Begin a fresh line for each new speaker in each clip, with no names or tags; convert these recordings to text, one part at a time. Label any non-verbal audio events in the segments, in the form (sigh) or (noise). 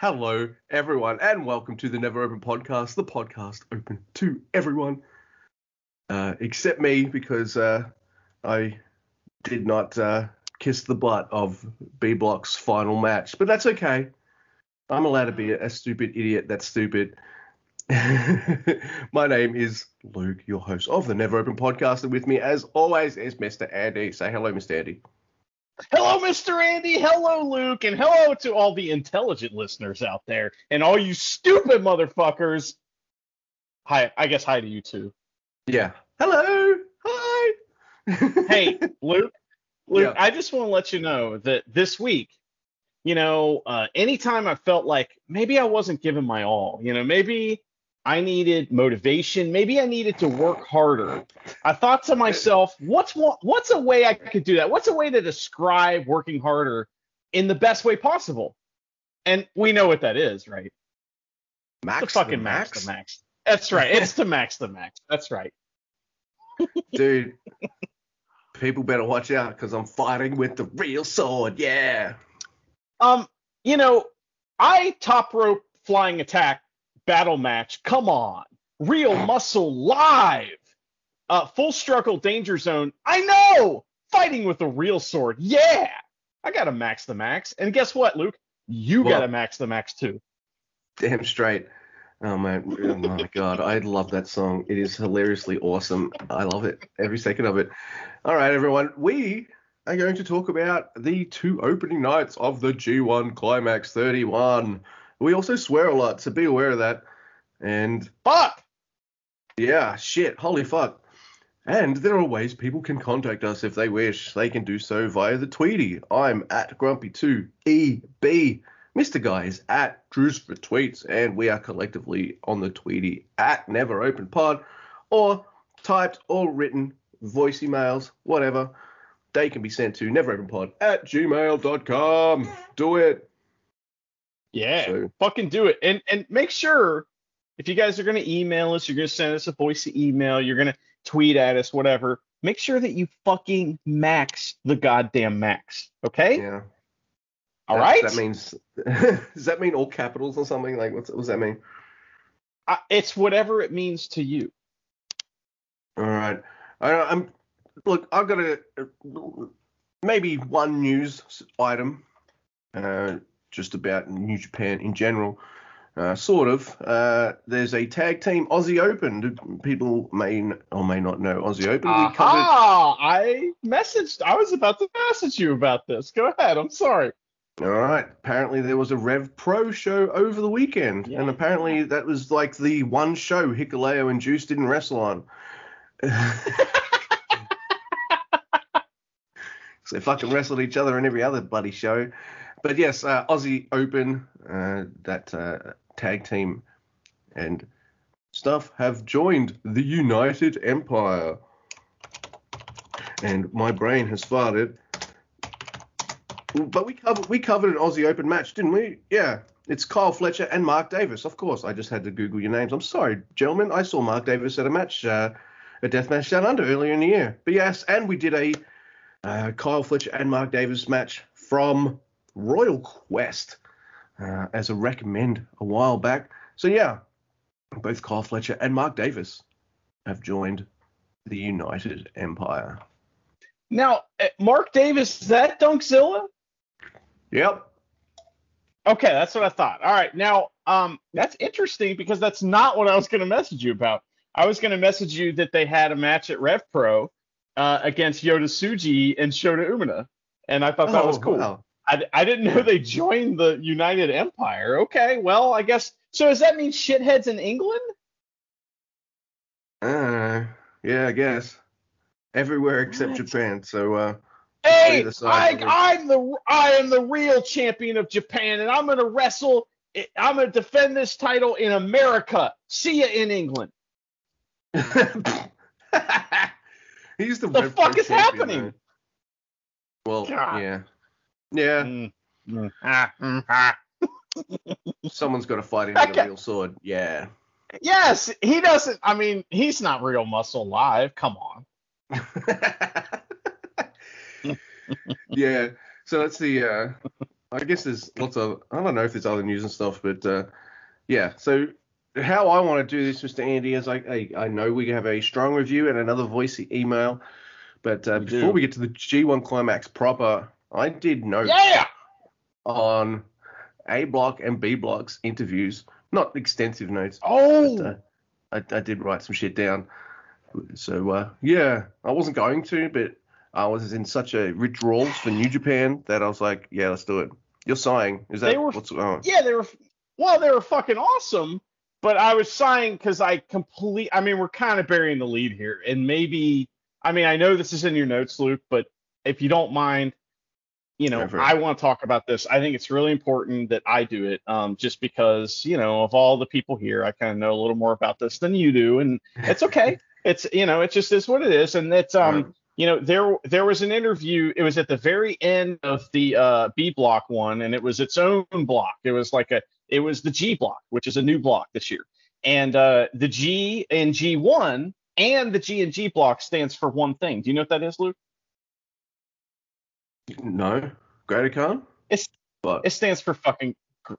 Hello, everyone, and welcome to the Never Open Podcast, the podcast open to everyone, uh, except me, because uh, I did not uh, kiss the butt of B Block's final match. But that's okay. I'm allowed to be a, a stupid idiot that's stupid. (laughs) My name is Luke, your host of the Never Open Podcast, and with me, as always, is Mr. Andy. Say hello, Mr. Andy.
Hello, Mr. Andy. Hello, Luke. And hello to all the intelligent listeners out there. And all you stupid motherfuckers. Hi, I guess hi to you too.
Yeah. Hello. Hi. (laughs)
Hey, Luke. Luke,
Yeah.
I just want to let you know that this week, you know, uh, anytime I felt like maybe I wasn't giving my all, you know, maybe I needed motivation, maybe I needed to work harder. I thought to myself, what's what's a way I could do that? What's a way to describe working harder in the best way possible? And we know what that is, right?
Max
the fucking max. the max. That's right. It's to max the max. That's right. (laughs)
Dude, people better watch out because I'm fighting with the real sword. Yeah.
Um, you know, I top rope flying attack battle match. Come on, real muscle live. Uh, full struggle danger zone. I know, fighting with a real sword. Yeah, I got to max the max. And guess what, Luke? You
What?
got to max the max too.
Damn straight. Oh man, oh my (laughs) god, I love that song. It is hilariously awesome. I love it, every second of it. All right, everyone, we are going to talk about the two opening nights of the G1 Climax 31. We also swear a lot, so be aware of that. And
Fuck.
Yeah, shit, holy fuck. And there are ways people can contact us if they wish. They can do so via the Tweety. I'm at Grumpy2EB. Mr. Guy is at Drews for Tweets, and we are collectively on the Tweety at Never Open Pod, or typed or written voice emails, whatever. They can be sent to neveropenpod at gmail.com. Do it.
Yeah,
So-
fucking do it. And and make sure if you guys are gonna email us, you're gonna send us a voice email, you're gonna tweet at us, whatever. Make sure that you fucking max the goddamn max. Okay?
Yeah.
All
That-
right.
That means, (laughs) does that mean all capitals or something? Like, what's, what does that mean?
I, it's whatever it means to you.
All right. I, I'm look. I've got a maybe one news item, uh, just about New Japan in general. Uh, sort of. Uh, there's a tag team Aussie Open. People may or may not know Aussie Open. Covered.
Aha! I messaged. I was about to message you about this. Go ahead. I'm sorry.
All right. Apparently there was a Rev Pro show over the weekend,
Yeah.
and apparently that was like the one show Hikuleo and Juice didn't wrestle on. so (laughs) (laughs) they fucking wrestled each other in every other bloody show. But yes, uh, Aussie Open, uh, that uh, tag team and stuff have joined the United Empire. And my brain has farted. But we covered we covered an Aussie Open match, didn't we? Yeah. It's Kyle Fletcher and Mark Davis. Of course, I just had to Google your names. I'm sorry, gentlemen. I saw Mark Davis at a match, uh, a death match down under earlier in the year. But yes, and we did a uh, Kyle Fletcher and Mark Davis match from Royal Quest uh, as a recommend a while back. So yeah, both Kyle Fletcher and Mark Davis have joined the United Empire.
Now, uh, Mark Davis, is that Dunkzilla?
Yep.
Okay, that's what I thought. All right, now um, that's interesting because that's not what I was going to message you about. I was going to message you that they had a match at Rev Pro uh, against Yota Tsuji and Shota Umino, and I thought that was
Oh,
cool.
wow.
I, I didn't know they joined the United Empire. Okay, well, I guess so. Does that mean shitheads in England?
Uh, yeah, I guess. Everywhere except
What?
Japan. So, uh,
Hey, I, I'm the I am the real champion of Japan, and I'm going to wrestle. I'm going to defend this title in America. See ya in England. (laughs)
he's the,
The fuck is
champion,
happening?
though. Well,
God.
yeah, yeah.
Mm, mm, ah, mm, ah. (laughs)
Someone's got to fight into the
Okay.
real sword. Yeah.
Yes, he doesn't. I mean, he's not real muscle live. Come on. (laughs)
yeah. So that's the. Uh, I guess there's lots of. I don't know if there's other news and stuff, but uh, yeah. So how I want to do this, Mr. Andy, is I I, I know we have a strong review and another voice email, but uh, before
do.
we get to the G1 climax proper, I did note
Yeah.
on A block and B blocks interviews, not extensive notes.
Oh.
But, uh, I, I did write some shit down. So uh, yeah, I wasn't going to, but I was in such a withdrawals for New Japan that I was like, yeah, let's do it. You're sighing. Is that
were-
what's going on?
yeah, they were. Well, they were fucking awesome. But I was sighing because I complete. I mean, we're kind of burying the lead here, and maybe. I mean, I know this is in your notes, Luke, but if you don't mind, you know. I want to talk about this. I think it's really important that I do it, um, just because you know, of all the people here, I kind of know a little more about this than you do, and (laughs) it's okay. it's you know, it just is what it is, and it's um.
Right.
you know there there was an interview it was at the very end of the uh, b block one and it was its own block it was like a it was the g block which is a new block this year and uh, the g and g1 and the g and g block stands for one thing do you know what that is luke
No, Great-O-Khan.
It's-
but
it stands for fucking gr-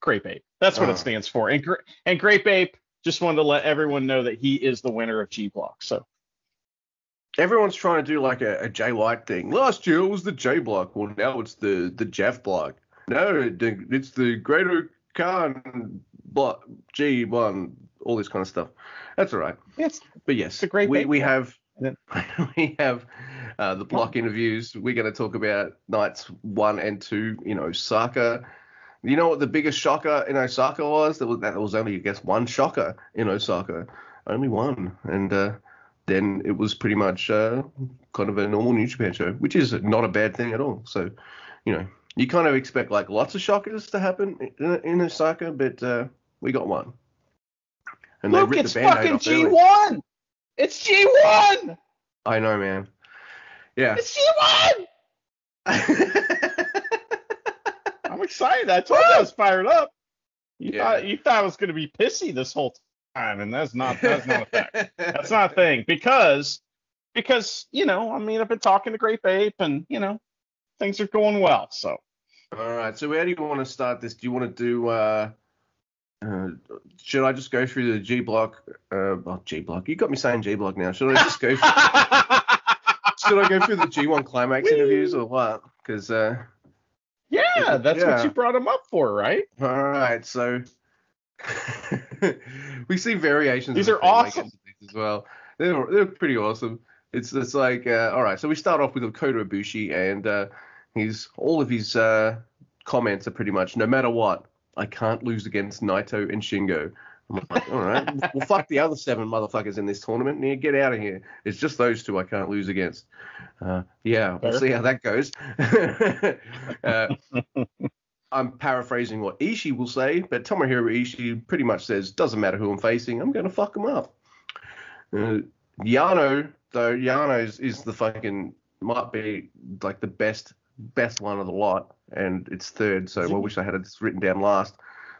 grape ape that's what
Oh.
it ah. stands for and and grape ape just wanted to let everyone know that he is the winner of g block so
everyone's trying to do like a, a Jay White thing. Last year it was the J block. Well, now it's the the Jeff block. No, it's the Greater Khan block G one. All this kind of stuff. That's all right.
Yes,
But yes,
It's a great
we, we have (laughs) we have uh, the block interviews. We're going to talk about nights one and two in Osaka. You know what the biggest shocker in Osaka was? That was that was only I guess one shocker in Osaka, only one, and uh, then it was pretty much uh, kind of a normal New Japan show, which is not a bad thing at all. So, you know, you kind of expect like lots of shockers to happen in, in Osaka, but uh, we got one. And ripped
it's
the
fucking. G1. It's G1.
I know, man. Yeah.
She G1. (laughs) I'm excited. I told you I was fired up. You
Yeah.
thought you thought I was going to be pissy this whole time, and that's not that's not a fact. That's not a thing because because you know I mean I've been talking to Grape Ape, and you know things are going well. So
All right. So how do you want to start this? Do you want to do? Uh, uh, should I just go through the G block? Uh, oh, G block. You got me saying G block now. Should I just go? (laughs) should I go through the G1 (laughs) climax interviews or what? Because uh,
yeah, that's
Yeah.
what you brought him up for, right?
all right. So (laughs) we see variations.
These
of
are awesome.
as well. They're they're pretty awesome. It's it's like uh, all right. So we start off with Kota Ibushi and uh, his all of his uh, comments are pretty much no matter what, I can't lose against Naito and Shingo. I'm like, all right, well fuck the other seven motherfuckers in this tournament. Yeah, get out of here. It's just those two I can't lose against. Uh, yeah, we'll see how that goes. (laughs) uh, I'm paraphrasing what Ishii will say, but Tomohiro Ishii pretty much says, doesn't matter who I'm facing, I'm going to fuck him up. Uh, Yano, though, Yano is, is the fucking, might be like the best, best one of the lot, and it's third, so I wish I had it written down last.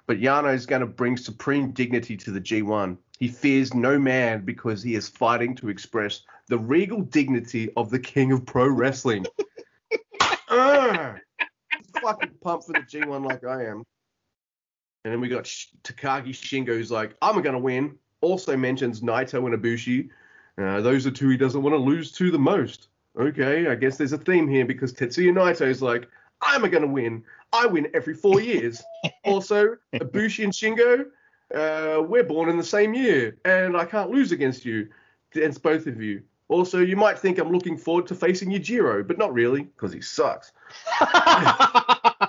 But Yano is going to bring supreme dignity to the G1. He fears no man because he is fighting to express the regal dignity of the king of pro wrestling. (laughs) Fucking pumped for the G1 like I am. And then we got Sh- Takagi Shingo who's like, I'm going to win. Also mentions Naito and Ibushi. Uh, those are two he doesn't want to lose to the most. Okay, I guess there's a theme here because Tetsuya Naito is like, I'm going to win. I win every four years. (laughs) also, Ibushi and Shingo, uh, we're born in the same year, and I can't lose against you, against both of you. Also, you might think I'm looking forward to facing Yujiro, but not really, because he sucks. (laughs) (laughs)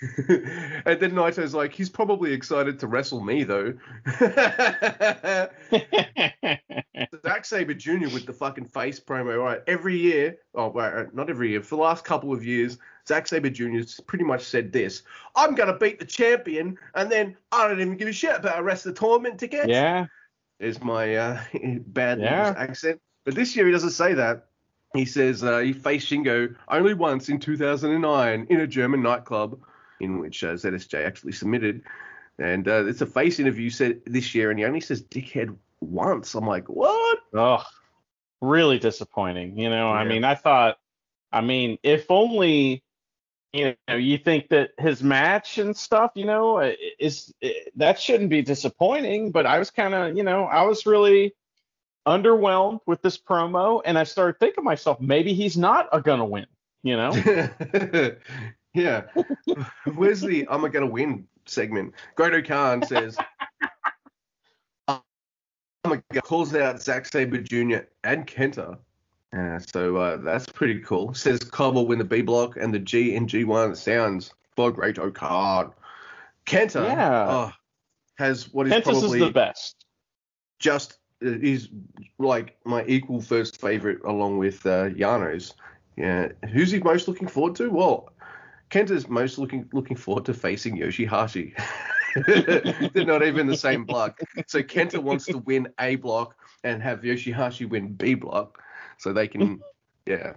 (laughs) and then Naito's like, he's probably excited to wrestle me though. (laughs) Zack Sabre Jr. with the fucking face promo, right? Every year, oh, wait, not every year, for the last couple of years, Zack Sabre Jr. pretty much said this: "I'm gonna beat the champion, and then I don't even give a shit about the rest of the tournament tickets."
yeah.
is my uh, (laughs) bad
Yeah.
accent. But this year he doesn't say that. He says uh, he faced Shingo only once in 2009 in a German nightclub, in which uh, ZSJ actually submitted. And uh, it's a face interview said this year, and he only says dickhead once. I'm like, what?
Oh, really disappointing. You know, I mean, I thought, I mean, if only, you know, you think that his match and stuff, you know, i- is that shouldn't be disappointing. But I was kind of, you know, I was really underwhelmed with this promo, and I started thinking to myself, maybe he's not a gonna win. You know, (laughs) (laughs)
yeah. Where's the I'm gonna win segment? Great-O-Khan says (laughs) I'm gonna calls out Zack Sabre Jr. and Kenta. Uh, so uh, that's pretty cool. Says Cobb will win the B block and the G in G1 sounds for Great Khan. Kenta
Yeah.
oh, has what is
Pentas is
probably
the best.
just uh, is like my equal first favorite along with uh, Yano's. Yeah, who's he most looking forward to? Well, Kenta's most looking looking forward to facing Yoshihashi. (laughs) They're not even the same block. So Kenta wants to win A block and have Yoshihashi win B block, so they can, yeah.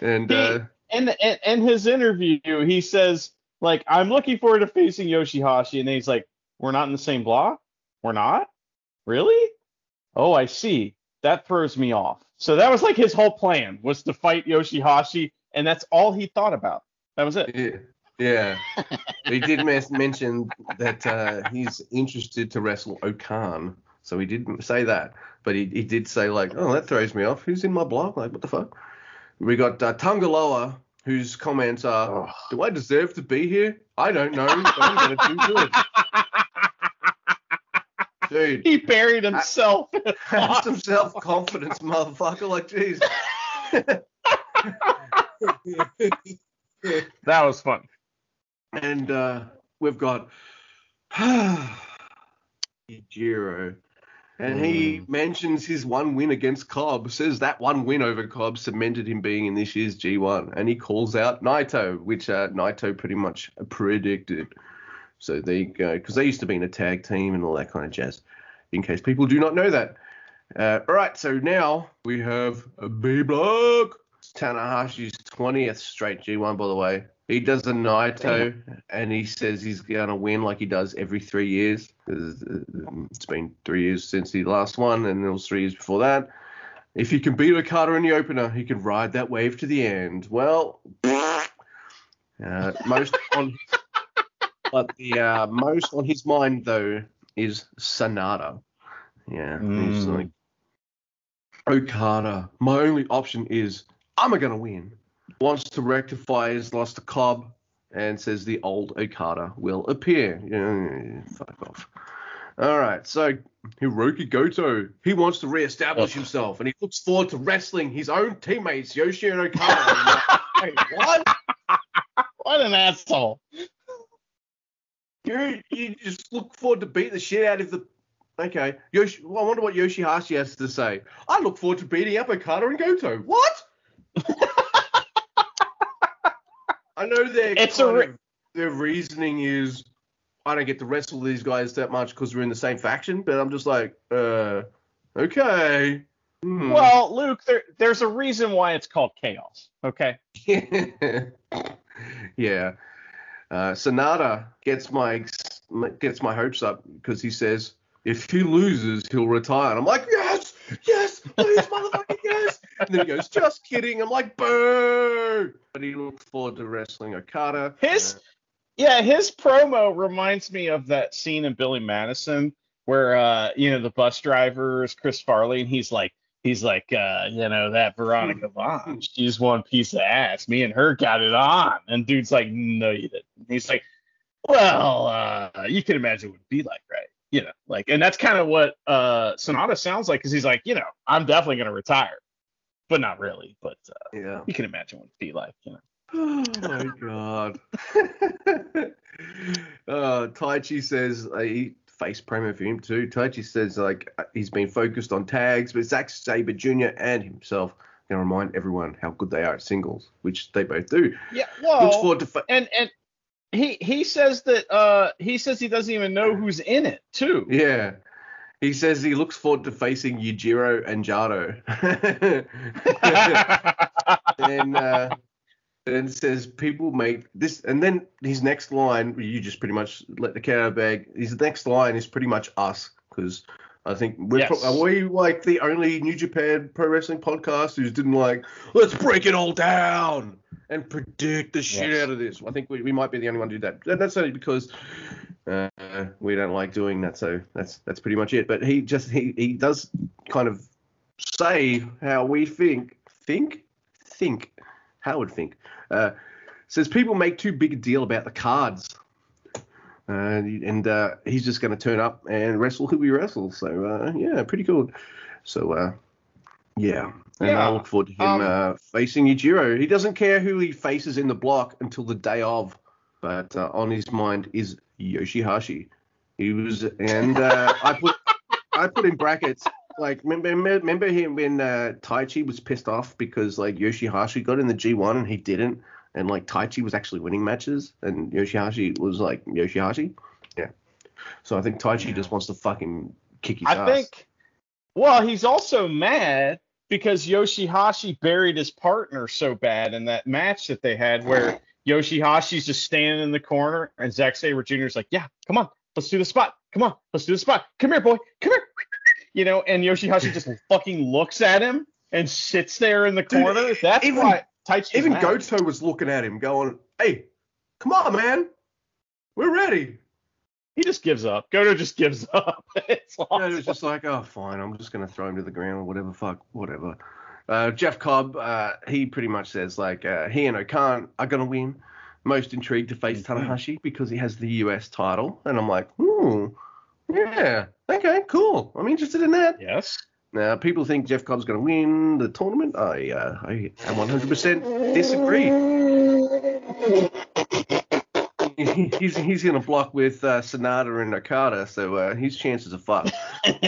And uh,
and, and and his interview, he says like, "I'm looking forward to facing Yoshihashi," and then he's like, "We're not in the same block. We're not, really? Oh, I see. That throws me off." So that was like his whole plan was to fight Yoshihashi, and that's all he thought about. That was it.
Yeah, yeah. he did mes- mention that uh, he's interested to wrestle O-Khan, so he didn't say that, but he, he did say like, "Oh, that throws me off. Who's in my block? Like, what the fuck?" We got uh, Tanga Loa, whose comments are,
Oh.
"Do I deserve to be here? I don't know, but I'm gonna do good." Dude,
He buried himself. (laughs)
have some self confidence, motherfucker. Like, jeez. (laughs) (laughs) (laughs)
that was fun.
And uh, we've got (sighs) Jiro. And he mentions his one win against Cobb, says that one win over Cobb cemented him being in this year's G1. And he calls out Naito, which uh, Naito pretty much predicted. So there you go. Because they used to be in a tag team and all that kind of jazz, in case people do not know that. Uh, all right, so now we have a B block. Tanahashi's 20th straight G1, by the way. He does a Naito, and he says he's going to win like he does every three years. It's been three years since the last one, and it was three years before that. If he can beat Okada in the opener, he can ride that wave to the end. Well, (laughs) uh, most on, (laughs) but the uh, most on his mind though is Sanada. Yeah, he's
Mm.
like Okada. My only option is I'm gonna win. Wants to rectify his loss to Cobb and says the old Okada will appear. Yeah, fuck off. All right, so Hiroki Goto, he wants to reestablish himself and he looks forward to wrestling his own teammates Yoshi and Okada. (laughs) Wait, what?
What an asshole.
You you just look forward to beat the shit out of the. Okay, Yoshi. Well, I wonder what Yoshihashi has to say. I look forward to beating up Okada and Goto. What? I know their
It's a re-
of- their reasoning is I don't get to wrestle these guys that much because we're in the same faction, but I'm just like, uh, okay. Hmm.
Well, Luke, there, there's a reason why it's called chaos. Okay. (laughs)
yeah. Uh, Sanada gets my gets my hopes up because he says if he loses, he'll retire. And I'm like, yes, yes, please, motherfucking yes. And then he goes, just kidding. I'm like, boo. But he looked forward to wrestling Okada.
His
Uh,
yeah, his promo reminds me of that scene in Billy Madison where uh, you know, the bus driver is Chris Farley and he's like he's like uh, you know, that Veronica (laughs) Vaughn, she's one piece of ass. Me and her got it on. And dude's like, No, you didn't. He's like, Well, uh, you can imagine what it'd be like, right? You know, like and that's kind of what uh Sanada sounds like because he's like, you know, I'm definitely gonna retire. But not really, but uh,
yeah.
you can imagine what it'd be like, you know. (sighs)
Oh my god. (laughs) uh, Taichi says uh, he face promo for him too. Taichi says like uh, he's been focused on tags, but Zack Sabre Jr. and himself gonna remind everyone how good they are at singles, which they both do.
Yeah, well, Looks
forward to. Fa-
and and he he says that uh he says he doesn't even know who's in it too.
yeah. He says he looks forward to facing Yujiro and Jado. (laughs) and uh, and says people make this, and then his next line, you just pretty much let the cat out of bag. His next line is pretty much us because I think we're
Yes.
pro- are we like the only New Japan Pro Wrestling podcast who didn't like let's break it all down and predict the shit
Yes.
out of this. I think we, we might be the only one to do that. And that's only because uh, we don't like doing that. So that's that's pretty much it. But he just he he does kind of say how we think think think Howard think uh, says people make too big a deal about the cards. Uh, and uh, he's just going to turn up and wrestle who we wrestle. So uh, yeah, pretty cool. So uh, yeah, and
Yeah,
I look forward to him
um,
uh, facing Yujiro. He doesn't care who he faces in the block until the day of, but uh, on his mind is Yoshihashi. He was, and uh, I put I put in brackets like remember remember him when uh, Taichi was pissed off because like Yoshihashi got in the G1 and he didn't, and like Taichi was actually winning matches and Yoshihashi was like Yoshihashi. Yeah. So I think Taichi just wants to fucking kick his
I
ass.
think. Well, he's also mad because Yoshihashi buried his partner so bad in that match that they had, where Yoshihashi's just standing in the corner and Zack Sabre Jr. is like, "Yeah, come on, let's do the spot. Come on, let's do the spot. Come here, boy. Come here." (laughs) You know, and Yoshihashi just (laughs) fucking looks at him and sits there in the
Dude,
corner. That's
even-
why
Even
mad.
Goto was looking at him, going, "Hey, come on, man, we're ready."
He just gives up. Goto just gives (laughs) up. it's awesome.
it was just like, "Oh, fine, I'm just gonna throw him to the ground or whatever. Fuck, whatever." Uh, Jeff Cobb, uh, he pretty much says like, uh, he and O-Khan are gonna win. Most intrigued to face
Mhm.
Tanahashi because he has the US title, and I'm like, hmm, yeah, okay, cool. I'm interested in that.
yes.
Now, people think Jeff Cobb's going to win the tournament. I, uh, I 100% disagree. (laughs) he's he's going to block with uh, Sanada and Okada, so uh, his chances are fucked.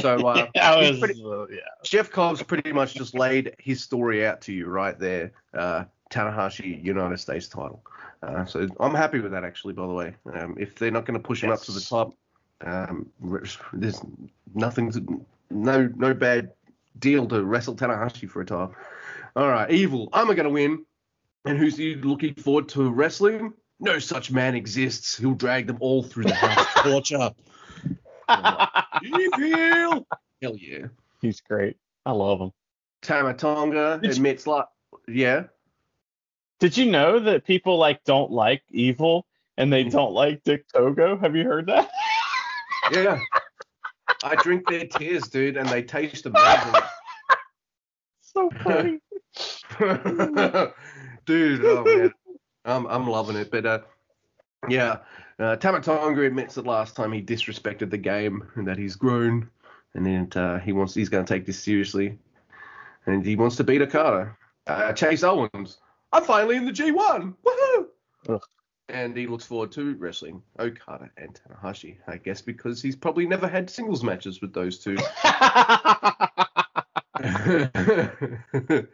So uh, (laughs)
was,
pretty-
uh, yeah.
Jeff Cobb's pretty much just laid his story out to you right there. Uh, Tanahashi United States title. Uh, so I'm happy with that actually. By the way, um, if they're not going to push him up to the top, um, there's nothing, to, no no bad deal to wrestle Tanahashi for a title. All right, evil. I'm going to win. And who's he looking forward to wrestling? No such man exists. He'll drag them all through the house (laughs) of torture. Evil. Hell yeah.
He's great. I love him.
Tama Tonga
Did you-
admits like yeah.
Did you know that people like don't like evil and they mm-hmm. don't like Dick Togo? Have you heard that?
Yeah. I drink their tears, dude, and they taste amazing. (laughs)
so funny. (laughs)
dude, oh man. I'm I'm loving it. But uh yeah. Uh, Tama Tonga admits that last time he disrespected the game and that he's grown and then uh, he wants he's going to take this seriously and he wants to beat Okada. Uh, Chase Owens, I'm finally in the G1. Woohoo!
Ugh.
And he looks forward to wrestling Okada and Tanahashi. I guess because he's probably never had singles matches with those two. (laughs) (laughs)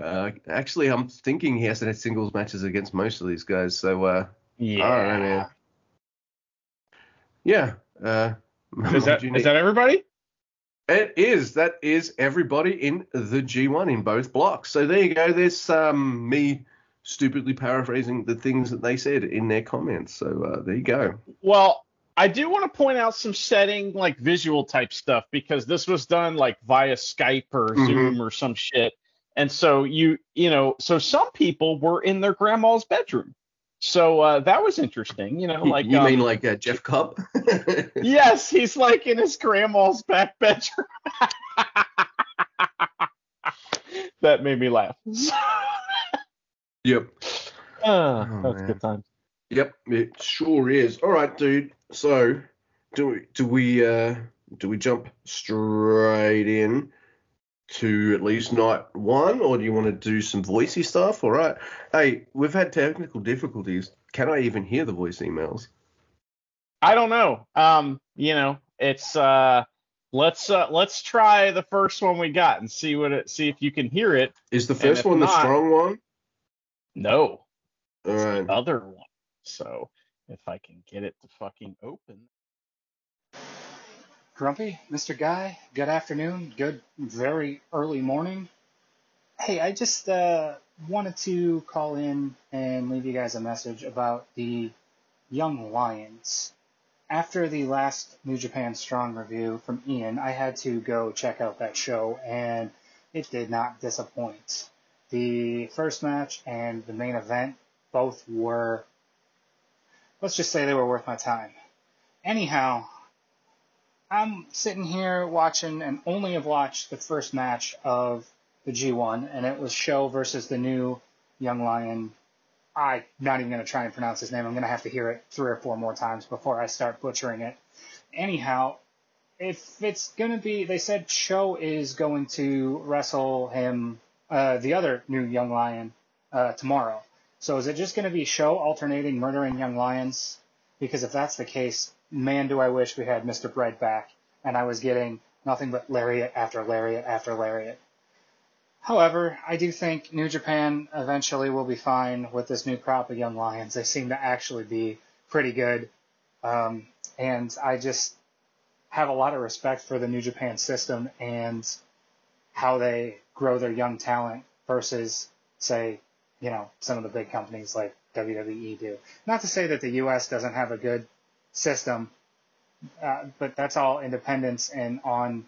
uh, actually, I'm thinking he hasn't had singles matches against most of these guys. So, uh,
yeah.
Know, yeah. Uh, (laughs)
Is that is that everybody?
It is. That is everybody in the G1 in both blocks. So there you go. There's um, me stupidly paraphrasing the things that they said in their comments. So uh, there you go.
Well, I do want to point out some setting like visual type stuff because this was done like via Skype or
Mhm.
Zoom or some shit. And so you you know, so some people were in their grandma's bedroom. So uh, that was interesting, you know, (laughs) like
you
um,
mean like uh, Jeff Cobb? (laughs)
Yes, he's like in his grandma's back bedroom. (laughs) that made me laugh.
Yep.
Uh,
Oh,
that's
man.
good time.
Yep, it sure is. All right, dude. So, do we do we uh do we jump straight in to at least night one, or do you want to do some voicey stuff? All right. Hey, we've had technical difficulties. Can I even hear the voice emails?
I don't know. Um, you know, it's uh let's uh let's try the first one we got and see what it see if you can hear it.
Is the first
if
one the strong one?
No.
All
It's
right.
the other one. So if I can get it to fucking open.
Grumpy, Mr. Guy, good afternoon, good very early morning. Hey, I just uh, wanted to call in and leave you guys a message about the Young Lions. After the last New Japan Strong review from Ian, I had to go check out that show, and it did not disappoint. The first match and the main event both were, let's just say they were worth my time. Anyhow, I'm sitting here watching and only have watched the first match of the G1, and it was Show versus the new Young Lion. I'm not even going to try and pronounce his name. I'm going to have to hear it three or four more times before I start butchering it. Anyhow, if it's going to be, they said Show is going to wrestle him, uh, the other new Young Lion, uh, tomorrow. So is it just going to be Show alternating murdering Young Lions? Because if that's the case, man, do I wish we had Mr. Bread back and I was getting nothing but lariat after lariat after lariat. However, I do think New Japan eventually will be fine with this new crop of young lions. They seem to actually be pretty good. Um, and I just have a lot of respect for the New Japan system and how they grow their young talent versus, say, you know, some of the big companies like WWE do. Not to say that the U.S. doesn't have a good system, uh, but that's all independence and on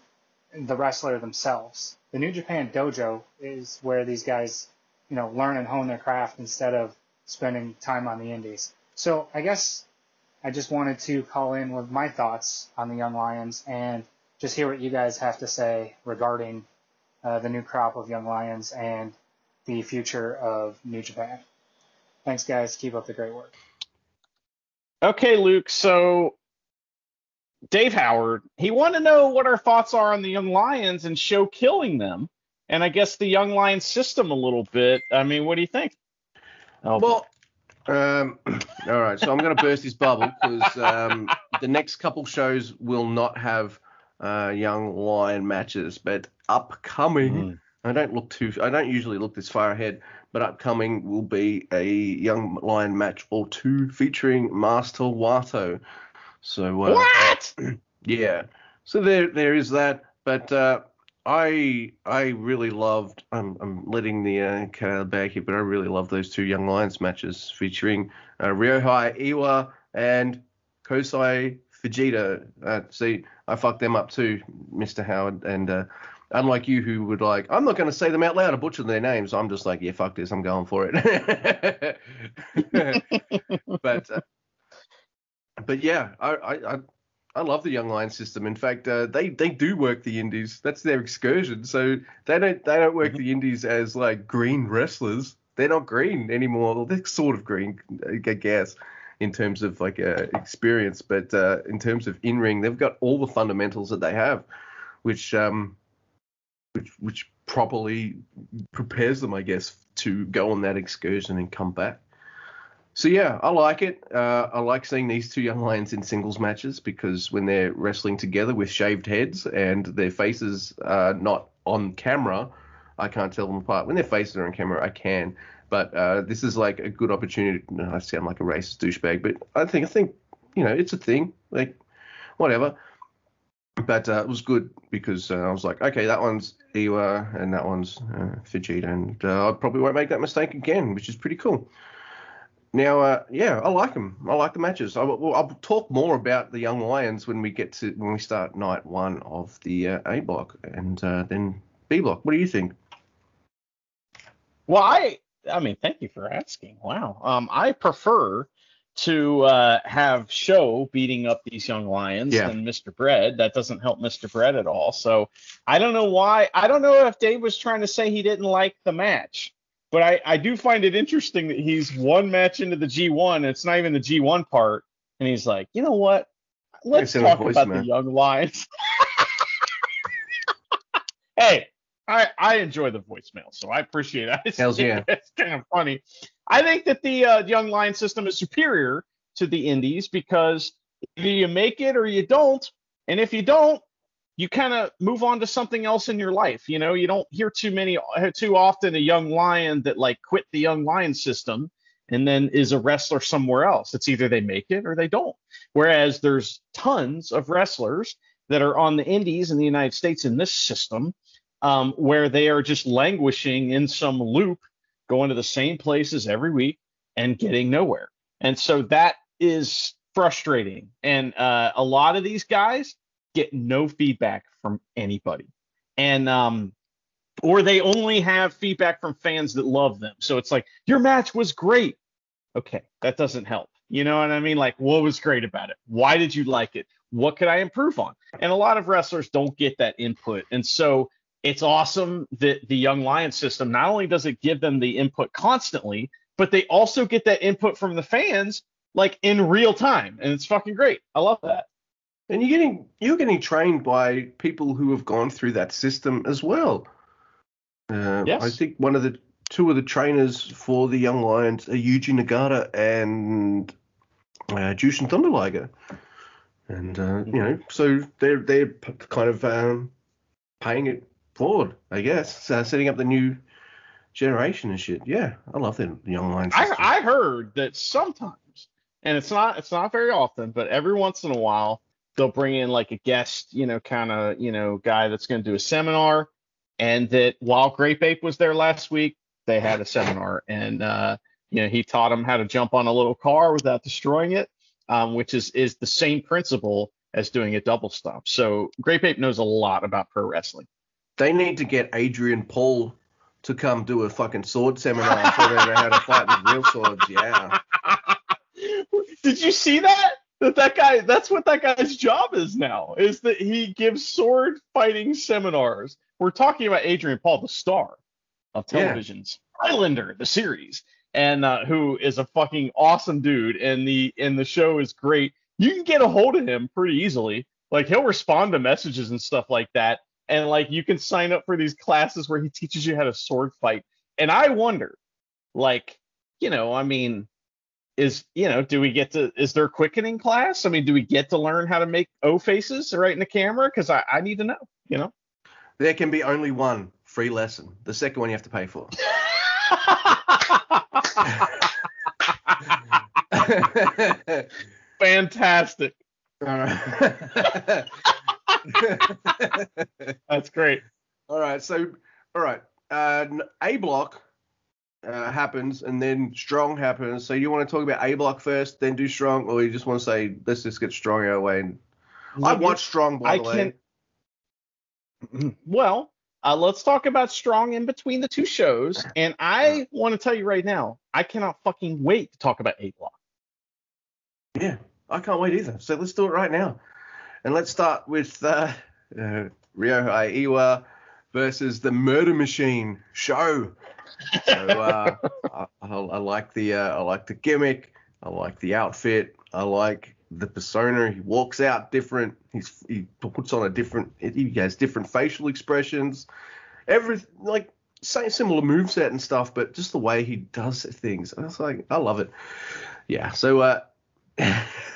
the wrestler themselves. The New Japan Dojo is where these guys, you know, learn and hone their craft instead of spending time on the indies. So I guess I just wanted to call in with my thoughts on the Young Lions and just hear what you guys have to say regarding uh, the new crop of Young Lions and the future of New Japan. Thanks, guys. Keep up the great work.
Okay, Luke. So Dave Howard, he wanted to know what our thoughts are on the Young Lions and show killing them, and I guess the Young Lions system a little bit. I mean, what do you think? Oh,
Well, um, (clears throat) all right. So I'm going to burst this bubble because um, the next couple shows will not have uh, young lion matches, but upcoming.
Mm.
I don't look too. I don't usually look this far ahead, but upcoming will be a young lion match or two featuring Master Wato. So uh,
what? (clears throat)
yeah. So there there is that. But uh, I I really loved. I'm I'm letting the uh, cat out of the bag here, but I really love those two Young Lions matches featuring uh, Ryohei Iwa and Kosai Fujita. Uh, see, I fucked them up too, Mr. Howard. And uh, unlike you, who would like, I'm not going to say them out loud or butcher their names. I'm just like, yeah, fuck this. I'm going for it. (laughs) but uh, but yeah, I, I I love the Young Lion system. In fact, uh, they they do work the indies. That's their excursion. So they don't they don't work the indies as like green wrestlers. They're not green anymore. They're sort of green, I guess, in terms of like uh, experience. But uh, in terms of in ring, they've got all the fundamentals that they have, which um which which properly prepares them, I guess, to go on that excursion and come back. So yeah, I like it. Uh, I like seeing these two young lions in singles matches because when they're wrestling together with shaved heads and their faces are not on camera, I can't tell them apart. When their faces are on camera, I can. But uh, this is like a good opportunity. I sound like a racist douchebag, but I think I think you know it's a thing. Like whatever. But uh, it was good because uh, I was like, okay, that one's Iwa and that one's uh, and uh, I probably won't make that mistake again, which is pretty cool. Now, uh, yeah, I like them. I like the matches. I, will I'll talk more about the Young Lions when we get to when we start night one of the uh, A block and then B block. What do you think?
Well, I I mean, thank you for asking. Wow. Um, I prefer to uh, have Show beating up these young lions
Yeah.
than Mr. Bread. That doesn't help Mr. Bread at all. So I don't know why. I don't know if Dave was trying to say he didn't like the match, but I, I do find it interesting that he's one match into the G1. And it's not even the G1 part, and he's like, you know what? Let's talk about
voicemail.
the young lions. (laughs) hey, I, I enjoy the voicemail, so I appreciate it. (laughs) I
Hells yeah.
It's kind of funny. I think that the uh, young lion system is superior to the indies because either you make it or you don't, and if you don't, you kind of move on to something else in your life. You know, you don't hear too many uh, too often a young lion that like quit the young lion system and then is a wrestler somewhere else. It's either they make it or they don't. Whereas there's tons of wrestlers that are on the indies in the United States in this system um, where they are just languishing in some loop, going to the same places every week and getting nowhere. And so that is frustrating. And uh, a lot of these guys get no feedback from anybody. And um, or they only have feedback from fans that love them. So it's like, your match was great. Okay, that doesn't help. You know what I mean? Like, what was great about it? Why did you like it? What could I improve on? And a lot of wrestlers don't get that input. And so it's awesome that the Young Lions system not only does it give them the input constantly, but they also get that input from the fans like in real time. And it's fucking great. I love that.
And you're getting you're getting trained by people who have gone through that system as well. Uh,
Yes.
I think one of the two of the trainers for the Young Lions are Yuji Nagata and uh, Jushin Thunder Liger. And uh, you know, so they're they're kind of um, paying it forward, I guess, uh, setting up the new generation and shit. Yeah, I love the Young Lions.
I. I heard that sometimes, and it's not it's not very often, but every once in a while they'll bring in like a guest, you know, kind of you know guy that's going to do a seminar, and that while Grape Ape was there last week, they had a seminar, and uh, you know he taught them how to jump on a little car without destroying it, um, which is is the same principle as doing a double stop. So Grape Ape knows a lot about pro wrestling.
They need to get Adrian Paul to come do a fucking sword seminar so they know how to fight with real swords. Yeah. (laughs)
Did you see that? That that guy that's what that guy's job is now. Is that he gives sword fighting seminars. We're talking about Adrian Paul, the star of
Yeah.
television's Highlander, the series, and uh, who is a fucking awesome dude. And the and the show is great. You can get a hold of him pretty easily. Like he'll respond to messages and stuff like that. And like you can sign up for these classes where he teaches you how to sword fight. And I wonder, like, you know, I mean, is you know do we get to is there a quickening class i mean do we get to learn how to make o faces right in the camera because I, I need to know you know
There can be only one free lesson. The second one you have to pay for. (laughs)
fantastic (laughs)
All right. (laughs) (laughs)
that's great
all right. So, all right. Uh, A block uh, happens, and then strong happens. So you want to talk about A block first, then do strong, or you just want to say let's just get strong out of way? And I watched strong by
i
the way.
can well uh, let's talk about strong in between the two shows and i want to tell you right now i cannot fucking wait to talk about a block
Yeah, I can't wait either. So let's do it right now. And let's start with uh, uh, Ryohei Iwa versus the Murder Machine show. So uh, (laughs) I, I, I like the uh, I like the gimmick. I like the outfit. I like the persona. He walks out different. He's he puts on a different. He has different facial expressions. Every like same similar moveset and stuff, but just the way he does things. I was like, I love it. Yeah. So uh, (laughs)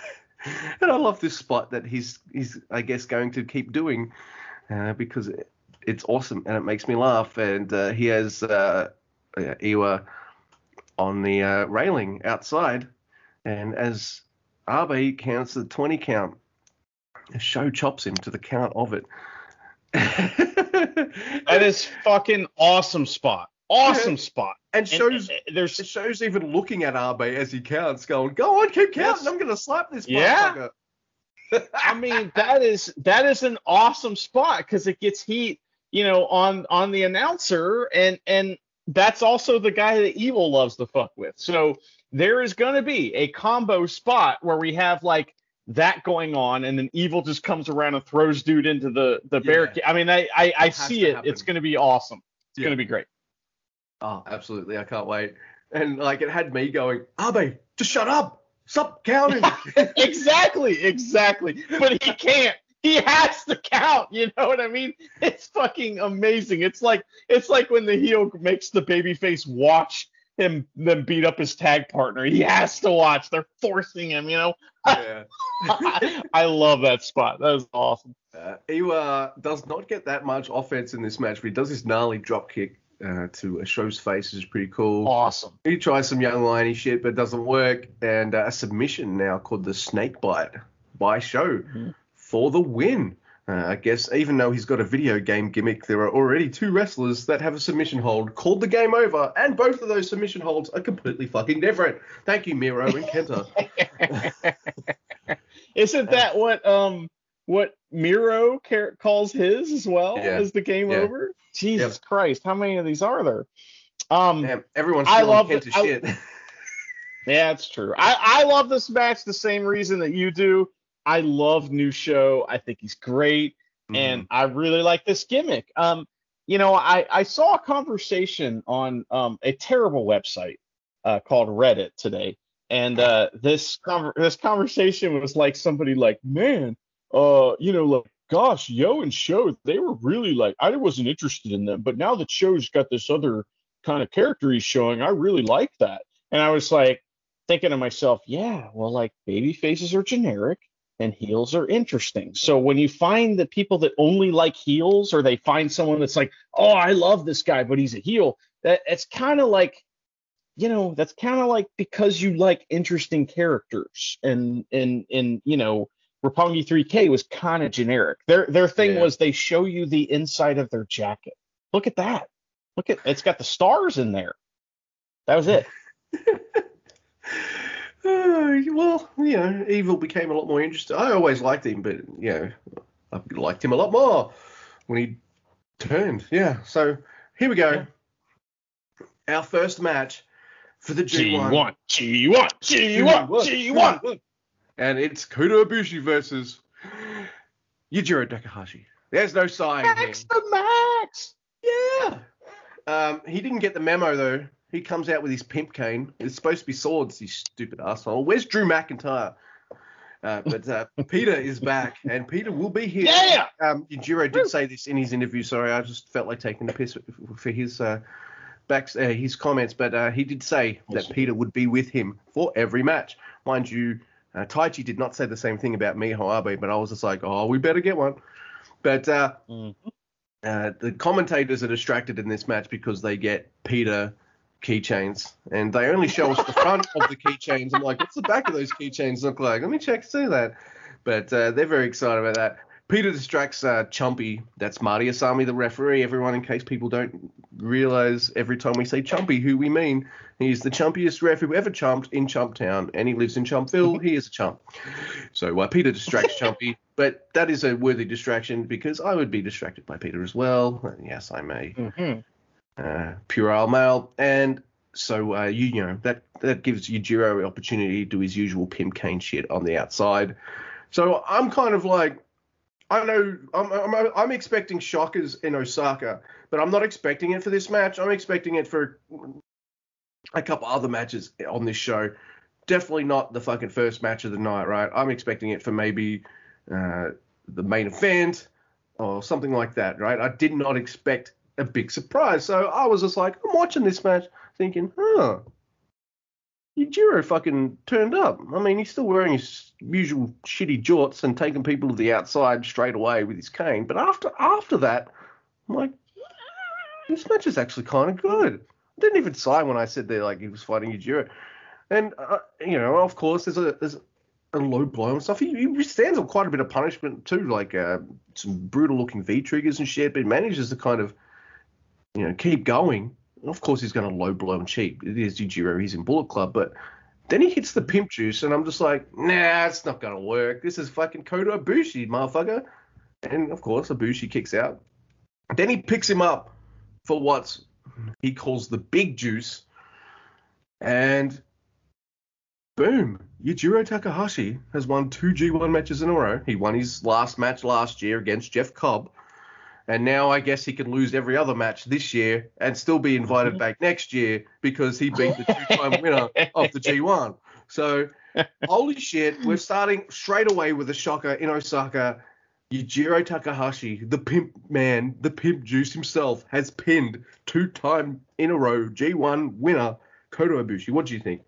(laughs) and I love this spot that he's he's I guess going to keep doing uh, because it, it's awesome and it makes me laugh. And uh, he has uh, uh, Iwa on the uh, railing outside, and as Abe counts the twenty count, Show chops him to the count of it. (laughs)
that is fucking awesome spot awesome (laughs) spot
and shows
and- there's
it shows even looking at Abe as he counts, going, "Go on, keep counting.
Yes.
I'm gonna slap this
Yeah.
motherfucker."
I mean, that is that is an awesome spot because it gets heat, you know, on on the announcer, and and that's also the guy that Evil loves to fuck with. So there is going to be a combo spot where we have like that going on, and then Evil just comes around and throws dude into the the
Yeah.
barricade. I mean, I I, I see it.
happen.
It's going to be awesome. It's
Yeah.
going to be great.
Oh, absolutely. I can't wait. And like it had me going, Abe, just shut up. Stop counting. (laughs)
exactly, exactly. But he can't. He has to count. You know what I mean? It's fucking amazing. It's like it's like when the heel makes the babyface watch him then beat up his tag partner. He has to watch. They're forcing him. You know.
yeah.
I, (laughs) I love that spot. That was awesome.
Uh, Iwa does not get that much offense in this match, but he does this gnarly drop kick uh, to a show's face, is pretty cool.
Awesome.
He tries some young liony shit, but it doesn't work. And uh, a submission now called the Snake Bite by SHO
Mhm.
for the win. Uh, I guess even though he's got a video game gimmick, there are already two wrestlers that have a submission hold called the Game Over, and both of those submission holds are completely fucking different. Thank you, Miro and Kenta. (laughs)
Isn't that what um what Miro car- calls his as well
Yeah.
as the game
Yeah.
over? Jesus Christ, how many of these are there? Um,
Damn, everyone's
I love it. I-
shit. (laughs)
Yeah, it's true. I, I love this match the same reason that you do. I love New SHO. I think he's great,
Mm-hmm.
and I really like this gimmick. Um, you know, I, I saw a conversation on um, a terrible website uh, called Reddit today, and uh, this conver- this conversation was like somebody like, man, uh, you know, like, gosh, Yo and SHO, they were really like, I wasn't interested in them, but now that SHO's got this other kind of character he's showing, I really like that. And I was like thinking to myself, yeah, well, like baby faces are generic and heels are interesting. So when you find that people that only like heels, or they find someone that's like, oh, I love this guy, but he's a heel, that it's kind of like, you know, that's kind of like because you like interesting characters, and and and you know, Roppongi 3K was kind of generic. Their their thing
Yeah.
was they show you the inside of their jacket. Look at that. Look at it's got the stars in there. That was it. (laughs)
Uh, well, you know, Evil became a lot more interesting. I always liked him, but you know, I liked him a lot more when he turned. Yeah. So here we go. Our first match for the G1.
G1, G1, G1, G1.
And it's Kota Ibushi versus Yujiro Takahashi. There's no sign.
Max the Max.
Yeah. Um, he didn't get the memo though. He comes out with his pimp cane. It's supposed to be swords, you stupid asshole. Where's Drew McIntyre? Uh, but uh, (laughs) Pieter is back, and Pieter will be here.
Yeah.
Um, Yujiro did say this in his interview. Sorry, I just felt like taking the piss for his uh, back uh, his comments, but uh, he did say that Pieter would be with him for every match. Mind you, uh, Taichi did not say the same thing about Miho Abe, but I was just like, oh, we better get one. But uh,
Mhm.
uh, the commentators are distracted in this match because they get Pieter keychains, and they only show us the front of the keychains. I'm like, what's the back of those keychains look like? Let me check see that. But uh, they're very excited about that. Pieter distracts uh, Chumpy. That's Marty Asami, the referee. Everyone, in case people don't realize every time we say Chumpy, who we mean. He's the chumpiest ref who ever chumped in Chumptown, and he lives in Chumpville. He is a chump. So uh, Pieter distracts (laughs) Chumpy, but that is a worthy distraction because I would be distracted by Pieter as well. And yes, I may
Mhm.
uh, puerile male, and so uh, you, you know that that gives Yujiro opportunity to do his usual pimp cane shit on the outside. So I'm kind of like, I know I'm I'm, I'm expecting shockers in Osaka, but I'm not expecting it for this match. I'm expecting it for a couple other matches on this show. Definitely not the fucking first match of the night, right? I'm expecting it for maybe uh, the main event or something like that, right? I did not expect a big surprise. So I was just like, I'm watching this match thinking, huh, Yujiro fucking turned up. I mean, he's still wearing his usual shitty jorts and taking people to the outside straight away with his cane. But after after that, I'm like, this match is actually kind of good. I didn't even sigh when I said that like he was fighting Yujiro. And uh, you know, of course, there's a there's a low blow and stuff. He, he stands on quite a bit of punishment too, like uh, some brutal looking V triggers and shit. But manages to kind of you know keep going. Of course, he's going to low blow and cheap. It is Yujiro. He's in Bullet Club, but then he hits the pimp juice, and I'm just like, nah, it's not going to work. This is fucking Kota Ibushi, motherfucker. And of course, Ibushi kicks out. Then he picks him up for what he calls the big juice, and boom, Yujiro Takahashi has won two G1 matches in a row. He won his last match last year against Jeff Cobb. And now I guess he can lose every other match this year and still be invited (laughs) back next year because he beat the two-time winner of the G1. So, (laughs) holy shit, we're starting straight away with a shocker in Osaka. Yujiro Takahashi, the pimp man, the pimp juice himself, has pinned two-time in a row G1 winner Kota Ibushi. What do you think?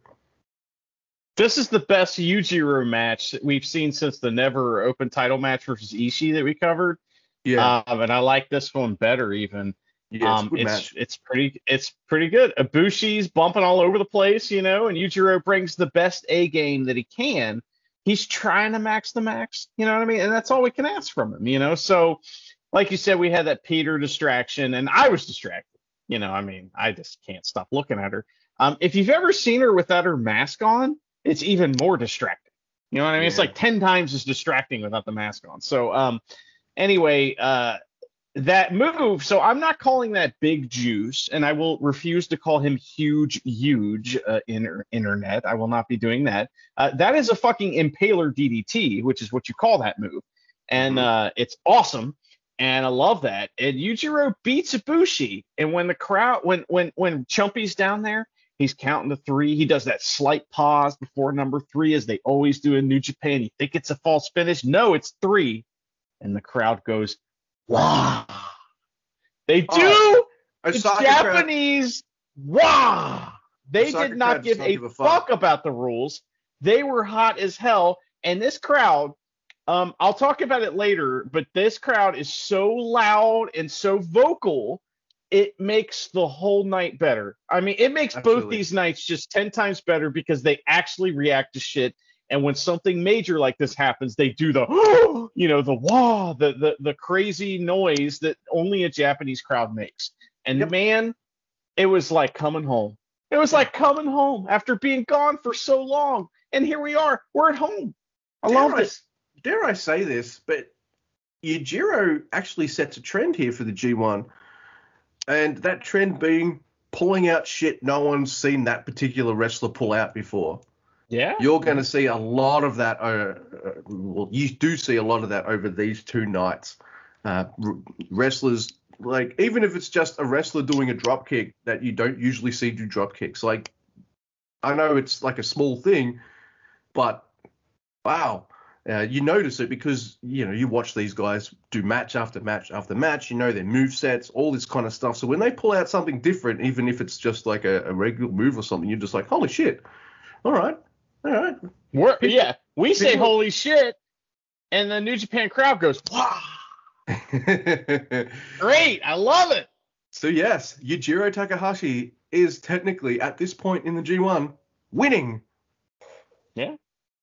This is the best Yujiro match that we've seen since the never open title match versus Ishii that we covered.
Yeah,
Um, and I like this one better even.
yeah, it's
um, it's it's pretty it's pretty good. Ibushi's bumping all over the place, you know, and Yujiro brings the best A game that he can. he's trying to max the max. You know what I mean? And that's all we can ask from him. You know, so like you said, we had that Pieter distraction, and I was distracted. You know, I mean, I just can't stop looking at her. Um, if you've ever seen her without her mask on, it's even more distracting. You know what I mean? It's like 10 times as distracting without the mask on. So, um, anyway, uh, that move. So I'm not calling that big juice, and I will refuse to call him huge, huge uh, inter- internet. I will not be doing that. Uh, that is a fucking impaler DDT, which is what you call that move, and
Mhm.
uh, it's awesome. And I love that. And Yujiro beats Ibushi, and when the crowd, when when when Chumpy's down there, he's counting the three. He does that slight pause before number three, as they always do in New Japan. You think it's a false finish? No, it's three, and the crowd goes, "Wow!" They do
Oh,
the
Osaka crowd-
Japanese wow. They did not give a
give a
fuck.
fuck.
about the rules. They were hot as hell, and this crowd. Um, I'll talk about it later, but this crowd is so loud and so vocal, it makes the whole night better. I mean, it makes both these nights just 10 times better because they actually react to shit. And when something major like this happens, they do the, (gasps) you know, the wah, the, the, the crazy noise that only a Japanese crowd makes. And
Yep.
man, it was like coming home. It was like coming home after being gone for so long. And here we are. We're at home. I
dare
love
I,
it.
Dare I say this, but Yujiro actually sets a trend here for the G1, and that trend being pulling out shit no one's seen that particular wrestler pull out before.
Yeah.
You're going to see a lot of that. Uh, uh, well, you do see a lot of that over these two nights. Uh, wrestlers, like even if it's just a wrestler doing a drop kick that you don't usually see do drop kicks. Like I know it's like a small thing, but wow, uh, you notice it because you know you watch these guys do match after match after match. You know their move sets, all this kind of stuff. So when they pull out something different, even if it's just like a, a regular move or something, you're just like, holy shit! All right, all right.
We're, yeah. We say holy shit, and the New Japan crowd goes, wow. (laughs) Great. I love it.
so yes, Yujiro Takahashi is technically at this point in the G1 winning.
Yeah.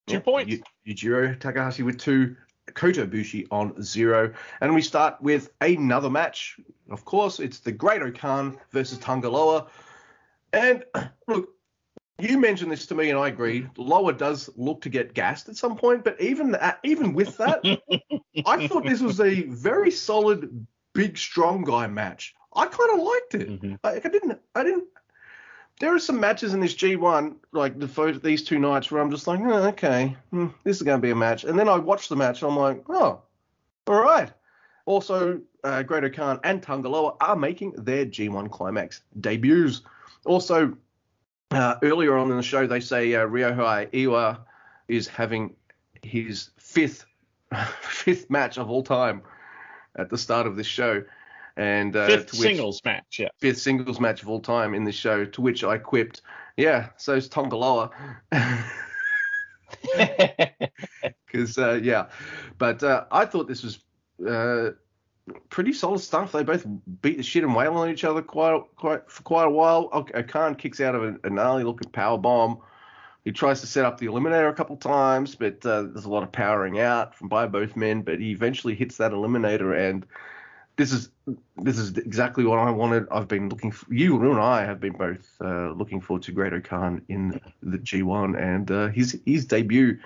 Two
Yeah,
points.
Yu- Yujiro Takahashi with two, Kota Ibushi on zero. And we start with another match. Of course, it's the Great-O-Khan versus Tanga Loa. And (clears throat) look, you mentioned this to me, and I agree. Loa does look to get gassed at some point, but even that, even with that, (laughs) I thought this was a very solid, big, strong guy match. I kind of liked it.
Mhm.
I, I didn't. I didn't. There are some matches in this G1, like the first, these two nights, where I'm just like, oh, okay, hmm, this is going to be a match. And then I watch the match, and I'm like, oh, all right. Also, uh, Great Khan and Tanga Loa are making their G1 Climax debuts. Also, uh, earlier on in the show, they say uh, Ryohei Oiwa is having his fifth (laughs) fifth match of all time at the start of this show, and uh,
Fifth
which-
singles match. Yeah.
fifth singles match of all time in this show. To which I quipped, "Yeah, so's Tanga Loa." Because (laughs) (laughs) uh, yeah, but uh, I thought this was uh, pretty solid stuff. They both beat the shit and wail on each other quite quite for quite a while. Ok- O-Khan kicks out of a, a gnarly looking power bomb. He tries to set up the eliminator a couple times, but uh, there's a lot of powering out from by both men. But he eventually hits that eliminator, and this is this is exactly what I wanted. I've been looking for you and I have been both uh, looking forward to Great-O-Khan in the G1, and uh, his his debut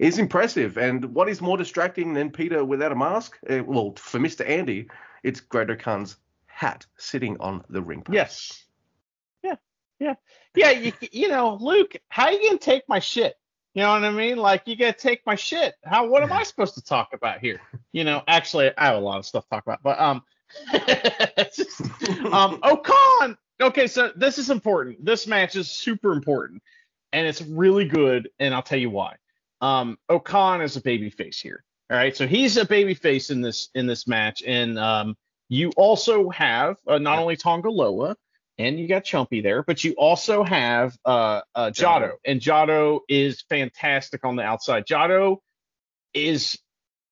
is impressive. And what is more distracting than Pieter without a mask? Uh, well, for Mr. Andy, it's Great Khan's hat sitting on the ring post.
yes. Yeah. Yeah. Yeah. You, you know, Luke, how you gonna take my shit? You know what I mean? Like you gotta take my shit. How? What am I supposed to talk about here? You know, actually, I have a lot of stuff to talk about, but um, (laughs) um, O-Khan. Okay, so this is important. This match is super important, and it's really good, and I'll tell you why. Um, O-Khan is a babyface here. All right, so he's a babyface in this in this match, and um, you also have uh, not only Tanga Loa, and you got Chumpy there, but you also have uh, uh, Jado, and Jado is fantastic on the outside. Jado is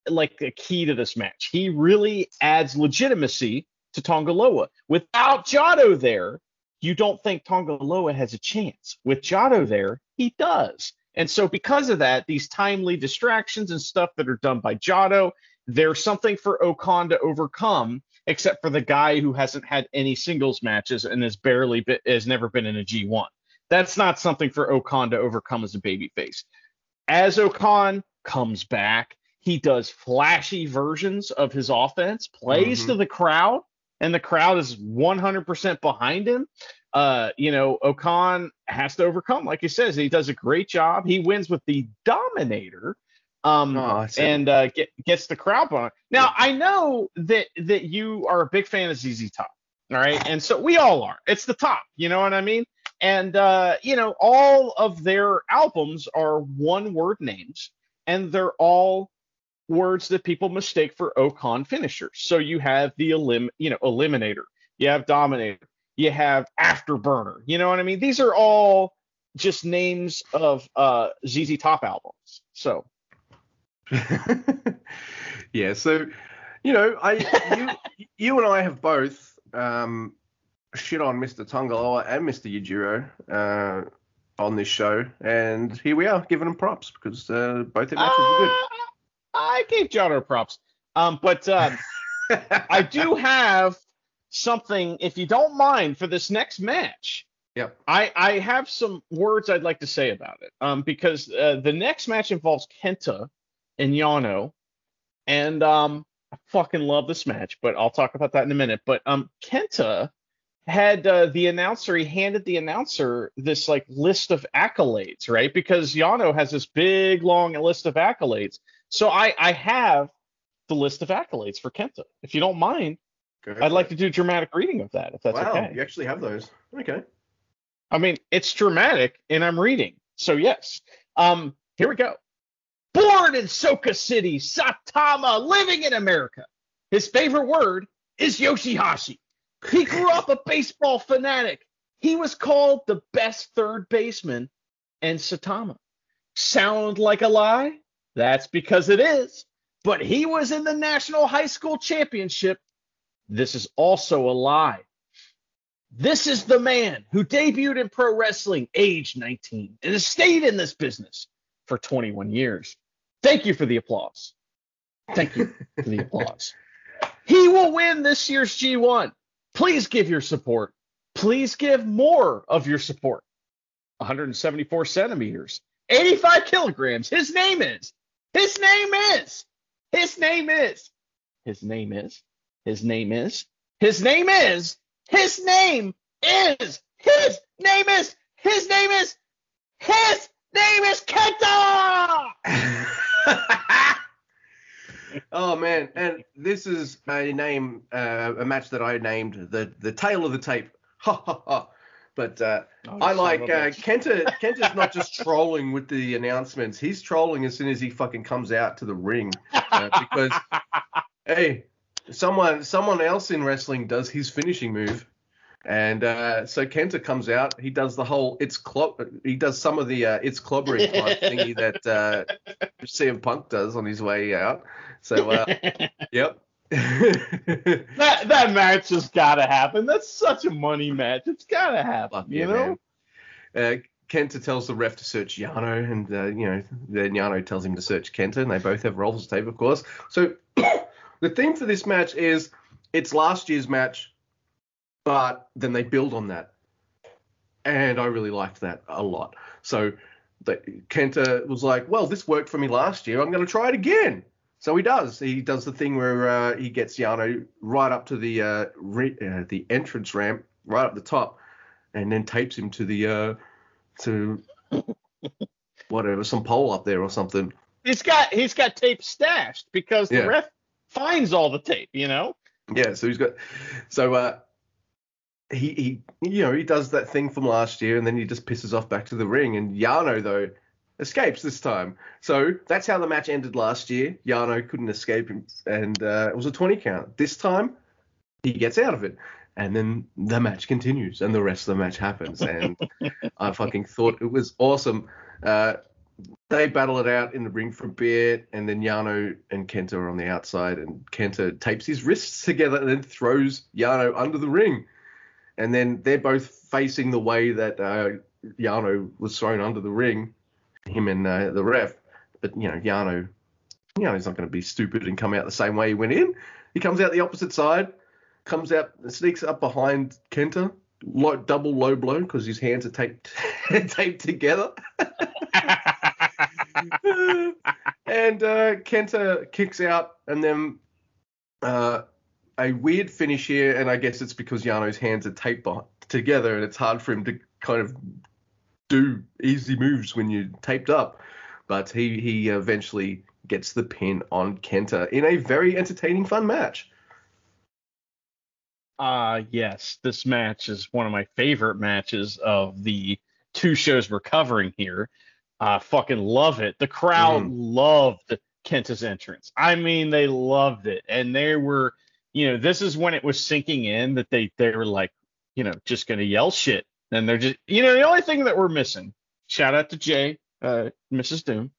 like the key to this match. He really adds legitimacy to Tanga Loa. Without Jado there, you don't think Tanga Loa has a chance. With Jado there, he does. And so because of that, these timely distractions and stuff that are done by Jado, there's something for O-Khan to overcome, except for the guy who hasn't had any singles matches and has barely been, has never been in a G1. That's not something for O-Khan to overcome as a babyface. As O-Khan comes back, he does flashy versions of his offense, plays
Mhm.
to the crowd, and the crowd is 100% behind him. Uh, you know, O-Khan has to overcome, like he says, he does a great job. He wins with the Dominator. Um,
Oh,
and uh, get, gets the crowd on. Now I know that that you are a big fan of ZZ Top, all right, and so we all are. It's the top, you know what I mean? And uh, you know, all of their albums are one-word names, and they're all words that people mistake for O-Khan finishers. So you have the elim, you know, Eliminator, you have Dominator, you have Afterburner. You know what I mean? These are all just names of uh, ZZ Top albums. So. (laughs)
yeah, so you know, I you you and I have both um, shit on Mr. Tanga Loa and Mr. Yujiro uh, on this show, and here we are giving them props because uh, both their matches were
Uh, I gave Jado props. Um, but um. (laughs) I do have something, if you don't mind, for this next match.
Yep.
I, I have some words I'd like to say about it. Um, because uh, the next match involves Kenta and Yano, and um, I fucking love this match, but I'll talk about that in a minute. But um, Kenta had uh, the announcer, he handed the announcer this like list of accolades, right? Because Yano has this big long list of accolades. So I I have the list of accolades for Kenta. If you don't mind, I'd like to do a dramatic reading of that, if that's
wow,
okay.
you actually have those. Okay.
I mean, it's dramatic, and I'm reading. So yes. Um, here we go. Born in Soka City, Saitama, living in America. His favorite word is Yoshihashi. He grew up a baseball fanatic. He was called the best third baseman in Saitama. Sound like a lie? That's because it is. But he was in the National High School Championship. This is also a lie. This is the man who debuted in pro wrestling age 19 and has stayed in this business for 21 years. Thank you for the applause. Thank you for the (laughs) applause. He will win this year's G1. Please give your support. Please give more of your support. 174 centimeters, 85 kilograms. His name is. His name is. His name is. His name is. His name is. His name is. His name is. His name is. His name is. His name is Kenta. (laughs)
oh man, and this is a name, uh, a match that I named the the tail of the tape. Ha ha ha. But uh, I like uh, Kenta. (laughs) Kenta's not just trolling with the announcements; he's trolling as soon as he fucking comes out to the ring. Uh, because (laughs) hey, someone someone else in wrestling does his finishing move, and uh, so Kenta comes out. He does the whole it's clop. He does some of the uh, it's clobbering type thingy that uh, (laughs) CM Punk does on his way out. So uh, yep. (laughs)
that that match has got to happen. That's such a money match. It's got to happen.
Fuck
you
yeah,
know.
man. Uh, Kenta tells the ref to search Yano, and uh, you know then Yano tells him to search Kenta, and they both have rolls of tape, of course. So (coughs) the theme for this match is it's last year's match, but then they build on that, and I really liked that a lot. So the, Kenta was like, "Well, this worked for me last year. I'm going to try it again." So he does. He does the thing where uh, he gets Yano right up to the uh, re- uh, the entrance ramp, right up the top, and then tapes him to the uh, to (laughs) whatever some pole up there or something.
He's got he's got tape stashed because
Yeah.
the ref finds all the tape. You know.
Yeah, so he's got so uh he he you know he does that thing from last year and then he just pisses off back to the ring and Yano though escapes this time. So that's how the match ended last year. Yano couldn't escape him and uh, it was a 20 count. This time he gets out of it. And then the match continues and the rest of the match happens. And (laughs) I fucking thought it was awesome. Uh, they battle it out in the ring for a bit, and then Yano and Kenta are on the outside, and Kenta tapes his wrists together and then throws Yano under the ring. And then they're both facing the way that uh, Yano was thrown under the ring. Him and uh, the ref. But you know, Yano, Yano's not going to be stupid and come out the same way he went in. He comes out the opposite side, comes out, sneaks up behind Kenta, low, double low blow because his hands are taped (laughs) taped together. (laughs) and uh, Kenta kicks out, and then uh, a weird finish here, and I guess it's because Yano's hands are taped beh- together, and it's hard for him to kind of do easy moves when you're taped up. But he he eventually gets the pin on Kenta in a very entertaining, fun match.
Uh yes, this match is one of my favorite matches of the two shows we're covering here. I fucking love it. The crowd
Mm.
loved Kenta's entrance. I mean, they loved it, and they were, you know, this is when it was sinking in that they they were like, you know, just gonna yell shit, and they're just, you know, the only thing that we're missing. Shout out to Jay, uh, Mrs. Doom.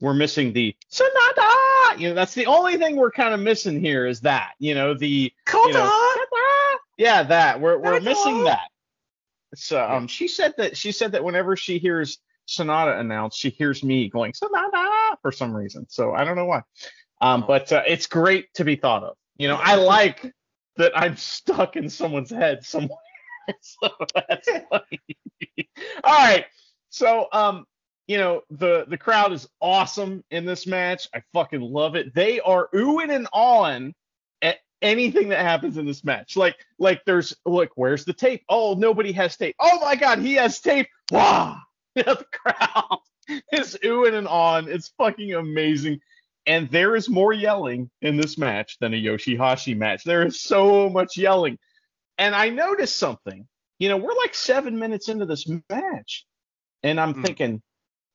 We're missing the Sanada. You know, that's the only thing we're kind of missing here is that, you know, the you know, yeah, that we're we're missing that. So um, she said that she said that whenever she hears Sanada announced, she hears me going Sanada for some reason. So I don't know why. Um, but uh, it's great to be thought of. You know, I like that I'm stuck in someone's head somewhere. (laughs) that's funny. All right. So um, you know, the the crowd is awesome in this match. I fucking love it. They are oohing and awing at anything that happens in this match. Like, like there's look, where's the tape? Oh, nobody has tape. Oh my god, he has tape. Wow. (laughs) the crowd is oohing and on. It's fucking amazing. And there is more yelling in this match than a Yoshihashi match. There is so much yelling. And I noticed something. You know, we're like seven minutes into this match. And I'm
Hmm.
thinking,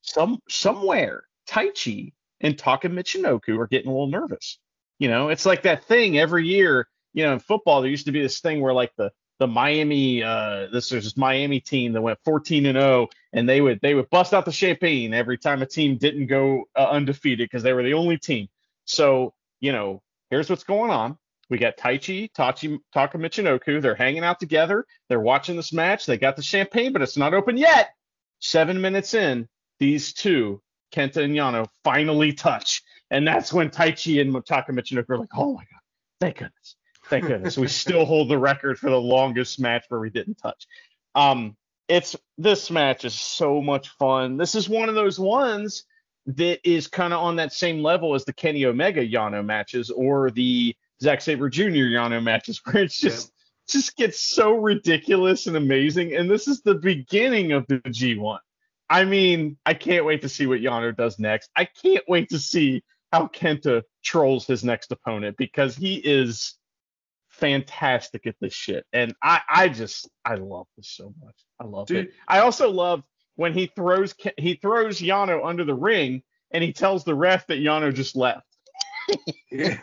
some somewhere, Taichi and Taka Michinoku are getting a little nervous. You know, it's like that thing every year. You know, in football, there used to be this thing where like the the Miami, uh, this was this Miami team that went 14 and 0, and they would they would bust out the champagne every time a team didn't go uh, undefeated because they were the only team. So you know, here's what's going on. We got Taichi, Tachi, Taka Michinoku. They're hanging out together. They're watching this match. They got the champagne, but it's not open yet. Seven minutes in, these two, Kenta and Yano, finally touch. And that's when Taichi and Taka Michinoku are like, oh my God, thank goodness. Thank goodness. we still hold the record for the longest match where we didn't touch. Um, it's this match is so much fun. This is one of those ones that is kind of on that same level as the Kenny Omega Yano matches or the Zack Sabre Jr. Yano matches, where it's just just gets so ridiculous and amazing. And this is the beginning of the G1. I mean, I can't wait to see what Yano does next. I can't wait to see how Kenta trolls his next opponent because he is fantastic at this shit. And I, I just, I love this so much. I love
Dude.
it. I also love when he throws, he throws Yano under the ring and he tells the ref that Yano just left.
Yeah.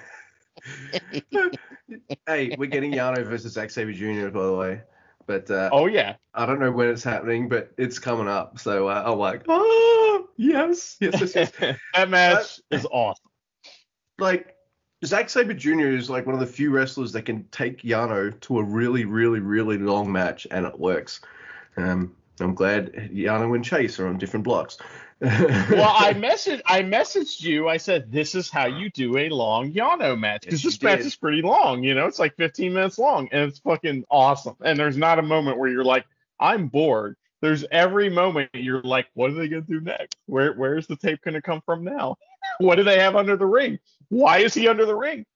(laughs) hey, we're getting Yano versus Zack Sabre Jr. by the way, but uh,
Oh yeah,
I don't know when it's happening, but it's coming up. So uh, I'm like, (laughs) oh yes, yes, yes, yes. (laughs)
that match is awesome.
like Zack Sabre Jr. is like one of the few wrestlers that can take Yano to a really, really, really long match and it works. Um, I'm glad Yano and Chase are on different blocks. (laughs)
well, I messaged I messaged you. I said this is how you do a long Yano match because
Yes,
this match
did.
is pretty long. You know, it's like 15 minutes long, and it's fucking awesome. And there's not a moment where you're like, I'm bored. There's every moment you're like, what are they gonna do next? Where where's the tape gonna come from now? (laughs) What do they have under the ring? Why is he under the ring?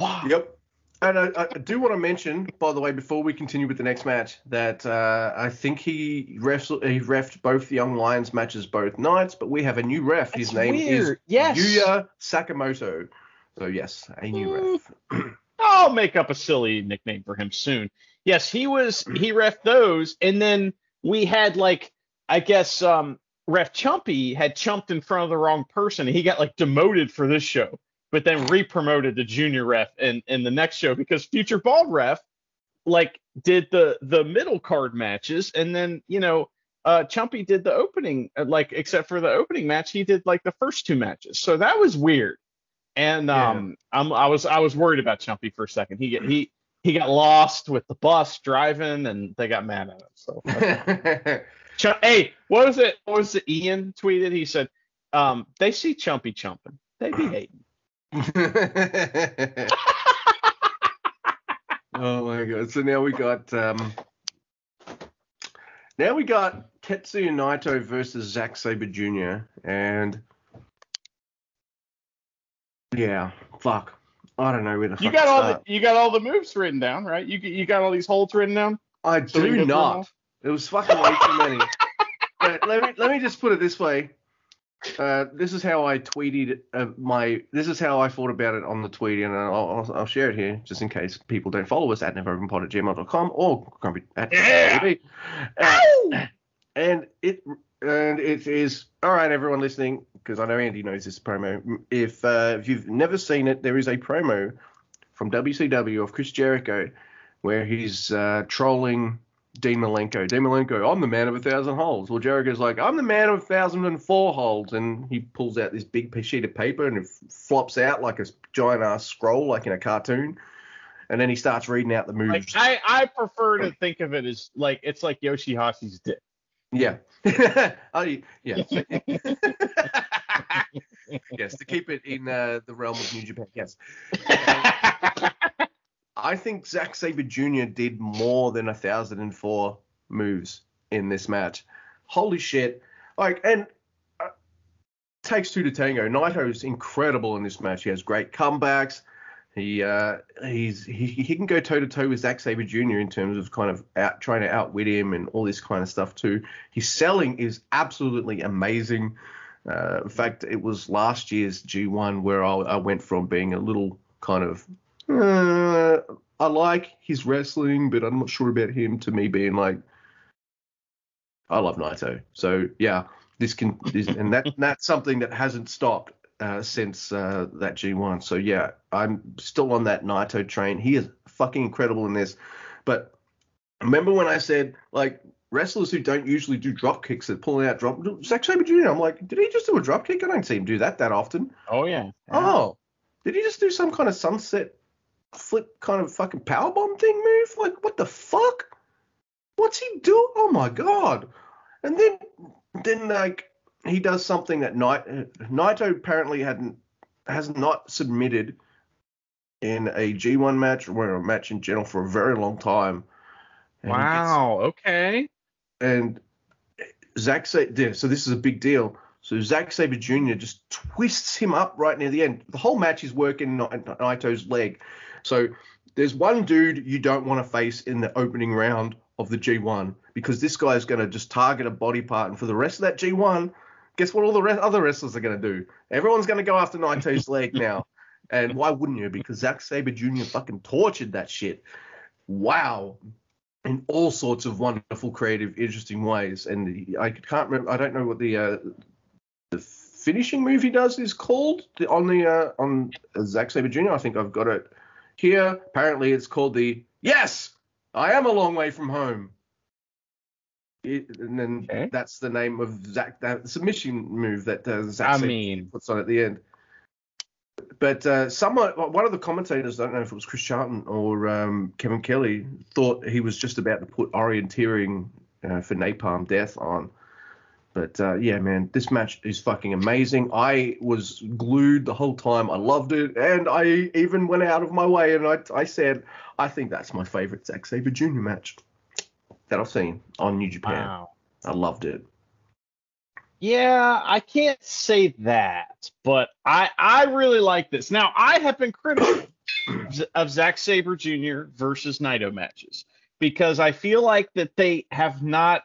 Wow.
Yep. And I, I do want to mention, by the way, before we continue with the next match, that uh, I think he refs he refed both the Young Lions matches both nights, but we have a new ref. His name
weird.
is
Yes.
Yuya Sakamoto. So yes, a new ref. (clears throat)
I'll make up a silly nickname for him soon. Yes, he was he ref those, and then we had like I guess um ref Chumpy had chumped in front of the wrong person. and He got like demoted for this show, but then re-promoted to junior ref in in the next show because future bald ref like did the the middle card matches, and then you know uh Chumpy did the opening uh, like except for the opening match, he did like the first two matches. So that was weird. And
Yeah.
um, I'm, I was I was worried about Chumpy for a second. He get, he he got lost with the bus driving, and they got mad at him. So (laughs) Ch- hey, what was it? What was it? Ian tweeted. He said, um, "They see Chumpy chumping. They be (clears throat) hating." (laughs)
oh my god! So now we got um, now we got Tetsuya Naito versus Zack Sabre Jr. and yeah, fuck. I don't know where the fuck
You got all
start.
the you got all the moves written down, right? You you got all these holds written down.
I
So
do
go through them all?
not. It was fucking way too many. (laughs) but let me let me just put it this way. Uh, this is how I tweeted uh, my. This is how I thought about it on the tweet, and I'll, I'll, I'll share it here just in case people don't follow us at neveropenpod at gmail.com or grumpy at
Yeah.
Uh, and it and it is all right, everyone listening, because I know Andy knows this promo. If uh, if you've never seen it, there is a promo from WCW of Chris Jericho where he's uh, trolling Dean Malenko. Dean Malenko, I'm the man of a thousand holes. Well, Jericho's like, I'm the man of a thousand and four holes, and he pulls out this big sheet of paper and it flops out like a giant ass scroll, like in a cartoon. And then he starts reading out the moves.
Like I I prefer to think of it as like it's like Yoshihashi's dick.
Yeah. (laughs) oh, yeah. (laughs) yes, to keep it in uh, the realm of New Japan. Yes. (laughs) I think Zack Sabre Jr. did more than a thousand and four moves in this match. Holy shit! Like, and uh, takes two to tango. Naito's incredible in this match. He has great comebacks. He uh, he's he, he can go toe to toe with Zack Sabre Jr. in terms of kind of out trying to outwit him and all this kind of stuff too. His selling is absolutely amazing. Uh, in fact, it was last year's G1 where I, I went from being a little kind of uh, I like his wrestling, but I'm not sure about him to me being like I love Naito. So yeah, this can this, and that that's something that hasn't stopped uh, since uh, that G1. So yeah, I'm still on that Naito train. He is fucking incredible in this. But remember when I said like wrestlers who don't usually do drop kicks are pulling out drop Zack Sabre Jr. I'm like, did he just do a drop kick? I don't see him do that that often.
Oh yeah.
Oh, did he just do some kind of sunset flip kind of fucking powerbomb thing move? Like, what the fuck? What's he do? Oh my god! And then, then like he does something that Night Naito apparently hadn't has not submitted in a G1 match or a match in general for a very long time. And he gets-
Wow. Okay.
and Zack Sa- yeah, so this is a big deal. So Zack Sabre Jr. just twists him up right near the end. The whole match is working Na- Naito's leg. So there's one dude you don't want to face in the opening round of the G1 because this guy is going to just target a body part, and for the rest of that G1, guess what? All the rest, other wrestlers are going to do. Everyone's going to go after Naito's (laughs) leg now. And why wouldn't you? Because Zack Sabre Jr. fucking tortured that shit. Wow in all sorts of wonderful, creative, interesting ways. And I can't remember. I don't know what the uh, the finishing move he does is called on the uh, on Zack Sabre Jr. I think I've got it here. Apparently, it's called the Yes, I am a long way from home. It, and then
Okay.
that's the name of Zack that submission move that uh, Zack
I mean,
puts on at the end. But uh, someone, one of the commentators, I don't know if it was Chris Charlton or um, Kevin Kelly, thought he was just about to put orienteering uh, for Napalm Death on. But uh, yeah, man, this match is fucking amazing. I was glued the whole time. I loved it, and I even went out of my way and I, I said, I think that's my favorite Zack Sabre Jr. match that I've seen on New Japan.
wow.
I loved it.
Yeah, I can't say that, but I I really like this. Now I have been critical of Zack Sabre Jr. versus Naito matches because I feel like that they have not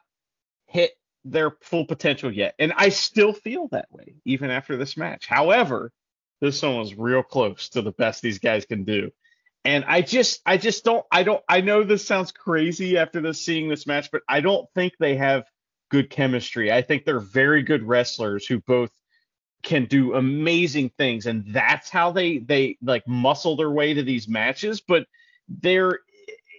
hit their full potential yet, and I still feel that way even after this match. However, this one was real close to the best these guys can do. And I just I just don't I don't I know this sounds crazy after this seeing this match, but I don't think they have good chemistry. I think they're very good wrestlers who both can do amazing things and that's how they they like muscle their way to these matches, but they're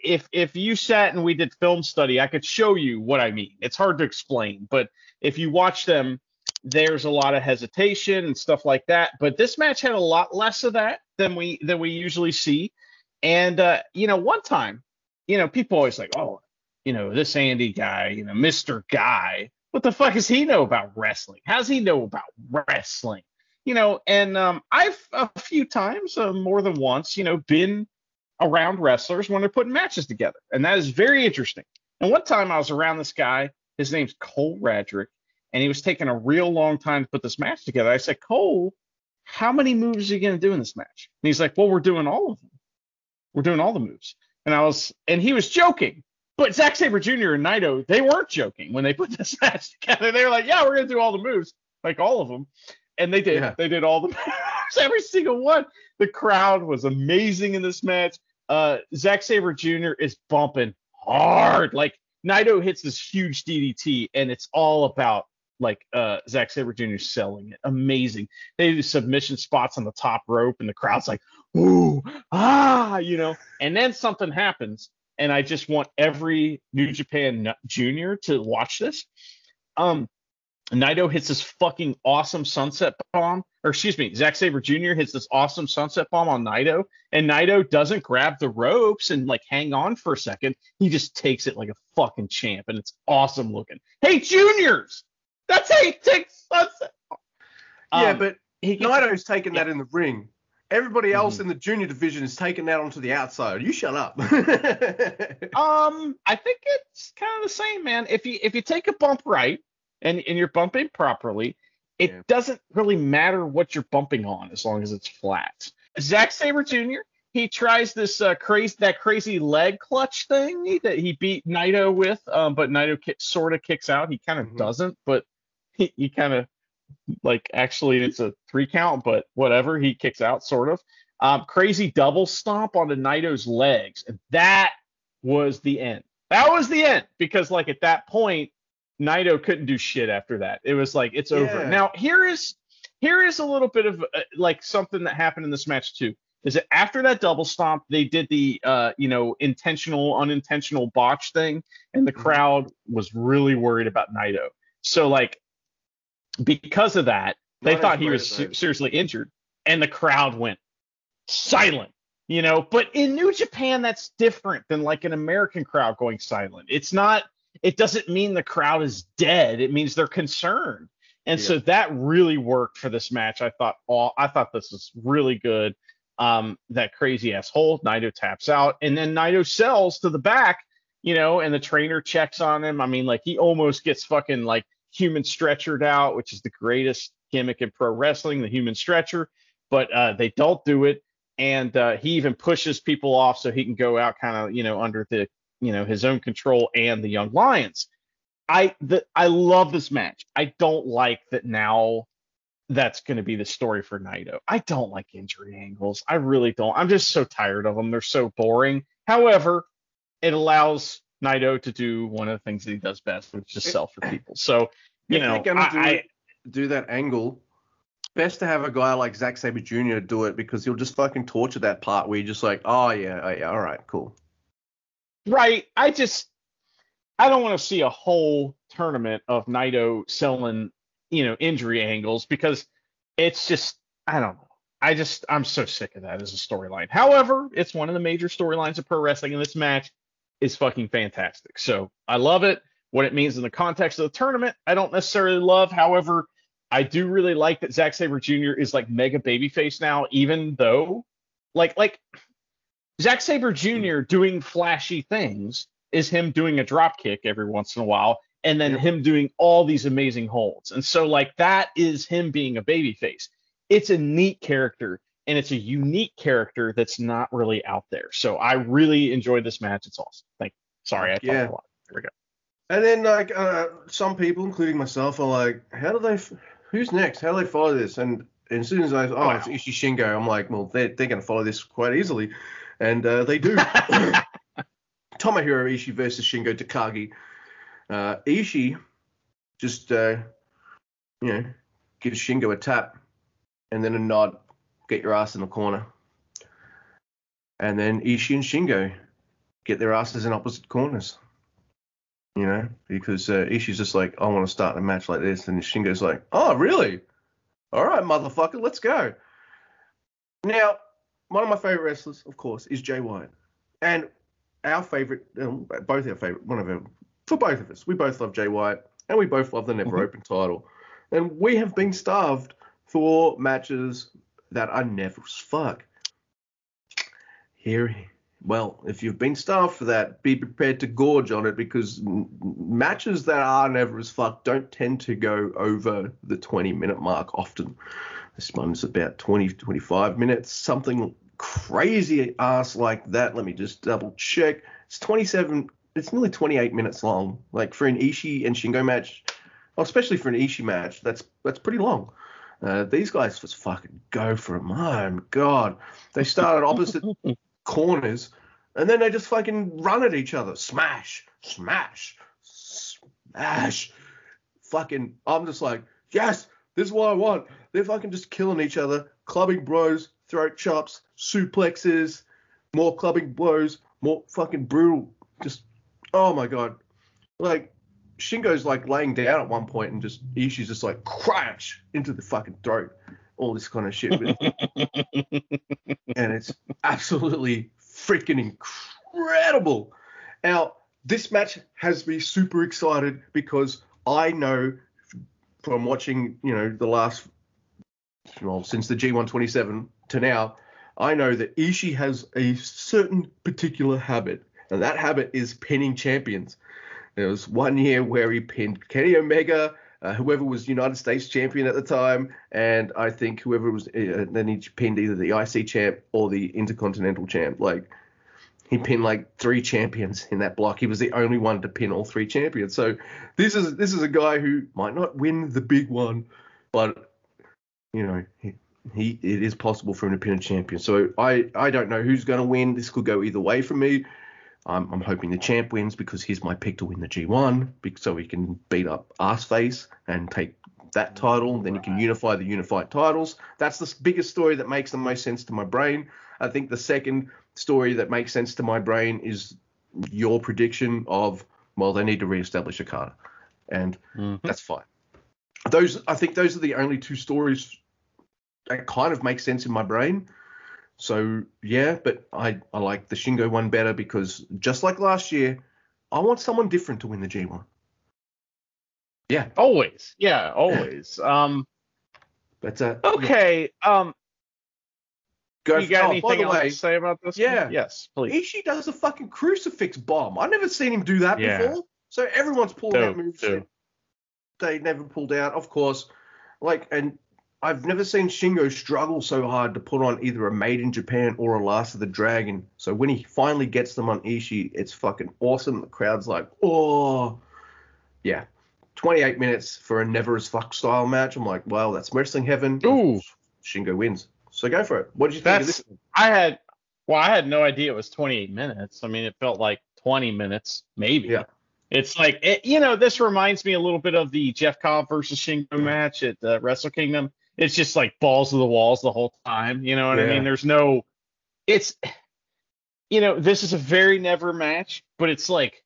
if if you sat and we did film study, I could show you what I mean. It's hard to explain, but if you watch them, there's a lot of hesitation and stuff like that. But this match had a lot less of that than we than we usually see. And uh, you know, one time, you know, people always like, oh, you know, this Andy guy, you know, Mr. Guy, what the fuck does he know about wrestling? How's he know about wrestling? You know, and um, I've a few times, uh, more than once, you know, been around wrestlers when they're putting matches together, and that is very interesting. And one time I was around this guy, his name's Cole Radrick, and he was taking a real long time to put this match together. I said, Cole, how many moves are you going to do in this match? And he's like, Well, we're doing all of them. We're doing all the moves. And I was, and he was joking. But Zack Sabre Jr. and Naito, they weren't joking when they put this (laughs) match together. They were like, Yeah, we're going to do all the moves, like all of them. And they did.
Yeah.
They did all the (laughs) moves, every single one. The crowd was amazing in this match. Uh, Zack Sabre Jr. is bumping hard. Like Naito hits this huge DDT, and it's all about like uh Zack Sabre Jr. selling it. Amazing. They do submission spots on the top rope, and the crowd's like, ooh, ah, you know. And then something happens, and I just want every New Japan Junior to watch this. Um, Naito hits this fucking awesome sunset bomb, or excuse me, Zack Sabre Jr. hits this awesome sunset bomb on Naito, and Naito doesn't grab the ropes and like hang on for a second. He just takes it like a fucking champ, and it's awesome looking. Hey, juniors, that's how you take sunset.
yeah,
Um,
but
he gets,
Naito's taken that in the ring. Everybody else
Mhm.
in the junior division is taking that onto the outside. You shut up.
Um, I think it's kind of the same, man. If you if you take a bump right and and you're bumping properly, it
Yeah.
doesn't really matter what you're bumping on as long as it's flat. Zack Sabre Jr. He tries this uh, crazy that crazy leg clutch thing that he beat Naito with, um, but Naito ki- sort of kicks out. He kind of
Mhm.
doesn't, but he, he kind of like actually it's a three count, but whatever. He kicks out sort of. Um, crazy double stomp onto Naito's legs, and that was the end. That was the end because like at that point, Naito couldn't do shit after that. It was like it's over. Now here is here is a little bit of uh, like something that happened in this match too. Is that after that double stomp, they did the uh, you know intentional unintentional botch thing, and the
Mhm.
crowd was really worried about Naito. So like because of that, they
Naito's
thought he was se- seriously injured, and the crowd went silent. You know, but in New Japan, that's different than like an American crowd going silent. It's not. It doesn't mean the crowd is dead. It means they're concerned. And so that really worked for this match. I thought all I thought this was really good. Um, that crazy ass hold, Naito taps out, and then Naito sells to the back, you know, and the trainer checks on him. I mean, like he almost gets fucking like human stretchered out, which is the greatest gimmick in pro wrestling, the human stretcher. But uh, they don't do it, and uh, he even pushes people off so he can go out kind of, you know, under the, you know, his own control and the Young Lions. I the I love this match. I don't like that now that's going to be the story for Naito. I don't like injury angles. I really don't. I'm just so tired of them. They're so boring. However, it allows Naito to do one of the things that he does best, which is sell for people. So, you know,
they're do,
I, I,
do that angle, best to have a guy like Zack Sabre Jr. do it because he'll just fucking torture that part where you're just like, oh yeah, oh, yeah, all right, cool.
Right. I just I don't want to see a whole tournament of Naito selling, you know, injury angles because it's just I don't know. I just I'm so sick of that as a storyline. However, it's one of the major storylines of pro wrestling and this match is fucking fantastic. So I love it. What it means in the context of the tournament, I don't necessarily love. However, I do really like that Zack Sabre Jr. is like mega babyface now, even though like like Zack Sabre Jr. doing flashy things is him doing a drop kick every once in a while, and then him doing all these amazing holds. And so, like, that is him being a babyface. It's a neat character, and it's a unique character that's not really out there. So I really enjoyed this match. It's awesome. Thank you. Sorry, I talked
Yeah.
a lot. There we go.
And then like uh, some people, including myself, are like, how do they? F- who's next? How do they follow this? And, and as soon as I, oh,
Wow.
it's Ishii Shingo, I'm like, well, they're, they're going to follow this quite easily, and uh, they do. (laughs) (laughs) Tomohiro Ishii versus Shingo Takagi. Uh, Ishii just, uh, you know, gives Shingo a tap, and then a nod, get your ass in the corner. And then Ishii and Shingo get their asses in opposite corners you know, because uh, Ishii's just like, I want to start a match like this, and Shingo's like, oh, really? All right, motherfucker, let's go. Now, one of my favorite wrestlers, of course, is Jay White, and our favorite, um, both our favorite, one of our, for both of us, we both love Jay White and we both love the Never
Mhm.
Open title. And we have been starved for matches that are never as fuck. Here, well, if you've been starved for that, be prepared to gorge on it because m- matches that are never as fuck don't tend to go over the 20 minute mark often. This one's about 20, 25 minutes, something crazy ass like that. Let me just double check. It's 27, it's nearly 28 minutes long. Like for an Ishii and Shingo match, well, especially for an Ishii match, that's that's pretty long. Uh, these guys just fucking go for it. My God, they started opposite (laughs) corners, and then they just fucking run at each other. Smash, smash, smash. Fucking, I'm just like, yes, this is what I want. They're fucking just killing each other, clubbing bros, throat chops, suplexes, more clubbing blows, more fucking brutal. Just, oh my God. Like, Shingo's like laying down at one point and just Ishii's just like crash into the fucking throat. All this kind of shit. (laughs) and it's absolutely freaking incredible. Now, this match has me super excited because I know from watching, you know, the last, well, since the G127 to now, I know that Ishii has a certain particular habit, and that habit is pinning champions. There was one year where he pinned Kenny Omega, uh, whoever was United States champion at the time, and I think whoever was uh, then he pinned either the IC champ or the Intercontinental champ. Like he pinned like three champions in that block. He was the only one to pin all three champions. So this is this is a guy who might not win the big one, but you know he, he it is possible for him to pin a champion. So I I don't know who's going to win. This could go either way for me. I'm, I'm hoping the champ wins because he's my pick to win the G1, so he can beat up Arseface and take that title. Then he can unify the unified titles. That's the biggest story that makes the most sense to my brain. I think the second story that makes sense to my brain is your prediction of well, they need to reestablish Okada, and
Mhm.
that's fine. Those I think those are the only two stories that kind of makes sense in my brain. So yeah, but I, I like the Shingo one better because just like last year, I want someone different to win the G1. Yeah,
Always. Yeah, (laughs) always. Um
but uh,
okay. Um
Go
you got
oh,
anything else
way,
to say about this?
Yeah.
One? Yes, please.
Ishii does a fucking crucifix bomb. I've never seen him do that
Yeah.
before. So everyone's pulled out
Dope,
moves
dope.
they never pulled out, of course. Like, and I've never seen Shingo struggle so hard to put on either a Made in Japan or a Last of the Dragon. So when he finally gets them on Ishii, it's fucking awesome. The crowd's like, oh, yeah. 28 minutes for a never as fuck style match. I'm like, well, that's wrestling heaven.
Ooh.
Shingo wins. So go for it. What did you think
That's
of this?
I had well, I had no idea it was 28 minutes. I mean, it felt like 20 minutes, maybe.
Yeah.
It's like it, you know, this reminds me a little bit of the Jeff Cobb versus Shingo match at uh, Wrestle Kingdom. It's just like balls to the walls the whole time. You know what I mean? There's no. It's, you know, this is a very never match, but it's like,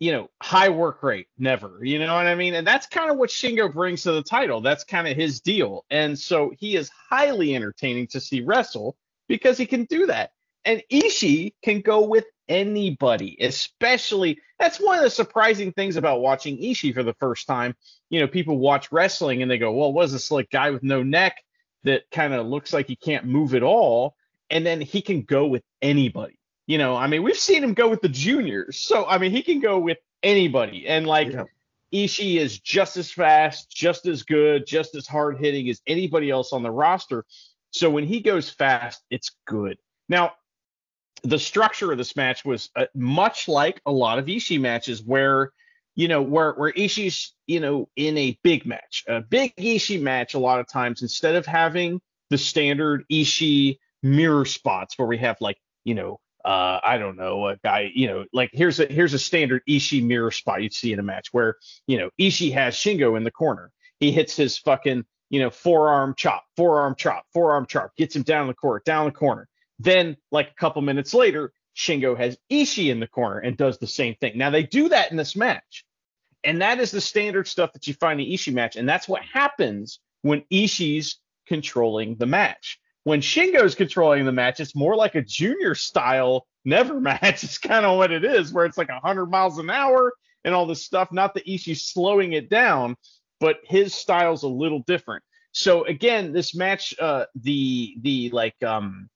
you know, high work rate, never. You know what I mean? And that's kind of what Shingo brings to the title. That's kind of his deal. And so he is highly entertaining to see wrestle because he can do that. And Ishii can go with anybody, especially that's one of the surprising things about watching Ishii for the first time. You know, people watch wrestling and they go, "Well, what is this like guy with no neck that kind of looks like he can't move at all?" And then he can go with anybody. You know, I mean, we've seen him go with the juniors, so I mean, he can go with anybody. And like,
Yeah.
Ishii is just as fast, just as good, just as hard hitting as anybody else on the roster. So when he goes fast, it's good. Now, the structure of this match was uh, much like a lot of Ishii matches where, you know, where where Ishii's, you know, in a big match, a big Ishii match, a lot of times instead of having the standard Ishii mirror spots where we have like, you know, uh, I don't know, a guy, you know, like here's a here's a standard Ishii mirror spot you'd see in a match where, you know, Ishii has Shingo in the corner. He hits his fucking, you know, forearm chop, forearm chop, forearm chop, gets him down the court, down the corner. Then, like a couple minutes later, Shingo has Ishii in the corner and does the same thing. Now they do that in this match, and that is the standard stuff that you find in Ishii match, and that's what happens when Ishii's controlling the match. When Shingo's controlling the match, it's more like a junior style never (laughs) match It's kind of what it is, where it's like 100 miles an hour and all this stuff. Not that Ishii's slowing it down, but his style's a little different. So again, this match, uh, the the like um,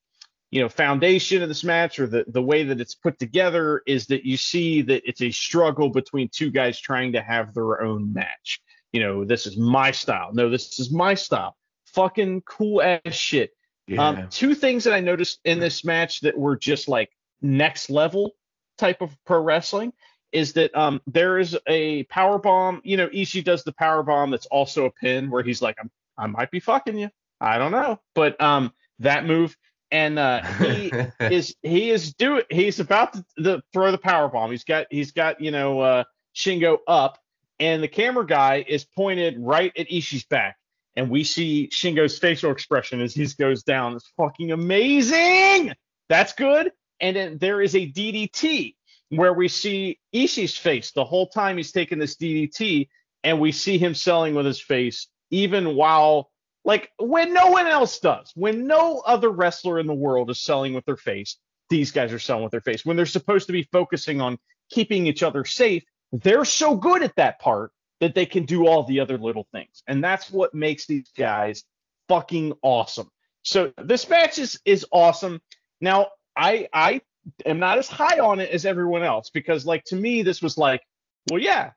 you know foundation of this match or the the way that it's put together is that you see that it's a struggle between two guys trying to have their own match. You know, this is my style. No, this is my style. Fucking cool ass shit.
Yeah.
Um, two things that I noticed in this match that were just like next level type of pro wrestling is that um, there is a power bomb. You know, Ishii does the power bomb that's also a pin where he's like, I'm, I might be fucking you. I don't know, but um, that move and uh, he (laughs) is he is doing he's about to the, throw the power bomb. He's got he's got you know uh, Shingo up, and the camera guy is pointed right at Ishii's back, and we see Shingo's facial expression as he goes down. It's fucking amazing. That's good. And then there is a DDT where we see Ishii's face the whole time he's taking this DDT, and we see him selling with his face even while like when no one else does, when no other wrestler in the world is selling with their face, these guys are selling with their face. When they're supposed to be focusing on keeping each other safe, they're so good at that part that they can do all the other little things. And that's what makes these guys fucking awesome. So this match is is awesome. Now, I I am not as high on it as everyone else because like to me this was like, well yeah,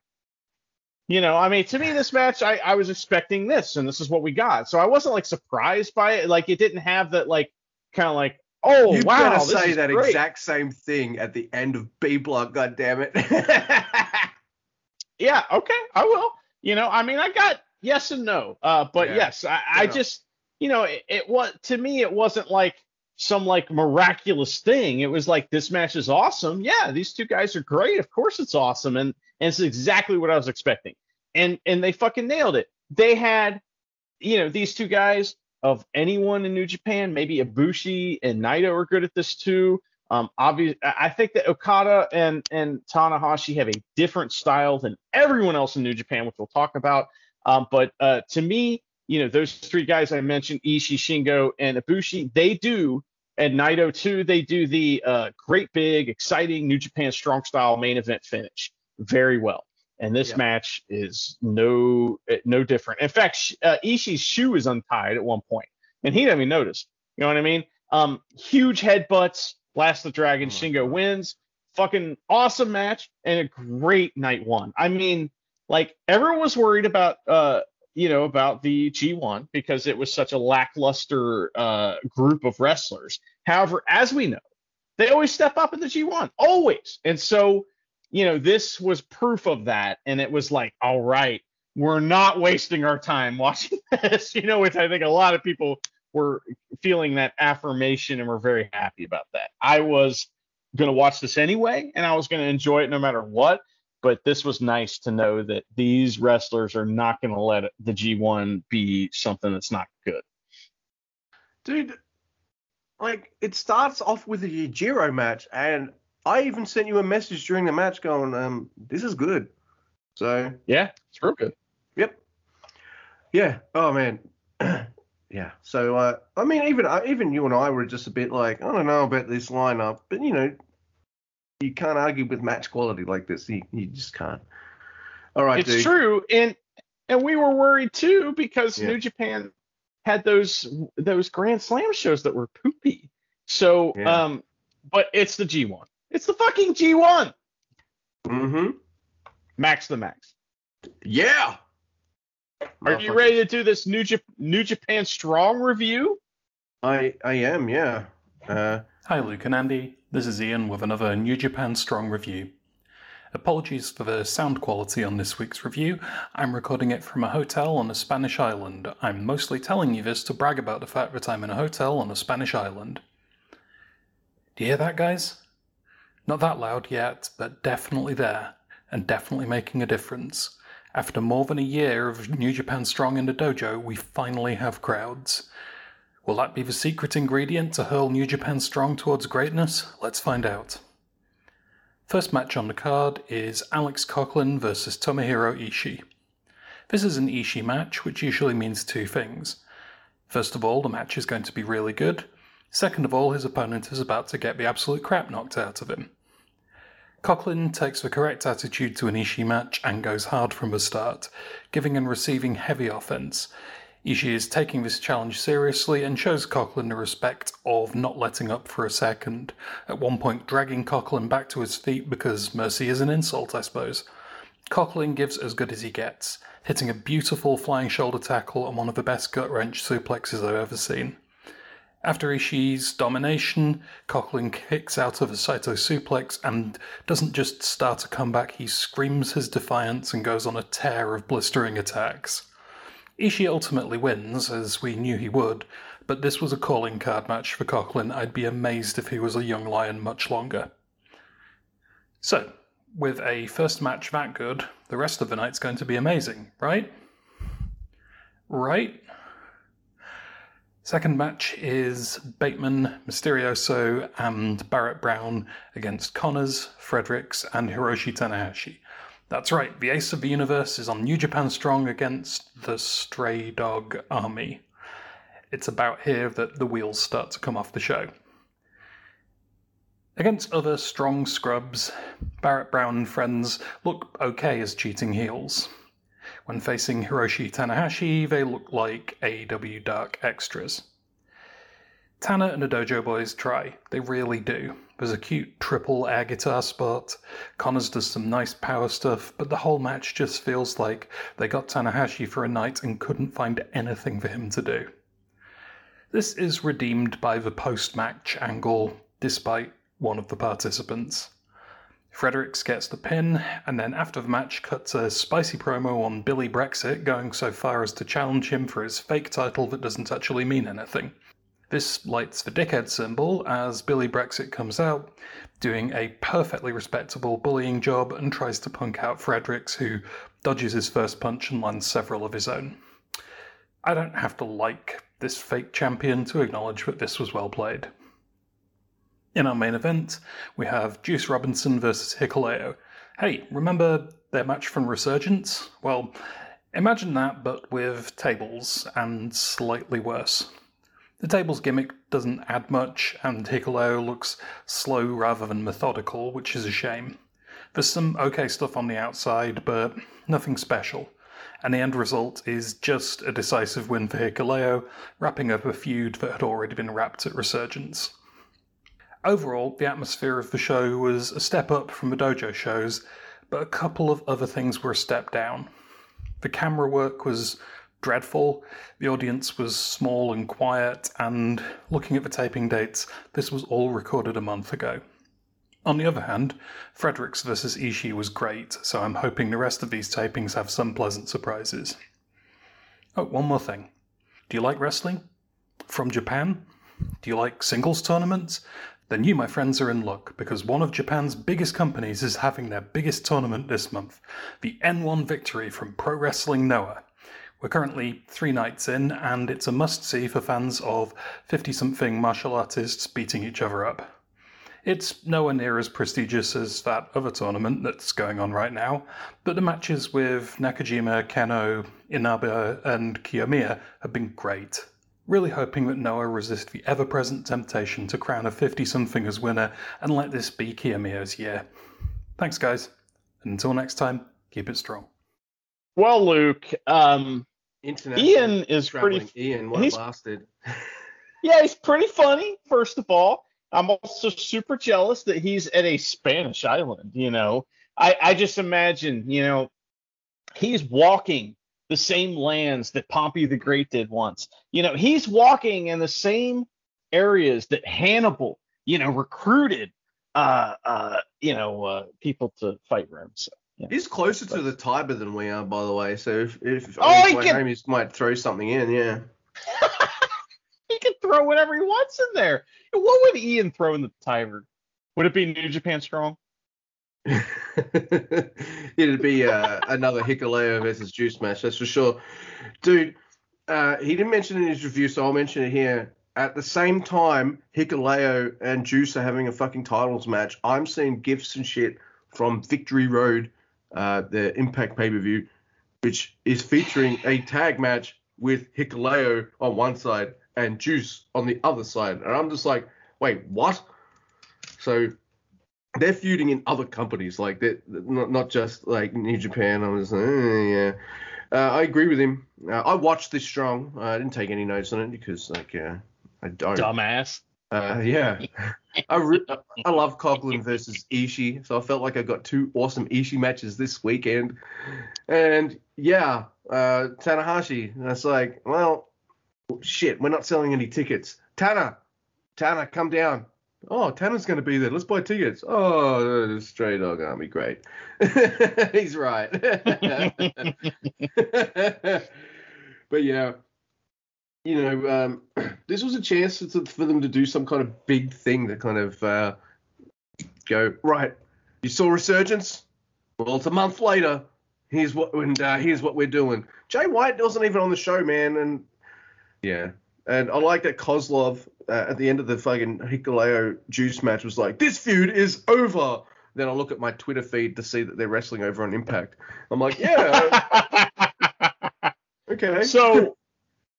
you know, I mean, to me, this match, I, I was expecting this, and this is what we got. So I wasn't like surprised by it. Like, it didn't have that, like, kind of like, oh,
you
wow.
better
this
say that
great.
exact same thing at the end of B Block, God damn it. (laughs)
Yeah, okay, I will. You know, I mean, I got yes and no. Uh, but
Yeah,
yes, I, I
yeah.
just, you know, it, it was to me, it wasn't like some like miraculous thing. It was like this match is awesome. Yeah, these two guys are great. Of course, it's awesome, and and it's exactly what I was expecting. And and they fucking nailed it. They had, you know, these two guys of anyone in New Japan, maybe Ibushi and Naito are good at this too. Um, obviously, I think that Okada and and Tanahashi have a different style than everyone else in New Japan, which we'll talk about. Um, but uh, to me, you know, those three guys I mentioned, Ishii, Shingo, and Ibushi, they do, and Naito too, they do the uh, great big, exciting New Japan strong style main event finish very well. And this
Yep.
match is no eh, no different. In fact, uh, Ishii's shoe is untied at one point, and he didn't even notice. You know what I mean? Um, huge headbutts. Blast the Dragon.
Oh
Shingo wins. Fucking awesome match and a great night one. I mean, like everyone was worried about uh you know about the G1 because it was such a lackluster uh group of wrestlers. However, as we know, they always step up in the G1, always. And so, you know, this was proof of that. And it was like, all right, we're not wasting our time watching (laughs) this, you know, which I think a lot of people were feeling that affirmation and were very happy about that. I was going to watch this anyway, and I was going to enjoy it no matter what. But this was nice to know that these wrestlers are not going to let the G1 be something that's not good.
Dude, like, it starts off with a Yujiro match, and I even sent you a message during the match going, um, this is good. So,
Yeah, it's real good.
Yep. Yeah. Oh man. (clears throat) yeah. So uh, I mean, even uh, even you and I were just a bit like, I don't know about this lineup, but you know, you can't argue with match quality like this. You, you just can't. All right,
it's
dude.
true, and and we were worried too because
Yeah.
New Japan had those those Grand Slam shows that were poopy. So,
Yeah.
um, but it's the G1. It's the fucking G1.
Mm-hmm.
Max the Max.
Yeah.
Are you ready to do this New, Jap- New Japan Strong review?
I I am. Yeah. Uh,
Hi, Luke and Andy. This is Ian with another New Japan Strong review. Apologies for the sound quality on this week's review. I'm recording it from a hotel on a Spanish island. I'm mostly telling you this to brag about the fact that I'm in a hotel on a Spanish island. Do you hear that, guys? Not that loud yet, but definitely there, and definitely making a difference. After more than a year of New Japan Strong in the dojo, we finally have crowds. Will that be the secret ingredient to hurl New Japan Strong towards greatness? Let's find out. First match on the card is Alex Coughlin versus Tomohiro Ishii. This is an Ishii match, which usually means two things. First of all, the match is going to be really good. Second of all, his opponent is about to get the absolute crap knocked out of him. Coughlin takes the correct attitude to an Ishii match and goes hard from the start, giving and receiving heavy offense. Ishii is taking this challenge seriously and shows Coughlin the respect of not letting up for a second, at one point dragging Coughlin back to his feet because mercy is an insult, I suppose. Coughlin gives as good as he gets, hitting a beautiful flying shoulder tackle and one of the best gut wrench suplexes I've ever seen. After Ishii's domination, Coughlin kicks out of a Saito suplex and doesn't just start a comeback, he screams his defiance and goes on a tear of blistering attacks. Ishii ultimately wins, as we knew he would, but this was a calling card match for Coughlin. I'd be amazed if he was a young lion much longer. So, with a first match that good, the rest of the night's going to be amazing, right? Right? Second match is Bateman, Misterioso, and Barrett Brown against Connors, Fredericks, and Hiroshi Tanahashi. That's right, the Ace of the Universe is on New Japan Strong against the Stray Dog Army. It's about here that the wheels start to come off the show. Against other strong scrubs, Barrett Brown and friends look okay as cheating heels. When facing Hiroshi Tanahashi, they look like AEW Dark extras. Tana and the Dojo Boys try, they really do. There's a cute triple air guitar spot, Connors does some nice power stuff, but the whole match just feels like they got Tanahashi for a night and couldn't find anything for him to do. This is redeemed by the post match angle, despite one of the participants. Fredericks gets the pin, and then after the match cuts a spicy promo on Billy Brexit, going so far as to challenge him for his fake title that doesn't actually mean anything. This lights the dickhead symbol as Billy Brexit comes out, doing a perfectly respectable bullying job and tries to punk out Fredericks, who dodges his first punch and lands several of his own. I don't have to like this fake champion to acknowledge that this was well played. In our main event, we have Juice Robinson versus Hikuleo. Hey, remember their match from Resurgence? Well, imagine that, but with tables and slightly worse. The tables gimmick doesn't add much, and Hikuleo looks slow rather than methodical, which is a shame. There's some okay stuff on the outside, but nothing special. And the end result is just a decisive win for Hikuleo, wrapping up a feud that had already been wrapped at Resurgence. Overall, the atmosphere of the show was a step up from the dojo shows, but a couple of other things were a step down. The camera work was dreadful, the audience was small and quiet, and looking at the taping dates, this was all recorded a month ago. On the other hand, Fredericks vs. Ishii was great, so I'm hoping the rest of these tapings have some pleasant surprises. Oh, one more thing. Do you like wrestling? From Japan? Do you like singles tournaments? Then you, my friends, are in luck because one of Japan's biggest companies is having their biggest tournament this month the N1 Victory from Pro Wrestling Noah. We're currently three nights in, and it's a must see for fans of 50 something martial artists beating each other up. It's nowhere near as prestigious as that other tournament that's going on right now, but the matches with Nakajima, Kenoh, Inaba, and Kiyomiya have been great really hoping that Noah resist the ever present temptation to crown a 50 something as winner and let this be Kiyomiya's year. Thanks, guys. And until next time, keep it strong.
Well, Luke, um, Ian is
traveling.
pretty.
Ian, what a
he's-
bastard. (laughs)
Yeah, he's pretty funny. First of all, I'm also super jealous that he's at a Spanish island. You know, I I just imagine, you know, he's walking the same lands that Pompey the Great did once. You know, he's walking in the same areas that Hannibal, you know, recruited, uh, uh, you know, uh, people to fight Rome. So, yeah.
He's closer to the Tiber than we are, by the way. So if, if
Oh, he can-
home, might throw something in, yeah. (laughs)
he can throw whatever he wants in there. What would Ian throw in the Tiber? Would it be New Japan Strong? (laughs)
It'd be uh, another Hikuleo versus Juice match, that's for sure. Dude, uh, he didn't mention it in his review, so I'll mention it here. At the same time, Hikuleo and Juice are having a fucking titles match. I'm seeing gifts and shit from Victory Road, uh, the Impact pay per view, which is featuring a tag match with Hikuleo on one side and Juice on the other side, and I'm just like, wait, what? So they're feuding in other companies, like they're not not just like New Japan. I was like, eh, yeah. Uh, I agree with him. Uh, I watched this strong. Uh, I didn't take any notes on it because like uh, I don't.
Dumbass.
Uh, yeah, (laughs) I re- I love Coughlin versus Ishii, so I felt like I got two awesome Ishii matches this weekend, and yeah, uh, Tanahashi. That's like, well, shit, we're not selling any tickets. Tana, Tana, come down. Oh, Tana's going to be there. Let's buy tickets. Oh, Stray Dog Army, great. (laughs) He's right. (laughs) but yeah, you know, um, (clears throat) this was a chance to, for them to do some kind of big thing to kind of uh, go right. You saw Resurgence. Well, it's a month later. Here's what and uh, here's what we're doing. Jay White wasn't even on the show, man, and yeah, and I like that Koslov uh, at the end of the fucking Hikuleo Juice match was like, "This feud is over." Then I look at my Twitter feed to see that they're wrestling over on Impact. I'm like, yeah, (laughs) okay.
so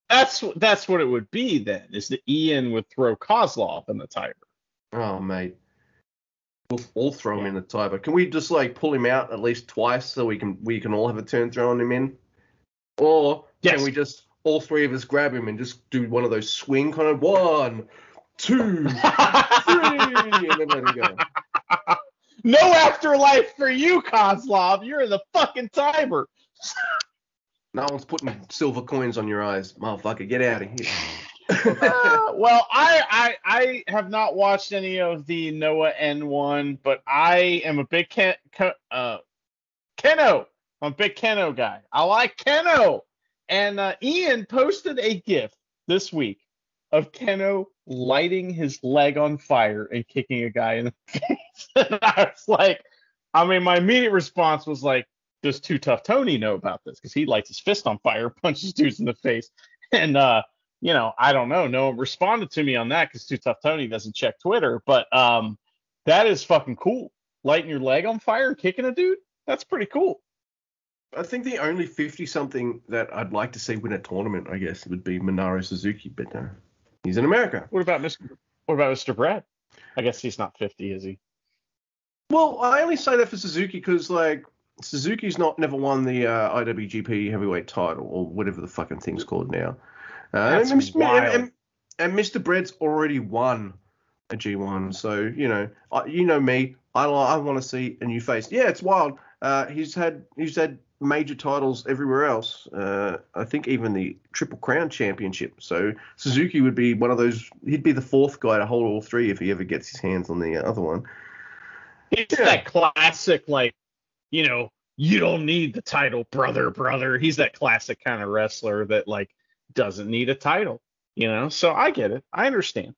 that's that's what it would be then. Is that Ian would throw Koslov in the Tiber?
Oh, mate. We'll all throw him in the Tiber. Can we just like pull him out at least twice so we can we can all have a turn throwing him in? Or
Yes.
can we just all three of us grab him and just do one of those swing kind of one, two, three, and then let him go? (laughs)
no afterlife for you, Koslov. You're in the fucking Tiber.
No one's putting silver coins on your eyes, motherfucker. Get out of here. (laughs)
Uh, well, I, I I have not watched any of the Noah N1, but I am a big Ken, Ken- uh, Kenoh. I'm a big Kenoh guy. I like Kenoh. And uh, Ian posted a GIF this week of Kenoh lighting his leg on fire and kicking a guy in the (laughs) face. and I was like, I mean, my immediate response was like, does Too Tough Tony know about this? Because he lights his fist on fire, (laughs) punches dudes in the face. And uh, you know, I don't know. No one responded to me on that because Too Tough Tony doesn't check Twitter. But um, that is fucking cool. Lighting your leg on fire and kicking a dude. That's pretty cool.
I think the only 50 something that I'd like to see win a tournament, I guess, would be Minoru Suzuki, but uh, he's in America.
What about Mr. What about Mr. Brad? I guess he's not 50, is he?
Well, I only say that for Suzuki because, like, Suzuki's not never won the uh, IWGP heavyweight title or whatever the fucking thing's called now. Uh,
That's
and, and- and Mr. Bread's already won a G1, so you know, I, you know me. I I want to see a new face. Yeah, it's wild. Uh, he's had he's had major titles everywhere else. Uh, I think even the Triple Crown Championship. So Suzuki would be one of those. He'd be the fourth guy to hold all three if he ever gets his hands on the other one.
He's
Yeah.
that classic, like, you know, you don't need the title, brother, brother. He's that classic kind of wrestler that like doesn't need a title, you know. So I get it. I understand.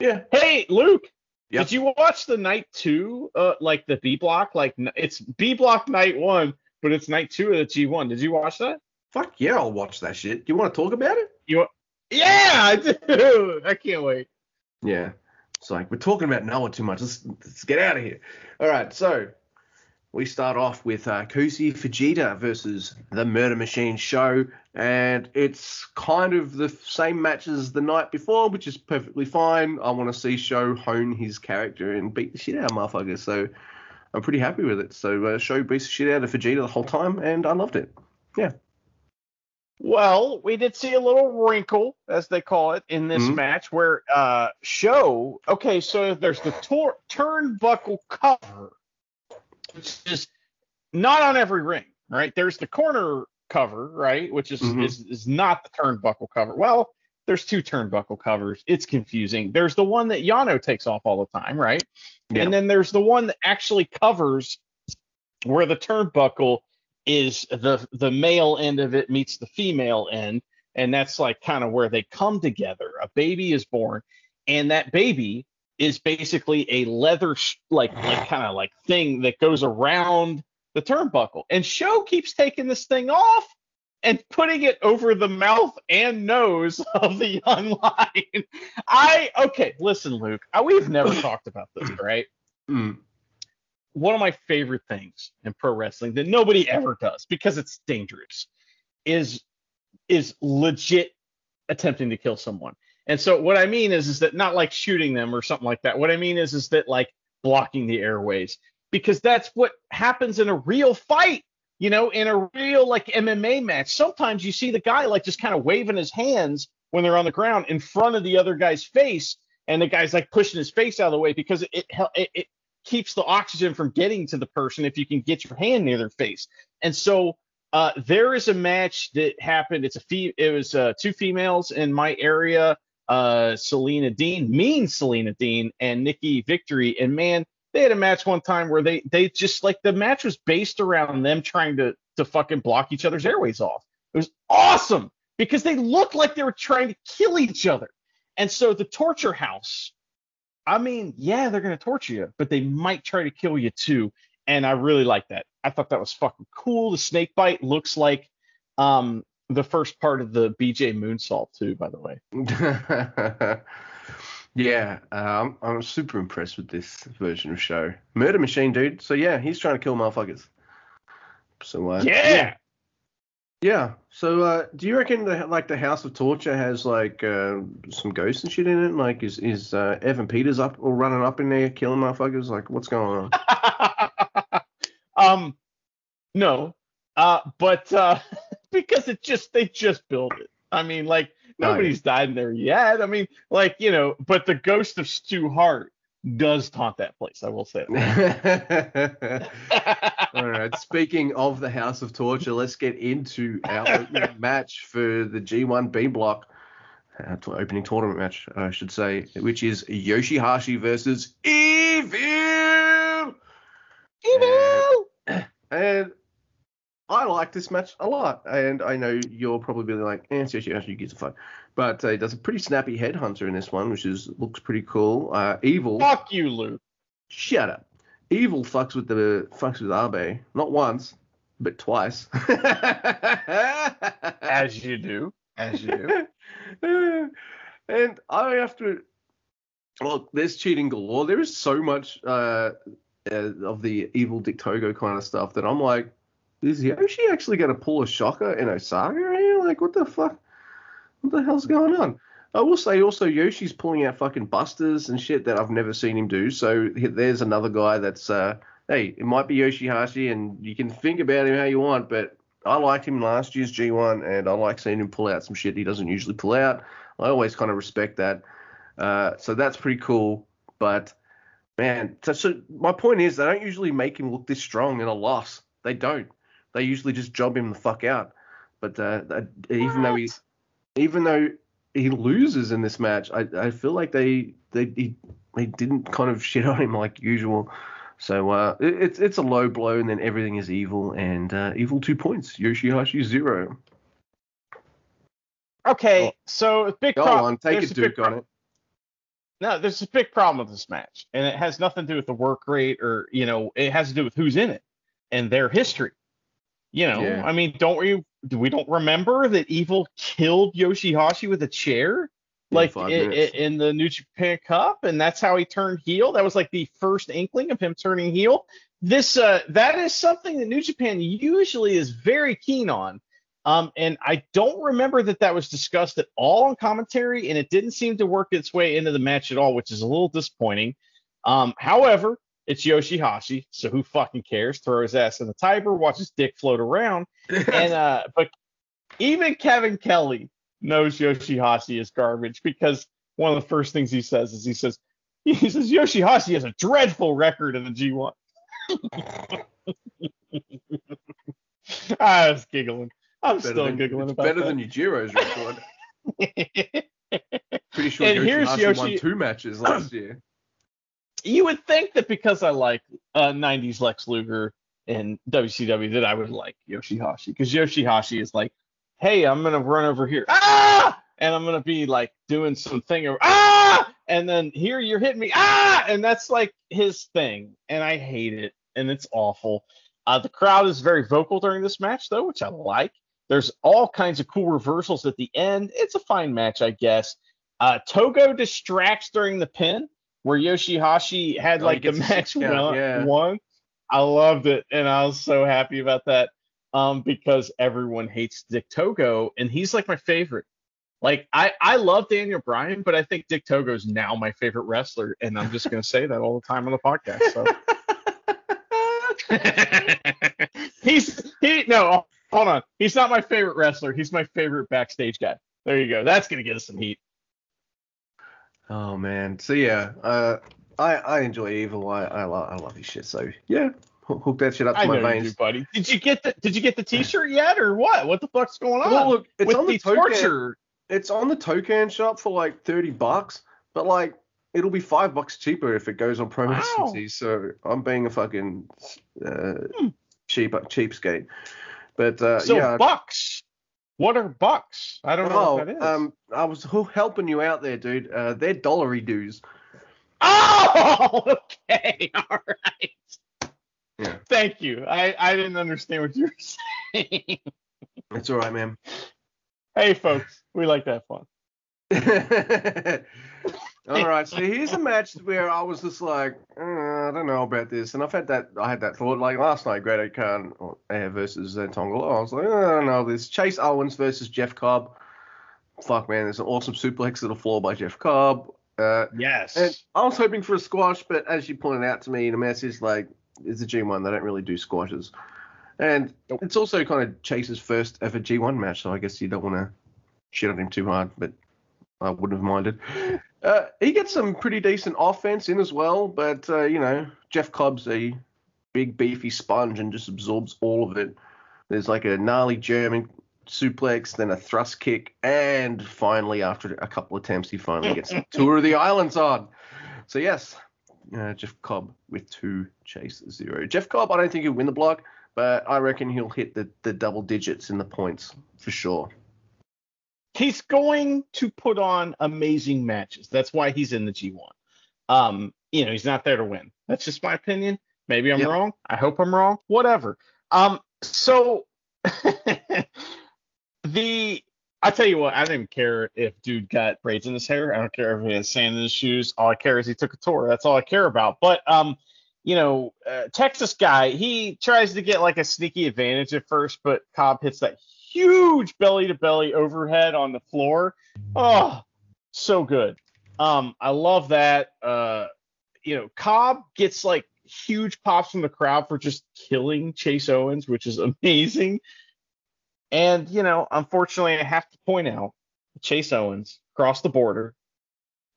Yeah.
Hey, Luke,
Yep.
did you watch the night two, uh, like the B block? Like it's B block night one, but it's night two of the G1. Did you watch that?
Fuck yeah, I'll watch that shit. Do you want to talk about it?
You? Yeah, I do. (laughs) I can't wait.
Yeah. It's like we're talking about Noah too much. Let's, let's get out of here. All right, so we start off with uh, Kosei Fujita versus the Murder Machine SHO, and it's kind of the same match as the night before, which is perfectly fine. I want to see SHO hone his character and beat the shit out of motherfuckers, so I'm pretty happy with it. So uh, SHO beats the shit out of Fujita the whole time, and I loved it. Yeah.
Well, we did see a little wrinkle, as they call it, in this
Mhm.
match where uh SHO. Okay, so there's the tor- turnbuckle cover, which is not on every ring, right? There's the corner cover, right, which is
Mhm.
is is not the turnbuckle cover. Well, there's two turnbuckle covers. It's confusing. There's the one that Yano takes off all the time, right?
Yeah.
And then there's the one that actually covers where the turnbuckle is the the male end of it meets the female end and that's like kind of where they come together a baby is born and that baby is basically a leather like (sighs) like kind of like thing that goes around the turnbuckle and SHO keeps taking this thing off and putting it over the mouth and nose (laughs) of the young lion i okay listen luke I, we've never (clears throat) talked about this right
Mm.
one of my favorite things in pro wrestling that nobody ever does because it's dangerous is is legit attempting to kill someone. And so what I mean is is that not like shooting them or something like that. What I mean is is that like blocking the airways because that's what happens in a real fight. You know, in a real like MMA match, sometimes you see the guy like just kind of waving his hands when they're on the ground in front of the other guy's face, and the guy's like pushing his face out of the way because it it, it keeps the oxygen from getting to the person if you can get your hand near their face. And so uh, there is a match that happened. It's a fe- it was uh, two females in my area, uh, Selena Dean, mean Selena Dean, and Nikki Victory. And man, they had a match one time where they they just like the match was based around them trying to to fucking block each other's airways off. It was awesome because they looked like they were trying to kill each other. And so the torture house, I mean, yeah, they're gonna torture you, but they might try to kill you too. And I really like that. I thought that was fucking cool. The snake bite looks like um the first part of the BJ moonsault too, by the way. (laughs)
yeah, um, I'm super impressed with this version of SHO. Murder Machine, dude. So yeah, he's trying to kill motherfuckers. So uh,
Yeah.
yeah. So uh, do you reckon the like the House of Torture has like uh, some ghosts and shit in it? Like is is uh, Evan Peters up or running up in there killing motherfuckers? Like what's going on? (laughs)
um no. Uh but uh (laughs) because it just they just built it. I mean like nobody's died in there yet. I mean like, you know, but the ghost of Stu Hart does taunt that place, I will say that. (laughs)
All right. Speaking of the House of Torture, let's get into our (laughs) match for the G1 B block. Uh, to- opening tournament match, I should say, which is Yoshihashi versus Evil.
Evil!
And I like this match a lot. And I know you're probably like, eh, it's Yoshihashi gives a fuck. But uh, he does a pretty snappy headhunter in this one, which is looks pretty cool. Uh, Evil.
Fuck you, Luke.
Shut up. Evil fucks with the fucks with Abe, not once, but twice. (laughs)
As you do. As you do. (laughs)
and I have to. Well, there's cheating galore. There is so much uh, uh, of the evil Dick Togo kind of stuff that I'm like, is Yoshi actually going to pull a shocker in Osaka here? Like, what the fuck? What the hell's going on? I will say also Yoshi's pulling out fucking busters and shit that I've never seen him do. So there's another guy that's uh, hey, it might be Yoshihashi and you can think about him how you want, but I liked him last year's G1 and I like seeing him pull out some shit he doesn't usually pull out. I always kind of respect that. Uh, so that's pretty cool. But man, so, so my point is they don't usually make him look this strong in a loss. They don't. They usually just job him the fuck out. But uh, that- even though he, even though he loses in this match, I, I feel like they they he, they didn't kind of (laughs) shit on him like usual. So uh, it, it's it's a low blow, and then everything is evil, and uh, evil two points. Yoshihashi zero.
Okay, so big
Go
problem.
on, take a Duke on it.
No, there's a big problem with this match, and it has nothing to do with the work rate or you know, it has to do with who's in it and their history. You know,
Yeah.
I mean, don't we do we don't remember that Evil killed Yoshihashi with a chair, like
five
i- i- in the New Japan Cup, and that's how he turned heel. That was like the first inkling of him turning heel. This uh, that is something that New Japan usually is very keen on. Um, and I don't remember that that was discussed at all on commentary, and it didn't seem to work its way into the match at all, which is a little disappointing. Um, however, it's Yoshihashi, so who fucking cares? Throw his ass in the Tiber, watch his dick float around, and (laughs) uh, but even Kevin Kelly knows Yoshihashi is garbage because one of the first things he says is he says he says Yoshihashi has a dreadful record in the G1. (laughs) I was giggling. I'm
Better
still
than,
giggling
it's better
that.
than Yujiro's record. (laughs) Pretty sure
And here's
Yoshihashi won two matches last year.
You would think that because I like uh, 90s Lex Luger and WCW that I would like Yoshihashi because Yoshihashi is like, hey, I'm gonna run over here, ah, and I'm gonna be like doing some thing, or ah, and then here you're hitting me, ah, and that's like his thing, and I hate it, and it's awful. Uh, the crowd is very vocal during this match though, which I like. There's all kinds of cool reversals at the end. It's a fine match, I guess. Uh, Togo distracts during the pin where Yoshihashi had
Oh,
like the
a six
match won,
yeah.
won. I loved it, and I was so happy about that. Um, because everyone hates Dick Togo, and he's like my favorite. Like I, I love Daniel Bryan, but I think Dick Togo's now my favorite wrestler, and I'm just gonna say that all the time on the podcast. So (laughs) he's he no, hold on. He's not my favorite wrestler. He's my favorite backstage guy. There you go. That's gonna get us some heat.
Oh man. So yeah, uh, I I enjoy Evil. I I, lo- I love his shit. So yeah, hook that shit up to
I
my
know you
veins.
do, buddy. Did you get the Did you get the T-shirt yet, or what? What the fuck's going on?
Well, look, it's
with
on the
the
token.
torture.
It's on the token shop for like thirty bucks, but like it'll be five bucks cheaper if it goes on promo
Wow.
So I'm being a fucking uh,
Hmm.
cheap cheapskate. But uh,
So
yeah.
bucks. What are bucks? I don't know
Oh,
what that is.
um, I was helping you out there, dude. Uh, they're dollary dues.
Oh, (laughs) okay, (laughs) all right.
Yeah.
Thank you. I I didn't understand what you were (laughs) saying.
It's all right, man.
hey, folks, we like that fun.
All right, so here's a match where I was just like, uh, I don't know about this, and I've had that, I had that thought like last night, Great Khan uh, versus uh, Tonga. I was like, uh, I don't know this. Chase Owens versus Jeff Cobb. Fuck man, there's an awesome suplex to the floor by Jeff Cobb. Uh,
Yes.
and I was hoping for a squash, but as you pointed out to me in a message, like it's a G1, they don't really do squashes, and
Nope.
it's also kind of Chase's first ever G1 match, so I guess you don't want to shit on him too hard, but I wouldn't have minded. Uh, he gets some pretty decent offense in as well, but uh, you know Jeff Cobb's a big beefy sponge and just absorbs all of it. There's like a gnarly German suplex, then a thrust kick, and finally after a couple of attempts, he finally gets (laughs) tour of the islands on. So yes, uh, Jeff Cobb with two chase zero. Jeff Cobb, I don't think he'll win the block, but I reckon he'll hit the, the double digits in the points for sure.
He's going to put on amazing matches. That's why he's in the G1. Um, you know, he's not there to win. That's just my opinion. Maybe I'm
Yep.
wrong. I hope I'm wrong. Whatever. Um, so (laughs) the I tell you what, I don't even care if dude got braids in his hair. I don't care if he has sand in his shoes. All I care is he took a tour. That's all I care about. But um, you know, uh, Texas guy, he tries to get like a sneaky advantage at first, but Cobb hits that huge belly to belly overhead on the floor. Oh, so good. Um, I love that. Uh, you know, Cobb gets like huge pops from the crowd for just killing Chase Owens, which is (laughs) amazing. And you know, unfortunately, I have to point out Chase Owens crossed the border.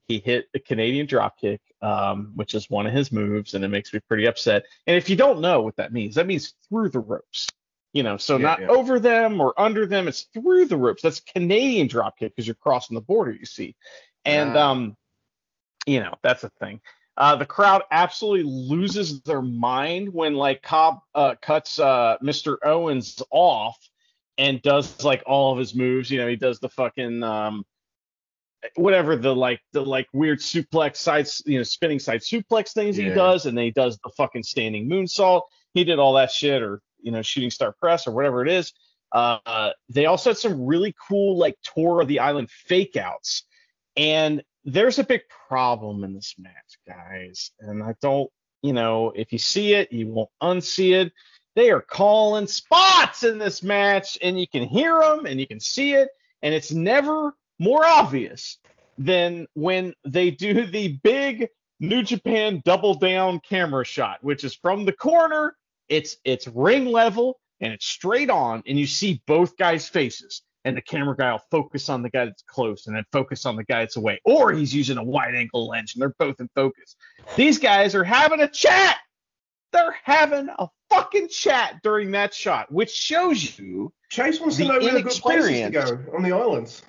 He hit a Canadian dropkick, um, which is one of his moves, and it makes me pretty upset. And if you don't know what that means, that means through the ropes. You know, so
Yeah,
not
yeah.
over them or under them. It's through the ropes. That's Canadian dropkick because you're crossing the border. You see, and
Ah.
um, you know that's a thing. Uh, the crowd absolutely loses their mind when like Cobb uh, cuts uh, Mr. Owens off and does like all of his moves. You know, he does the fucking um, whatever the like the like weird suplex side, you know, spinning side suplex things he does, and then he does the fucking standing moonsault. He did all that shit, or you know, shooting star press, or whatever it is. Uh, they also had some really cool like tour of the island fake outs, and there's a big problem in this match, guys. And I don't, you know, if you see it, you won't unsee it. They are calling spots in this match, and you can hear them and you can see it, and it's never more obvious than when they do the big New Japan double down camera shot, which is from the corner. It's it's ring level and it's straight on, and you see both guys' faces. And the camera guy will focus on the guy that's close and then focus on the guy that's away. Or he's using a wide angle lens and they're both in focus. These guys are having a chat. They're having a fucking chat during that shot, which shows you
Chase wants to know where the good places to go on the islands.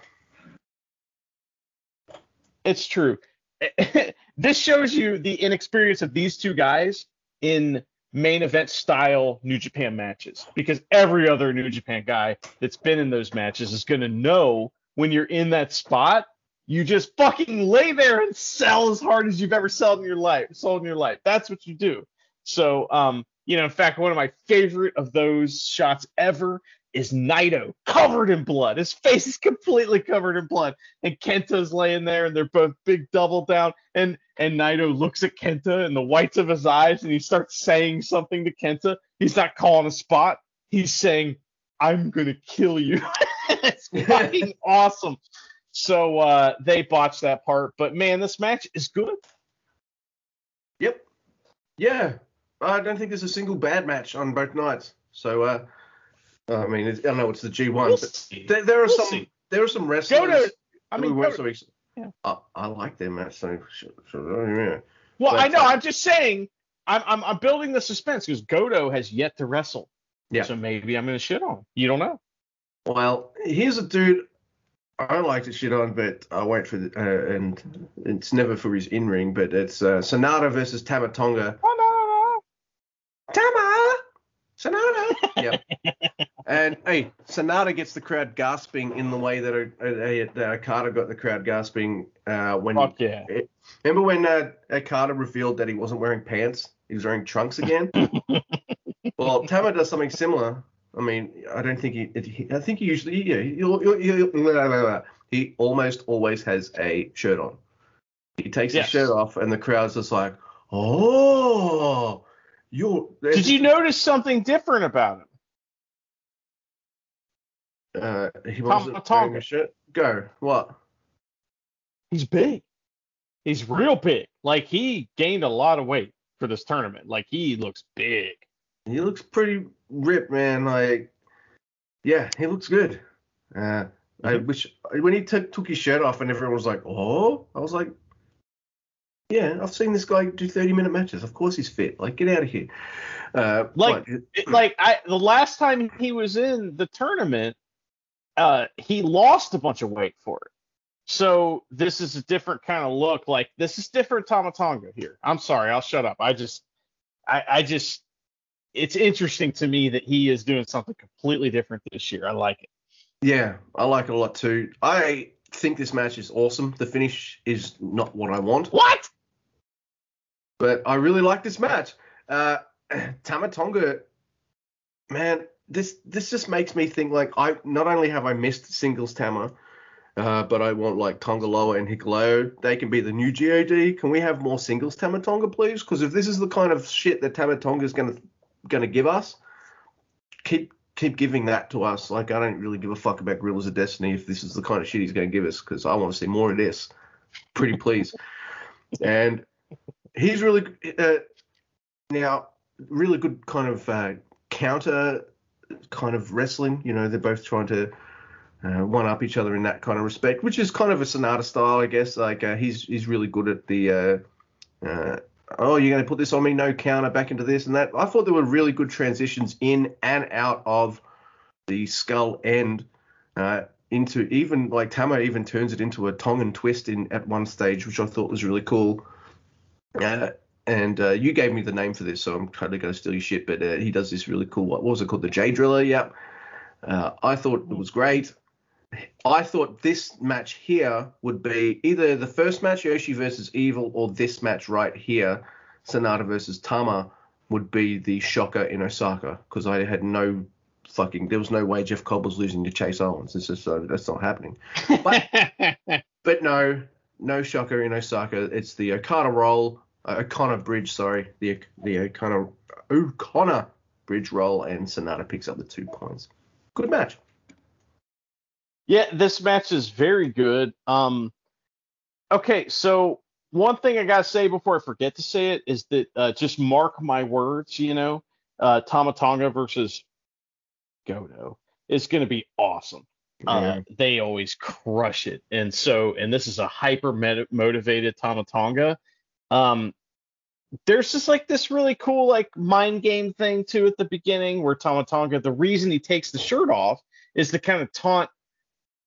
it's true. (laughs) this shows you the inexperience of these two guys in main event style New Japan matches because every other New Japan guy that's been in those matches is going to know when you're in that spot, you just fucking lay there and sell as hard as you've ever sold in your life, sold in your life. That's what you do. So, um, you know, in fact, one of my favorite of those shots ever is Naito covered in blood. His face is completely covered in blood and Kenta's laying there, and they're both big double down. And and Naito looks at Kenta in the whites of his eyes, and he starts saying something to Kenta. He's not calling a spot. He's saying, "I'm gonna kill you." (laughs) it's (laughs) fucking awesome. So uh, they botched that part. But man, this match is good.
Yep. Yeah. I don't think there's a single bad match on both nights. So, uh, I mean, it's, I know it's the G1,
We'll
but there, there are
We'll
some
see.
there are some wrestlers
Goto, I mean,
so ex-
Yeah.
I, I like their match. So, so, yeah.
well, I know.
Uh,
I'm just saying. I'm I'm, I'm building the suspense because Goto has yet to wrestle.
Yeah.
So maybe I'm gonna shit on. him. You don't know.
Well, here's a dude I like to shit on, but I wait for the, uh, and it's never for his in ring, but it's uh, Sanada versus Tama
Tonga.
Tama! Sanada! yep. (laughs) And hey, Sanada gets the crowd gasping in the way that, uh, uh, Okada got the crowd gasping uh, when.
Fuck yeah.
Remember when uh, Okada revealed that he wasn't wearing pants? He was wearing trunks again. (laughs) well, Tama does something similar. I mean, I don't think he. he I think he usually. Yeah, he, he, he almost always has a shirt on. He takes
Yes.
his shirt off, and the crowd's just like, "Oh, you're."
Did you notice something different about him?
Uh, he wasn't
Tonga.
wearing a shirt. Go. What?
He's big. He's real big. Like he gained a lot of weight for this tournament. Like he looks big.
He looks pretty ripped, man. Like, yeah, he looks good. Uh, I
Mhm.
wish when he took took his shirt off and everyone was like, "Oh," I was like, "Yeah, I've seen this guy do 30 minute matches. Of course he's fit. Like, get out of here." Uh,
Like-
what?
It- like I the last time he was in the tournament, uh, he lost a bunch of weight for it. So this is a different kind of look. Like this is different Tama Tonga here. I'm sorry, I'll shut up. I just, I, I just, it's interesting to me that he is doing something completely different this year. I like it.
Yeah, I like it a lot too. I think this match is awesome. The finish is not what I want.
What?
but I really like this match. Uh, (clears throat) Tama Tonga, man, this this just makes me think like I not only have I missed singles Tama, uh, but I want like Tanga Loa and Hikuleo. They can be the new God. Can we have more singles Tama Tonga, please? Because if this is the kind of shit that Tama Tonga is gonna gonna give us, keep keep giving that to us. Like I don't really give a fuck about Guerrillas of Destiny if this is the kind of shit he's gonna give us because I want to see more of this. Pretty please. and he's really uh, now really good kind of uh, counter kind of wrestling. You know, they're both trying to uh, one up each other in that kind of respect, which is kind of a Sanada style, I guess. Like uh, he's he's really good at the. Uh, uh, Oh, you're going to put this on me? No counter back into this and that. I thought there were really good transitions in and out of the skull end uh, into even like Tama even turns it into a Tongan Twist in at one stage, which I thought was really cool. And uh, you gave me the name for this, so I'm totally going to steal your shit. But uh, he does this really cool. What, what was it called? The J Driller. Yep. Uh, I thought it was great. I thought this match here would be either the first match Yoshi versus Evil or this match right here, Sanada versus Tama, would be the shocker in Osaka because I had no fucking there was no way Jeff Cobb was losing to Chase Owens. It's just uh, that's not happening. But (laughs) but no, no shocker in Osaka. It's the Okada roll, uh, O'Connor bridge. Sorry, the the O'Connor O'Connor bridge roll, and Sanada picks up the two points. Good match.
Yeah, this match is very good. Um, okay, so one thing I gotta say before I forget to say it is that uh, just mark my words. You know, uh, Tama Tonga versus Goto is gonna be awesome. Uh, they always crush it, and so and this is a hyper motivated Tama Tonga. Um, there's just like this really cool like mind game thing too at the beginning where Tama Tonga the reason he takes the shirt off is to kind of taunt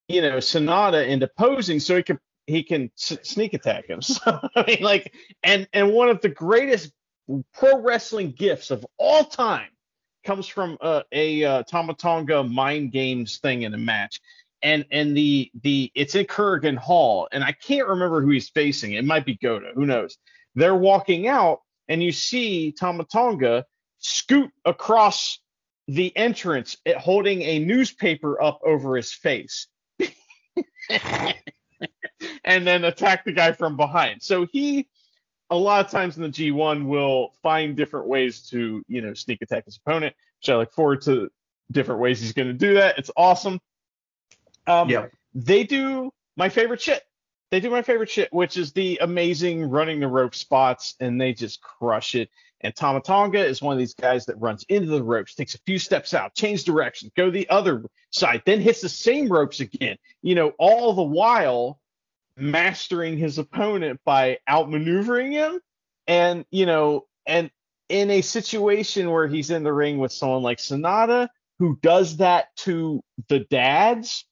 you know Sanada into posing so he can he can s- sneak attack him. (laughs) So I mean like and and one of the greatest pro wrestling gifts of all time comes from uh, a uh, Tama Tonga mind games thing in a match. And and the the it's in Korakuen Hall and I can't remember who he's facing. It might be Goto, who knows. They're walking out and you see Tama Tonga scoot across the entrance holding a newspaper up over his face (laughs) and then attack the guy from behind. So he a lot of times in the G1 will find different ways to, you know, sneak attack his opponent, which I look forward to different ways he's going to do that. It's awesome. Um,
Yeah.
They do my favorite shit. They do my favorite shit, which is the amazing running the rope spots, and they just crush it. And Tama Tonga is one of these guys that runs into the ropes, takes a few steps out, change direction, go the other side, then hits the same ropes again. You know, all the while mastering his opponent by outmaneuvering him. And, you know, and in a situation where he's in the ring with someone like Sanada, who does that to the dads,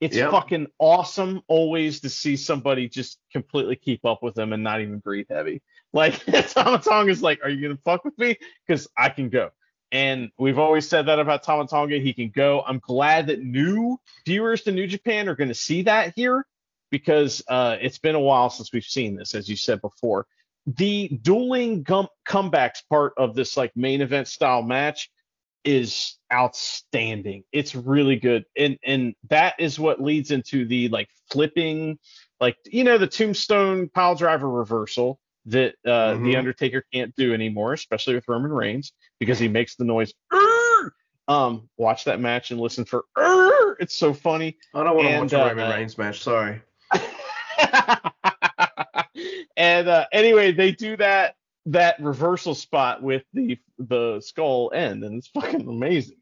it's
Yep.
fucking awesome always to see somebody just completely keep up with them and not even breathe heavy. Like (laughs) Tama Tonga is like, are you gonna fuck with me? Because I can go. And we've always said that about Tama Tonga. He can go. I'm glad that new viewers to New Japan are going to see that here because uh, it's been a while since we've seen this, as you said before. The dueling gum- comebacks part of this like main event style match is outstanding. It's really good, and and that is what leads into the like flipping, like you know the tombstone pile driver reversal that uh, the
Mhm.
Undertaker can't do anymore, especially with Roman Reigns because he makes the noise. "Urgh!" Um, watch that match and listen for. "Urgh!" It's so funny.
I don't want to watch a
uh,
Roman Reigns match. Sorry. (laughs)
and uh, anyway, they do that that reversal spot with the the skull end, and it's fucking amazing.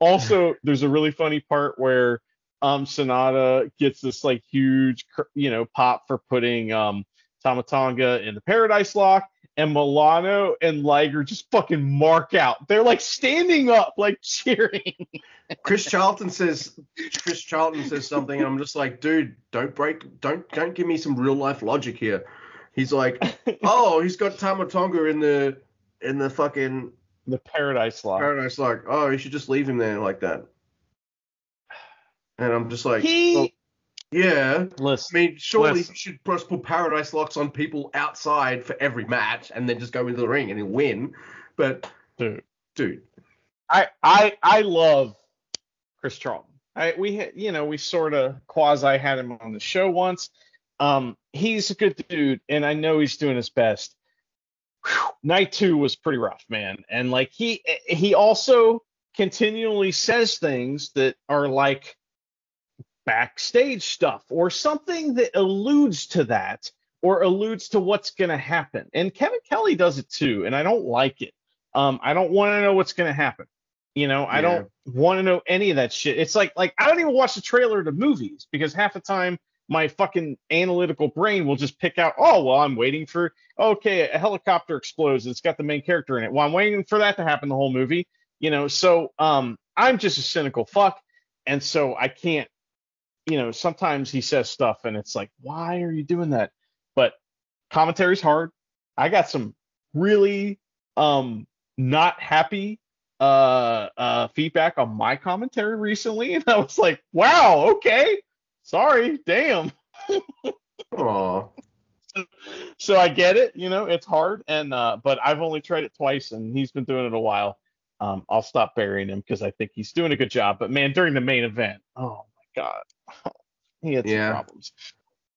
Also, (laughs) there's a really funny part where um Sanada gets this like huge you know pop for putting um Tama Tonga in the Paradise Lock, and Milano and Liger just fucking mark out. They're like standing up, like (laughs) cheering.
Chris Charlton says Chris Charlton says something, and I'm just like, dude, don't break, don't don't give me some real life logic here. He's like, (laughs) oh, he's got Tama Tonga in the in the fucking
the Paradise Lock.
paradise like, oh, you should just leave him there like that. And I'm just like,
He
well, yeah. I mean, surely
Listen.
you should just put paradise locks on people outside for every match, and then just go into the ring and he'll win. But
Dude.
dude,
I I I love Chris Charlton. I we had you know we sort of quasi had him on the show once. Um, he's a good dude, and I know he's doing his best. Whew, night two was pretty rough, man, and like he he also continually says things that are like backstage stuff or something that alludes to that or alludes to what's going to happen. And Kevin Kelly does it too, and I don't like it. Um, I don't want to know what's going to happen. You know, I
Yeah.
don't want to know any of that shit. It's like like I don't even watch the trailer to movies because half the time my fucking analytical brain will just pick out, oh well, I'm waiting for okay, a helicopter explodes. It's got the main character in it. Well, I'm waiting for that to happen the whole movie. You know, so um, I'm just a cynical fuck, and so I can't. You know, sometimes he says stuff and it's like, why are you doing that? But commentary's hard. I got some really um not happy uh uh feedback on my commentary recently (laughs) and I was like, wow, okay. Sorry, damn.
oh,
So I get it, you know, it's hard and uh but I've only tried it twice and he's been doing it a while. Um I'll stop burying him because I think he's doing a good job. But man, during the main event, oh my god. (laughs) he had
Yeah.
some problems.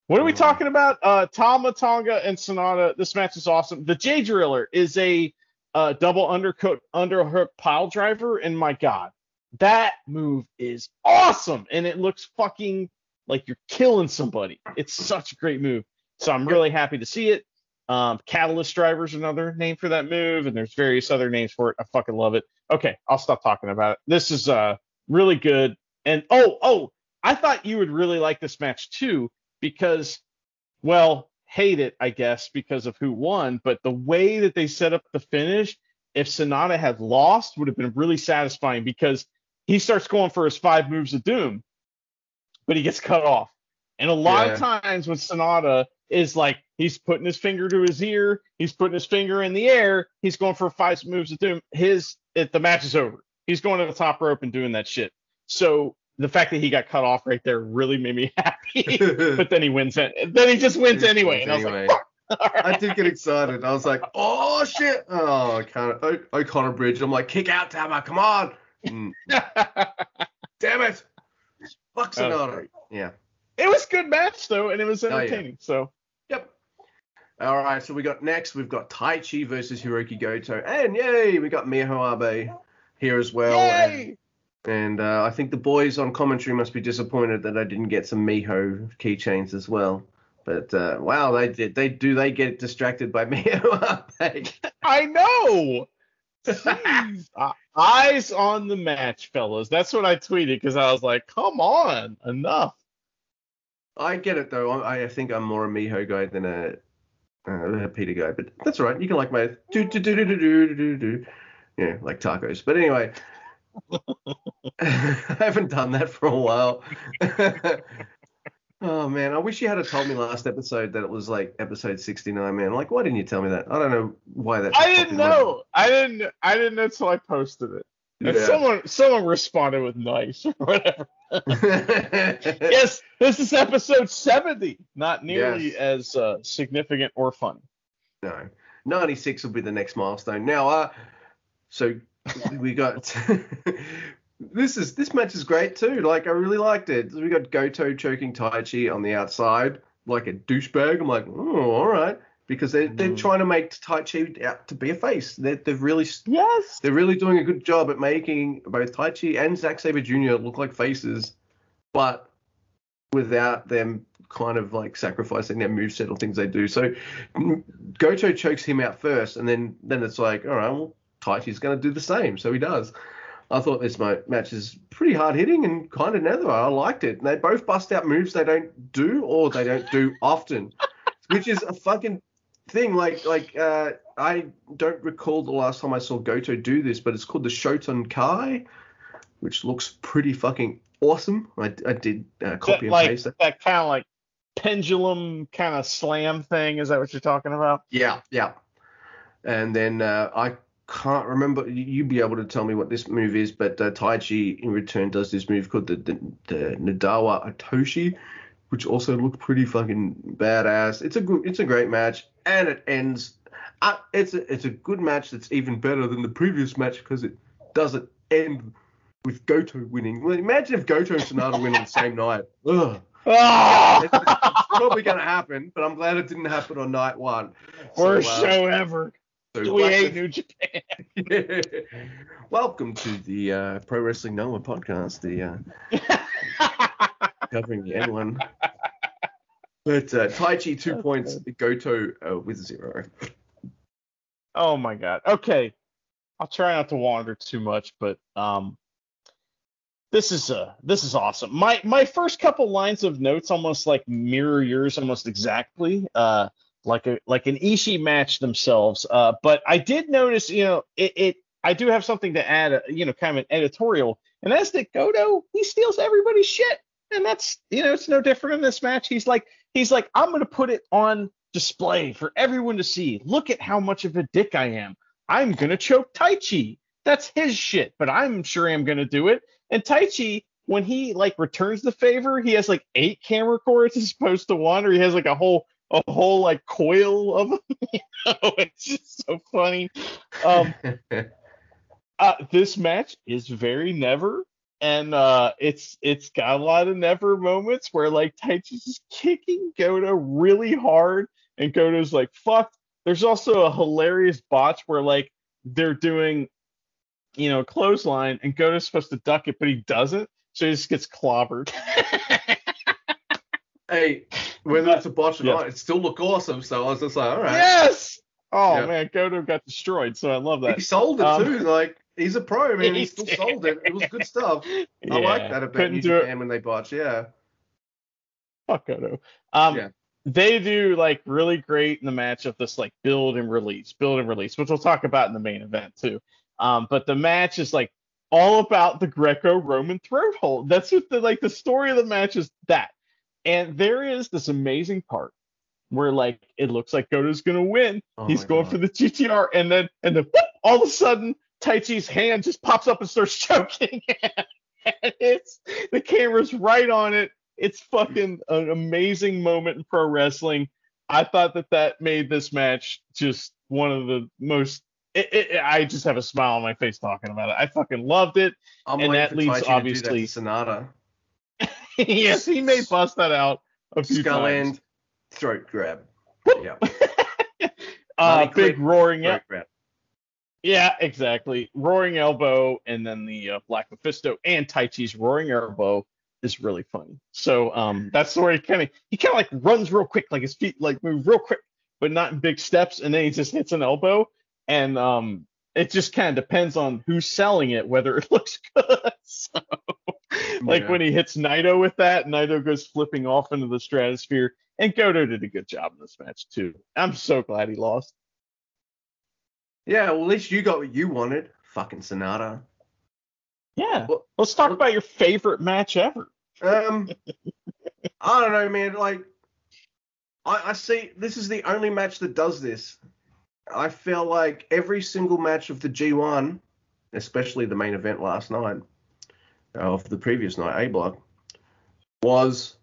What are we
Mhm.
talking about? Uh Tama Tonga and Sanada. This match is awesome. The J Driller is a uh, double undercoat underhook pile driver, and my god, that move is awesome, and it looks fucking like you're killing somebody. It's such a great move. So I'm really happy to see it. Um, Catalyst driver is another name for that move, and there's various other names for it. I fucking love it. Okay, I'll stop talking about it. This is uh really good. And oh, oh, I thought you would really like this match too because, well, hate it, I guess, because of who won. But the way that they set up the finish, if Sanada had lost, would have been really satisfying because he starts going for his five moves of doom, but he gets cut off. And a lot of times when Sanada is like he's putting his finger to his ear, he's putting his finger in the air, he's going for five moves of doom. His it, the match is over. He's going to the top rope and doing that shit. So the fact that he got cut off right there really made me (laughs) happy. (laughs) but then he wins it. Then he just wins
He
anyway.
wins
And I was
anyway.
like, fuck. (laughs) All
I did get excited. I was like, oh shit. Oh, I can't. O- O'Connor Bridge. I'm like, kick out, Tama. Come on. Mm, damn it. Fuck
That was
Sanada.
great.
Yeah.
it was a good match though, and it was
Oh, yeah.
entertaining. So
Yep. All right, so we got next, we've got Taichi versus Hirooki Goto. And yay, we got Miho Abe here as well. And
yay!
And uh, I think the boys on commentary must be disappointed that I didn't get some Miho keychains as well. But uh, wow, they did. They do. They get distracted by (laughs) Miho, aren't?
I know. Jeez. (laughs) Uh, eyes on the match, fellas. That's what I tweeted because I was like, come on, enough.
I get it though. I, I think I'm more a Miho guy than a, uh, a Pieter guy. But that's all right. You can like my do do do do do do do do. Yeah, like tacos. But anyway, (laughs) (laughs) I haven't done that for a while. Oh man, I wish you had told me last episode that it was like episode 69. Man, like why didn't you tell me that? I don't know why that.
I didn't know. I didn't. I didn't know until I posted it. And
Yeah.
someone someone responded with nice or whatever. (laughs) yes, this is episode 70. Not nearly
Yes.
as uh, significant or fun.
No, 96 will be the next milestone. Now, uh, so we got (laughs) (laughs) this is this match is great too. Like I really liked it. We got Goto choking Taichi on the outside like a douchebag. I'm like, oh, all right, because they're they're
Mm.
trying to make Taichi out to be a face. They're they've really
Yes.
they're really doing a good job at making both Taichi and Zack Sabre Jr. look like faces, but without them kind of like sacrificing their moveset or things they do. So mm, Goto chokes him out first, and then then it's like, all right, well, Taichi's going to do the same. So he does. I thought this match is pretty hard hitting and kind of nether. I liked it. And they both bust out moves they don't do or they don't do (laughs) often, which is a fucking thing. Like like uh, I don't recall the last time I saw Goto do this, but it's called the Shoten Kai, which looks pretty fucking awesome. I, I did uh, copy
That,
and
like
paste it.
that kind of like pendulum kind of slam thing. Is that what you're talking about?
Yeah, yeah. And then uh, I can't remember. you- You'd be able to tell me what this move is, but uh, Taichi in return does this move called the, the, the Nadawa Atoshi, which also looked pretty fucking badass. It's a good, it's a great match, and it ends. Uh, it's a, it's a good match that's even better than the previous match because it doesn't end with Goto winning. Well, imagine if Goto and Sanada win on the same night. Ugh.
Oh!
It's, it's probably going to happen, but I'm glad it didn't happen on night one.
Worst
So, uh,
show ever.
So
we hate New (laughs) Japan.
Welcome to the uh, Pro Wrestling Noah podcast, the uh, covering the N1. But uh, Taichi two
That's
points, Goto uh, with zero.
oh my god. Okay. I'll try not to wander too much, but um this is uh this is awesome. My my first couple lines of notes almost like mirror yours almost exactly. Uh like a like an Ishii match themselves. Uh but I did notice, you know, it, it I do have something to add, uh, you know, kind of an editorial, and that's that Goto, he steals everybody's shit. And that's, you know, it's no different in this match. He's like, he's like, I'm gonna put it on display for everyone to see. Look at how much of a dick I am. I'm gonna choke Taichi. That's his shit, but I'm sure I'm gonna do it. And Taichi, when he like returns the favor, he has like eight camera cords as opposed to one, or he has like a whole a whole like coil of them. you know, it's just so funny. Um, (laughs) uh, this match is very never, and uh, it's it's got a lot of never moments where like Taichi's just kicking Goto really hard, and Goto's like fuck. There's also a hilarious botch where like they're doing, you know, clothesline, and Goto's supposed to duck it, but he doesn't, so he just gets clobbered. (laughs)
hey, whether it's a botch or
Yeah.
not, it still looked awesome. So I was just like, all right.
yes. Oh
Yeah.
man, Goto got destroyed, so I love that.
He sold it
Um,
too. Like he's a pro, man. He (laughs) still
did.
sold it. It was good stuff. I like that about
couldn't
New
do it.
Japan when they botch. Yeah.
Fuck Goto. Um,
Yeah.
they do like really great in the match of this like build and release, build and release, which we'll talk about in the main event too. Um, but the match is like all about the Greco-Roman throat hold. That's what the like the story of the match is that. And there is this amazing part where like it looks like Goto's gonna win.
Oh
He's going
God.
for the GTR, and then and then whoop, all of a sudden Taichi's hand just pops up and starts (laughs) choking. and it's the camera's right on it. It's fucking an amazing moment in pro wrestling. I thought that that made this match just one of the most. It, it, I just have a smile on my face talking about it. I fucking loved it.
I'm
and that leads, obviously-
that to Sanada.
Yes, he may bust that out a few
Skull
times.
end, throat grab. Yeah. (laughs)
Uh, big
clip,
roaring out.
grab.
Yeah, exactly. Roaring elbow, and then the uh, Black Mephisto and Taichi's roaring elbow is really funny. So um, that's where he kind of he kind of like runs real quick, like his feet like move real quick, but not in big steps, and then he just hits an elbow, and um, it just kind of depends on who's selling it whether it (laughs) looks good. (laughs) so, (laughs) like
Yeah.
when he hits Naito with that, Naito goes flipping off into the stratosphere, and Goto did a good job in this match too. I'm so glad he lost.
Yeah, well, at least you got what you wanted. Fucking Sanada.
Yeah.
Well-
Let's talk
well-
about your favorite match ever.
Um, (laughs) I don't know, man. Like, I, I see this is the only match that does this. I feel like every single match of the G1, especially the main event last night, of the previous night, A Block, was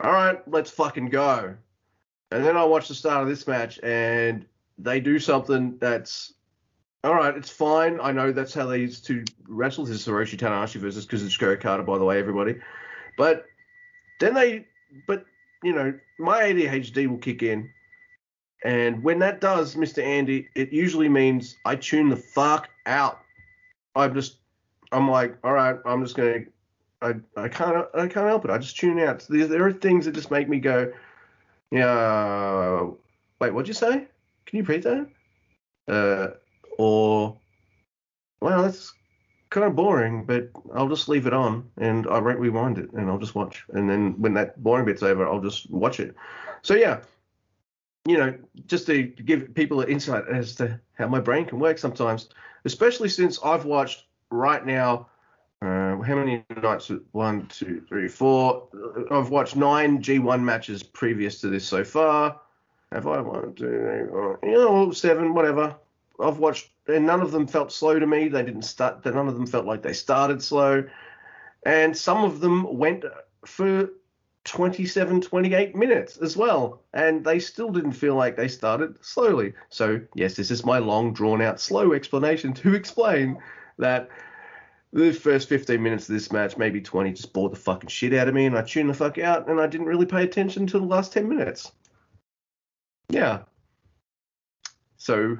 all right. Let's fucking go. And then I watch the start of this match, and they do something that's all right. It's fine. I know that's how these two wrestle. This is Hiroshi Tanahashi versus Kazuchika Okada, by the way, everybody. But then they, but you know, my ADHD will kick in, and when that does, Mr. Andy, it usually means I tune the fuck out. I'm just, I'm like, all right, I'm just gonna, I, I can't, I can't help it. I just tune out. There, there are things that just make me go, yeah. Wait, what'd you say? Can you repeat that? Uh, or, well, that's kind of boring, but I'll just leave it on and I won't rewind it and I'll just watch. And then when that boring bit's over, I'll just watch it. So yeah, you know, just to give people an insight as to how my brain can work sometimes, especially since I've watched right now. Uh, how many nights? One, two, three, four. I've watched nine G1 matches previous to this so far. Have I one, two, three, four, you know, seven, whatever. I've watched, and none of them felt slow to me. They didn't start. None of them felt like they started slow, and some of them went for 27, 28 minutes as well, and they still didn't feel like they started slowly. So yes, this is my long, drawn-out, slow explanation to (laughs) explain that the first 15 minutes of this match, maybe 20, just bored the fucking shit out of me, and I tuned the fuck out, and I didn't really pay attention to the last 10 minutes. Yeah. So,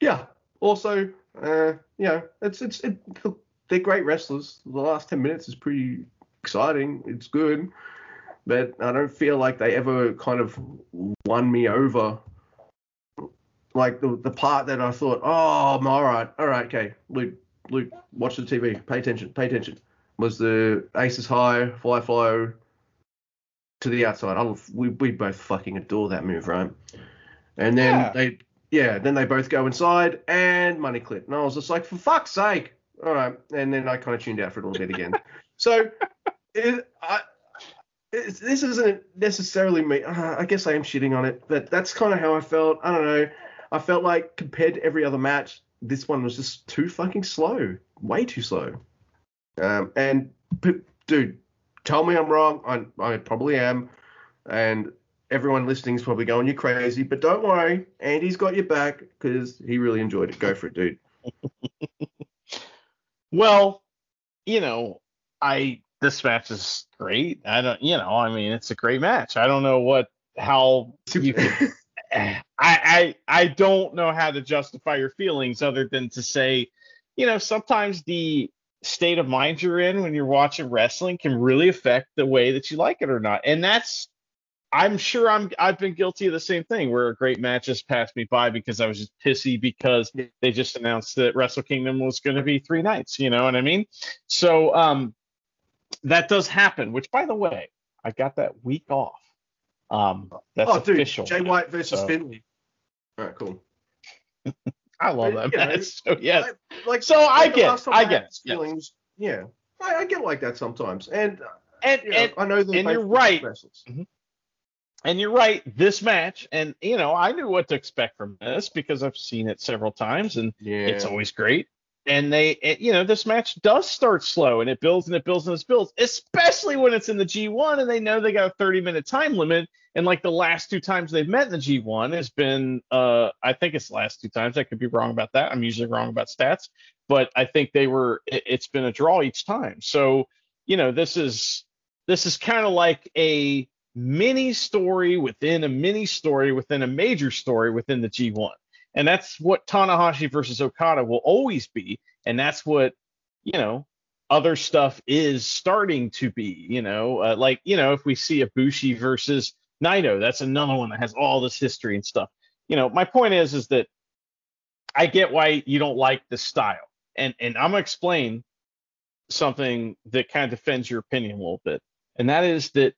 yeah. Also, uh, you know, it's it's it, they're great wrestlers. The last 10 minutes is pretty exciting. It's good, but I don't feel like they ever kind of won me over. Like the the part that I thought, oh, I'm all right, all right, okay, Luke, Luke, watch the TV, pay attention, pay attention. Was the Aces High, Fly Flow to the outside? I, we we both fucking adore that move, right? And then
Yeah.
they, yeah, then they both go inside and money clip, and I was just like, for fuck's sake, all right. And then I kind of tuned out for a little bit again. (laughs) so, it, I. This isn't necessarily me. Uh, I guess I am shitting on it, but that's kind of how I felt. I don't know. I felt like compared to every other match, this one was just too fucking slow, way too slow. Um, and p- dude, tell me I'm wrong. I, I probably am, and everyone listening is probably going, "You're crazy," but don't worry, Andy's got your back because he really enjoyed it. Go for it, dude. (laughs)
Well, you know, I this match is great. I don't, you know, I mean, it's a great match. I don't know what how you. (laughs) I I I don't know how to justify your feelings other than to say, you know, sometimes the state of mind you're in when you're watching wrestling can really affect the way that you like it or not. And that's I'm sure I'm I've been guilty of the same thing where a great match just passed me by because I was just pissy because they just announced that Wrestle Kingdom was going to be three nights, you know what I mean? So um that does happen, which by the way, I got that week off. Um that's
oh, dude. Jay White versus
So-
Finlay. All right, cool. (laughs)
I love that
You know.
So yes.
I- like
So I
like the
get
last
I get
these
yes.
feelings. Yeah, I, I get like that sometimes, and
and
you know,
and
I know that.
And you're right.
wrestlers.
and you're right this match and you know i knew what to expect from this because i've seen it several times and
Yeah,
it's always great and they it, you know this match does start slow and it builds and it builds and it builds especially when it's in the g1 and they know they got a 30 minute time limit. And like the last two times they've met in the g1 has been uh i think it's the last two times. I could be wrong about that. I'm usually wrong about stats but i think they were it, it's been a draw each time. So you know this is this is kind of like a mini story within a mini story within a major story within the G1. And that's what Tanahashi versus Okada will always be. And that's what, you know, other stuff is starting to be, you know, uh, like, you know, if we see a Bushi versus Naito, that's another one that has all this history and stuff. You know, my point is, is that I get why you don't like the style. And, and I'm going to explain something that kind of defends your opinion a little bit. And that is that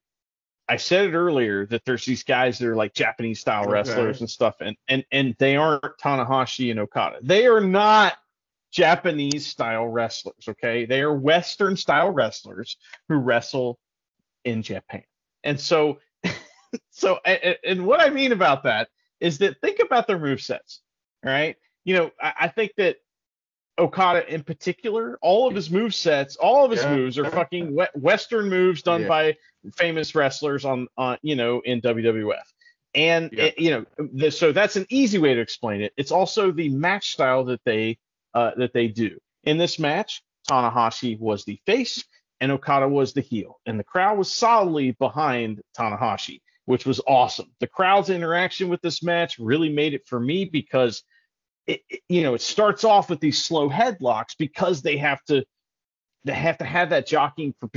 I said it earlier that there's these guys that are like Japanese style
Okay.
wrestlers and stuff, and and and they aren't Tanahashi and Okada. They are not Japanese style wrestlers. Okay, they are Western style wrestlers who wrestle in Japan. And so, (laughs) so a- a- and what I mean about that is that think about their move sets. All right, you know, I, I think that Okada in particular, all of his move sets, all of his
Yeah.
moves are fucking Western moves done
Yeah.
by famous wrestlers on, on you know, in WWF. And
Yeah.
it- you know, the, so that's an easy way to explain it. It's also the match style that they uh, that they do. In this match, Tanahashi was the face and Okada was the heel, and the crowd was solidly behind Tanahashi, which was awesome. The crowd's interaction with this match really made it for me because it, it- you know, it starts off with these slow headlocks because they have to they have to have that jockeying for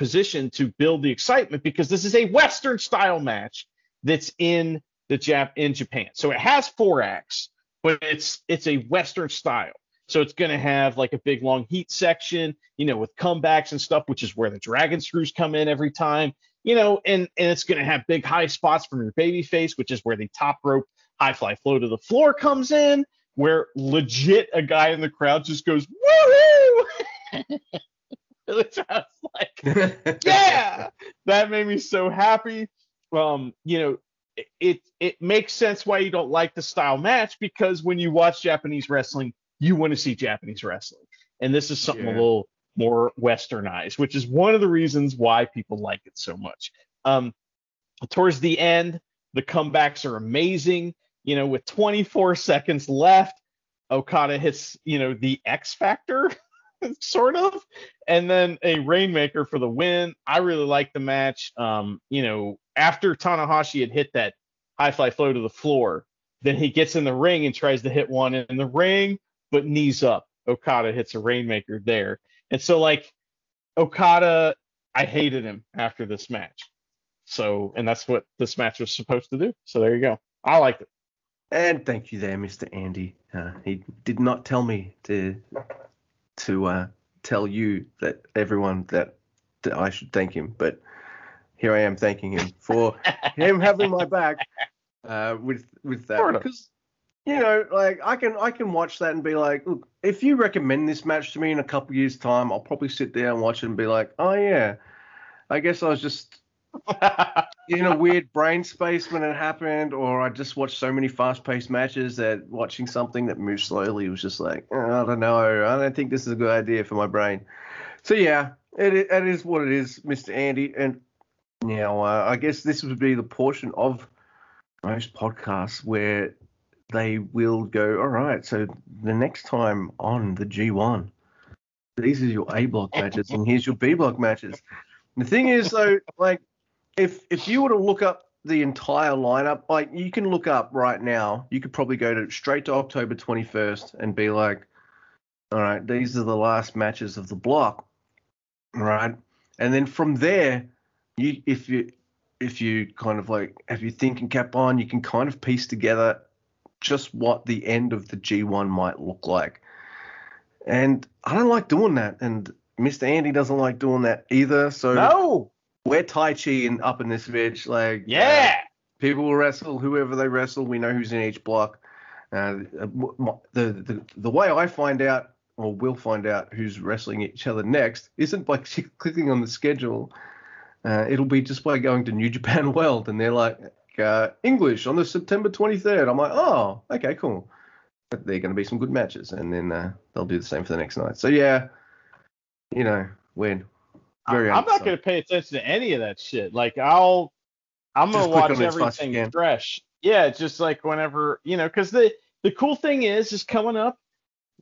position to build the excitement because this is a Western style match that's in the Jap in Japan. So it has four acts, but it's it's a Western style. So it's going to have like a big long heat section, you know, with comebacks and stuff, which is where the dragon screws come in every time, you know, and and it's going to have big high spots from your baby face, which is where the top rope high fly flow to the floor comes in, where legit a guy in the crowd just goes woohoo. (laughs) It's just (laughs) like (laughs) yeah! That made me so happy. Um you know it, it it makes sense why you don't like the style match because when you watch japanese wrestling you want to see japanese wrestling. And this is something
Yeah.
a little more westernized which is one of the reasons why people like it so much. Um towards the end the comebacks are amazing. You know with 24 seconds left okada hits you know the x factor (laughs) (laughs) sort of and then a rainmaker for the win. I really like the match. Um, you know, after Tanahashi had hit that high fly flow to the floor, then he gets in the ring and tries to hit one in the ring, but knees up. Okada hits a rainmaker there. And so like Okada, I hated him after this match. So, and that's what this match was supposed to do. So there you go. I liked it.
And thank you there, Mr. Andy. Uh, he did not tell me to to uh, tell you that everyone that, that I should thank him, but here I am thanking him for him having my back uh, with with that. Because you know like I can I can watch that and be like, look, if you recommend this match to me in a couple years time, I'll probably sit there and watch it and be like, oh yeah, I guess I was just (laughs) in a weird brain space when it happened, or I just watched so many fast-paced matches that watching something that moves slowly was just like, "Oh, I don't know, I don't think this is a good idea for my brain. So yeah, it it is what it is, Mr. Andy. And now uh, I guess this would be the portion of most podcasts where they will go, all right, so the next time on the G1, these are your A block matches, and here's your B block matches. The thing is, though, like if if you were to look up the entire lineup, like you can look up right now, you could probably go to straight to October 21st and be like, all right, these are the last matches of the block, right? and then from there, you if you if you kind of like have think and cap on, you can kind of piece together just what the end of the G1 might look like. And I don't like doing that, and Mr. Andy doesn't like doing that either. So
no.
We're Tai Chi and up in this bitch. Like,
Yeah.
uh, people will wrestle whoever they wrestle. We know who's in each block. Uh, the, the the way I find out, or will find out, who's wrestling each other next, isn't by (laughs) clicking on the schedule. Uh, it'll be just by going to New Japan (laughs) World, and they're like, uh, English on the September 23rd. I'm like, oh, okay, cool. But they're going to be some good matches, and then uh, they'll do the same for the next night. So yeah, you know, when very
I'm not going to pay attention to any of that shit. Like I'll, I'm going to watch
on it as fast as you
everything fresh. Yeah, just like whenever you know, because the the cool thing is, is coming up.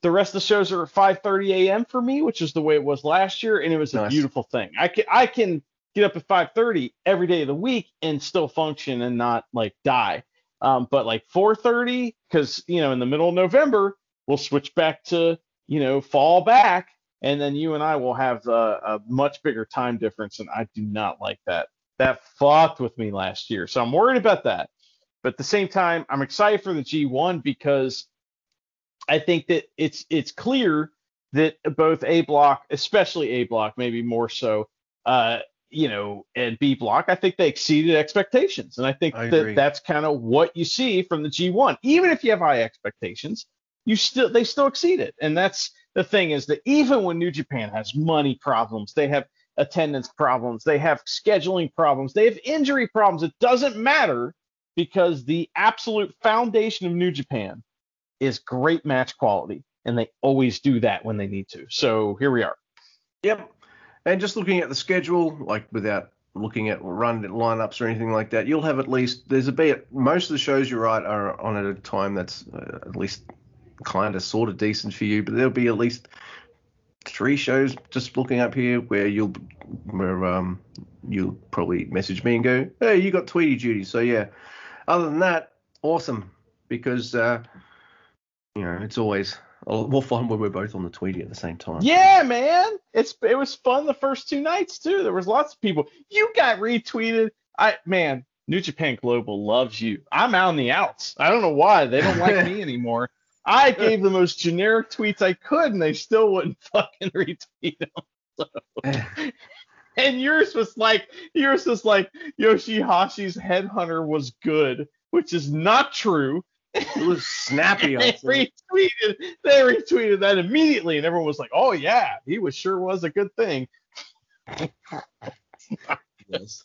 The rest of the shows are at 5:30 a.m. for me, which is the way it was last year, and it was a beautiful thing. I can I can get up at 5:30 every day of the week and still function and not like die. Um, but like 4:30, because you know in the middle of November we'll switch back to you know fall back, and then you and I will have a, a much bigger time difference, and I do not like that. That fucked with me last year, so I'm worried about that. But at the same time, I'm excited for the G1 because I think that it's it's clear that both A block, especially A block, maybe more so, uh, you know, and B block, I think they exceeded expectations, and I think
I
that that's kind of what you see from the G1. Even if you have high expectations, you still they still exceed it, and that's the thing is that even when New Japan has money problems, they have attendance problems, they have scheduling problems, they have injury problems. It doesn't matter because the absolute foundation of New Japan is great match quality, and they always do that when they need to. So here we are.
Yep. And just looking at the schedule, like without looking at run lineups or anything like that, you'll have at least there's a bit. Most of the shows you're right are on at a time that's uh, at least kind of sort of decent for you, but there'll be at least three shows just looking up here where you'll where um you'll probably message me and go, hey, you got Tweety duty. So yeah. Other than that, awesome because uh, you know it's always more fun when we're both on the Tweety at the same time.
Yeah, man. It's it was fun the first two nights too. There was lots of people. You got retweeted. I man, New Japan Global loves you. I'm out in the outs. I don't know why they don't like (laughs) me anymore. I gave the most generic tweets I could, and they still wouldn't (laughs) fucking retweet them. (laughs) And yours was like yours was like Yoshihashi's headhunter was good, which is not true.
It was snappy. (laughs)
they retweeted they retweeted that immediately and everyone was like oh yeah he was sure was a good thing
Yes.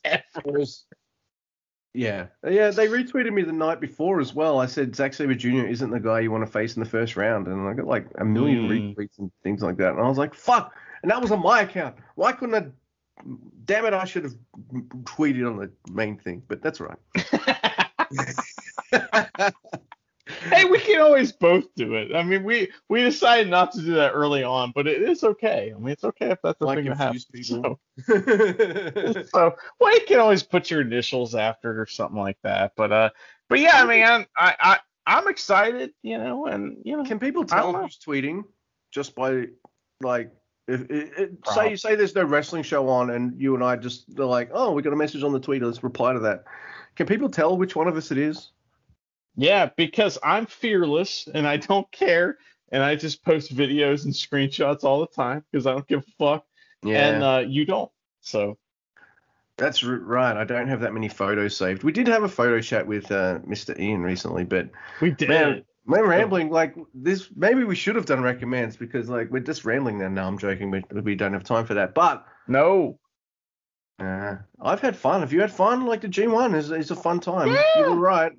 Yeah, yeah. They retweeted me the night before as well. I said Zack Sabre Jr. isn't the guy you want to face in the first round, and I got like a million
Mm.
retweets and things like that. And I was like, "Fuck!" And that was on my account. Why couldn't I? Damn it! I should have tweeted on the main thing, but that's right. (laughs) (laughs)
hey we can always both do it. I mean we we decided not to do that early on but it is okay. I mean it's okay if that's the
Like
thing that happens so, (laughs) so well you can always put your initials after it or something like that but uh but yeah man i i i'm excited you know and you know
Can people tell who's tweeting just by like if it, say say there's no wrestling show on and you and I just they're like oh we got a message on the tweet let's reply to that. Can people tell which one of us it is?
Yeah, because I'm fearless and I don't care, and I just post videos and screenshots all the time because I don't give a fuck, Yeah. and uh, you don't. So
that's right. I don't have that many photos saved. We did have a photo chat with uh, Mr. Ian recently, but
we did.
man, we're rambling like this. Maybe we should have done recommends because like we're just rambling now. No, I'm joking. We we don't have time for that, but.
No.
Uh, I've had fun. Have you had fun? Like the G1 is is a fun time. You were right.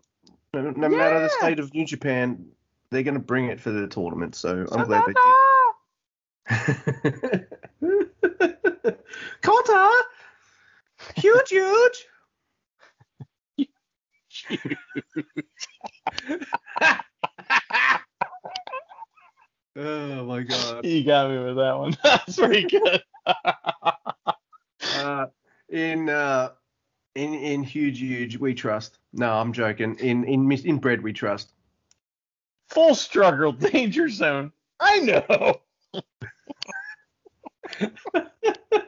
No, no matter the state of New Japan, they're going to bring it for the tournament. So I'm glad they did. (laughs) Kota, huge, huge. oh my god.
You got me with that one. (laughs) That's pretty good.
Uh, in uh, in in huge, huge, we trust. No, I'm joking. In in in bread, we trust.
Full struggle, (laughs) danger zone. I know. (laughs)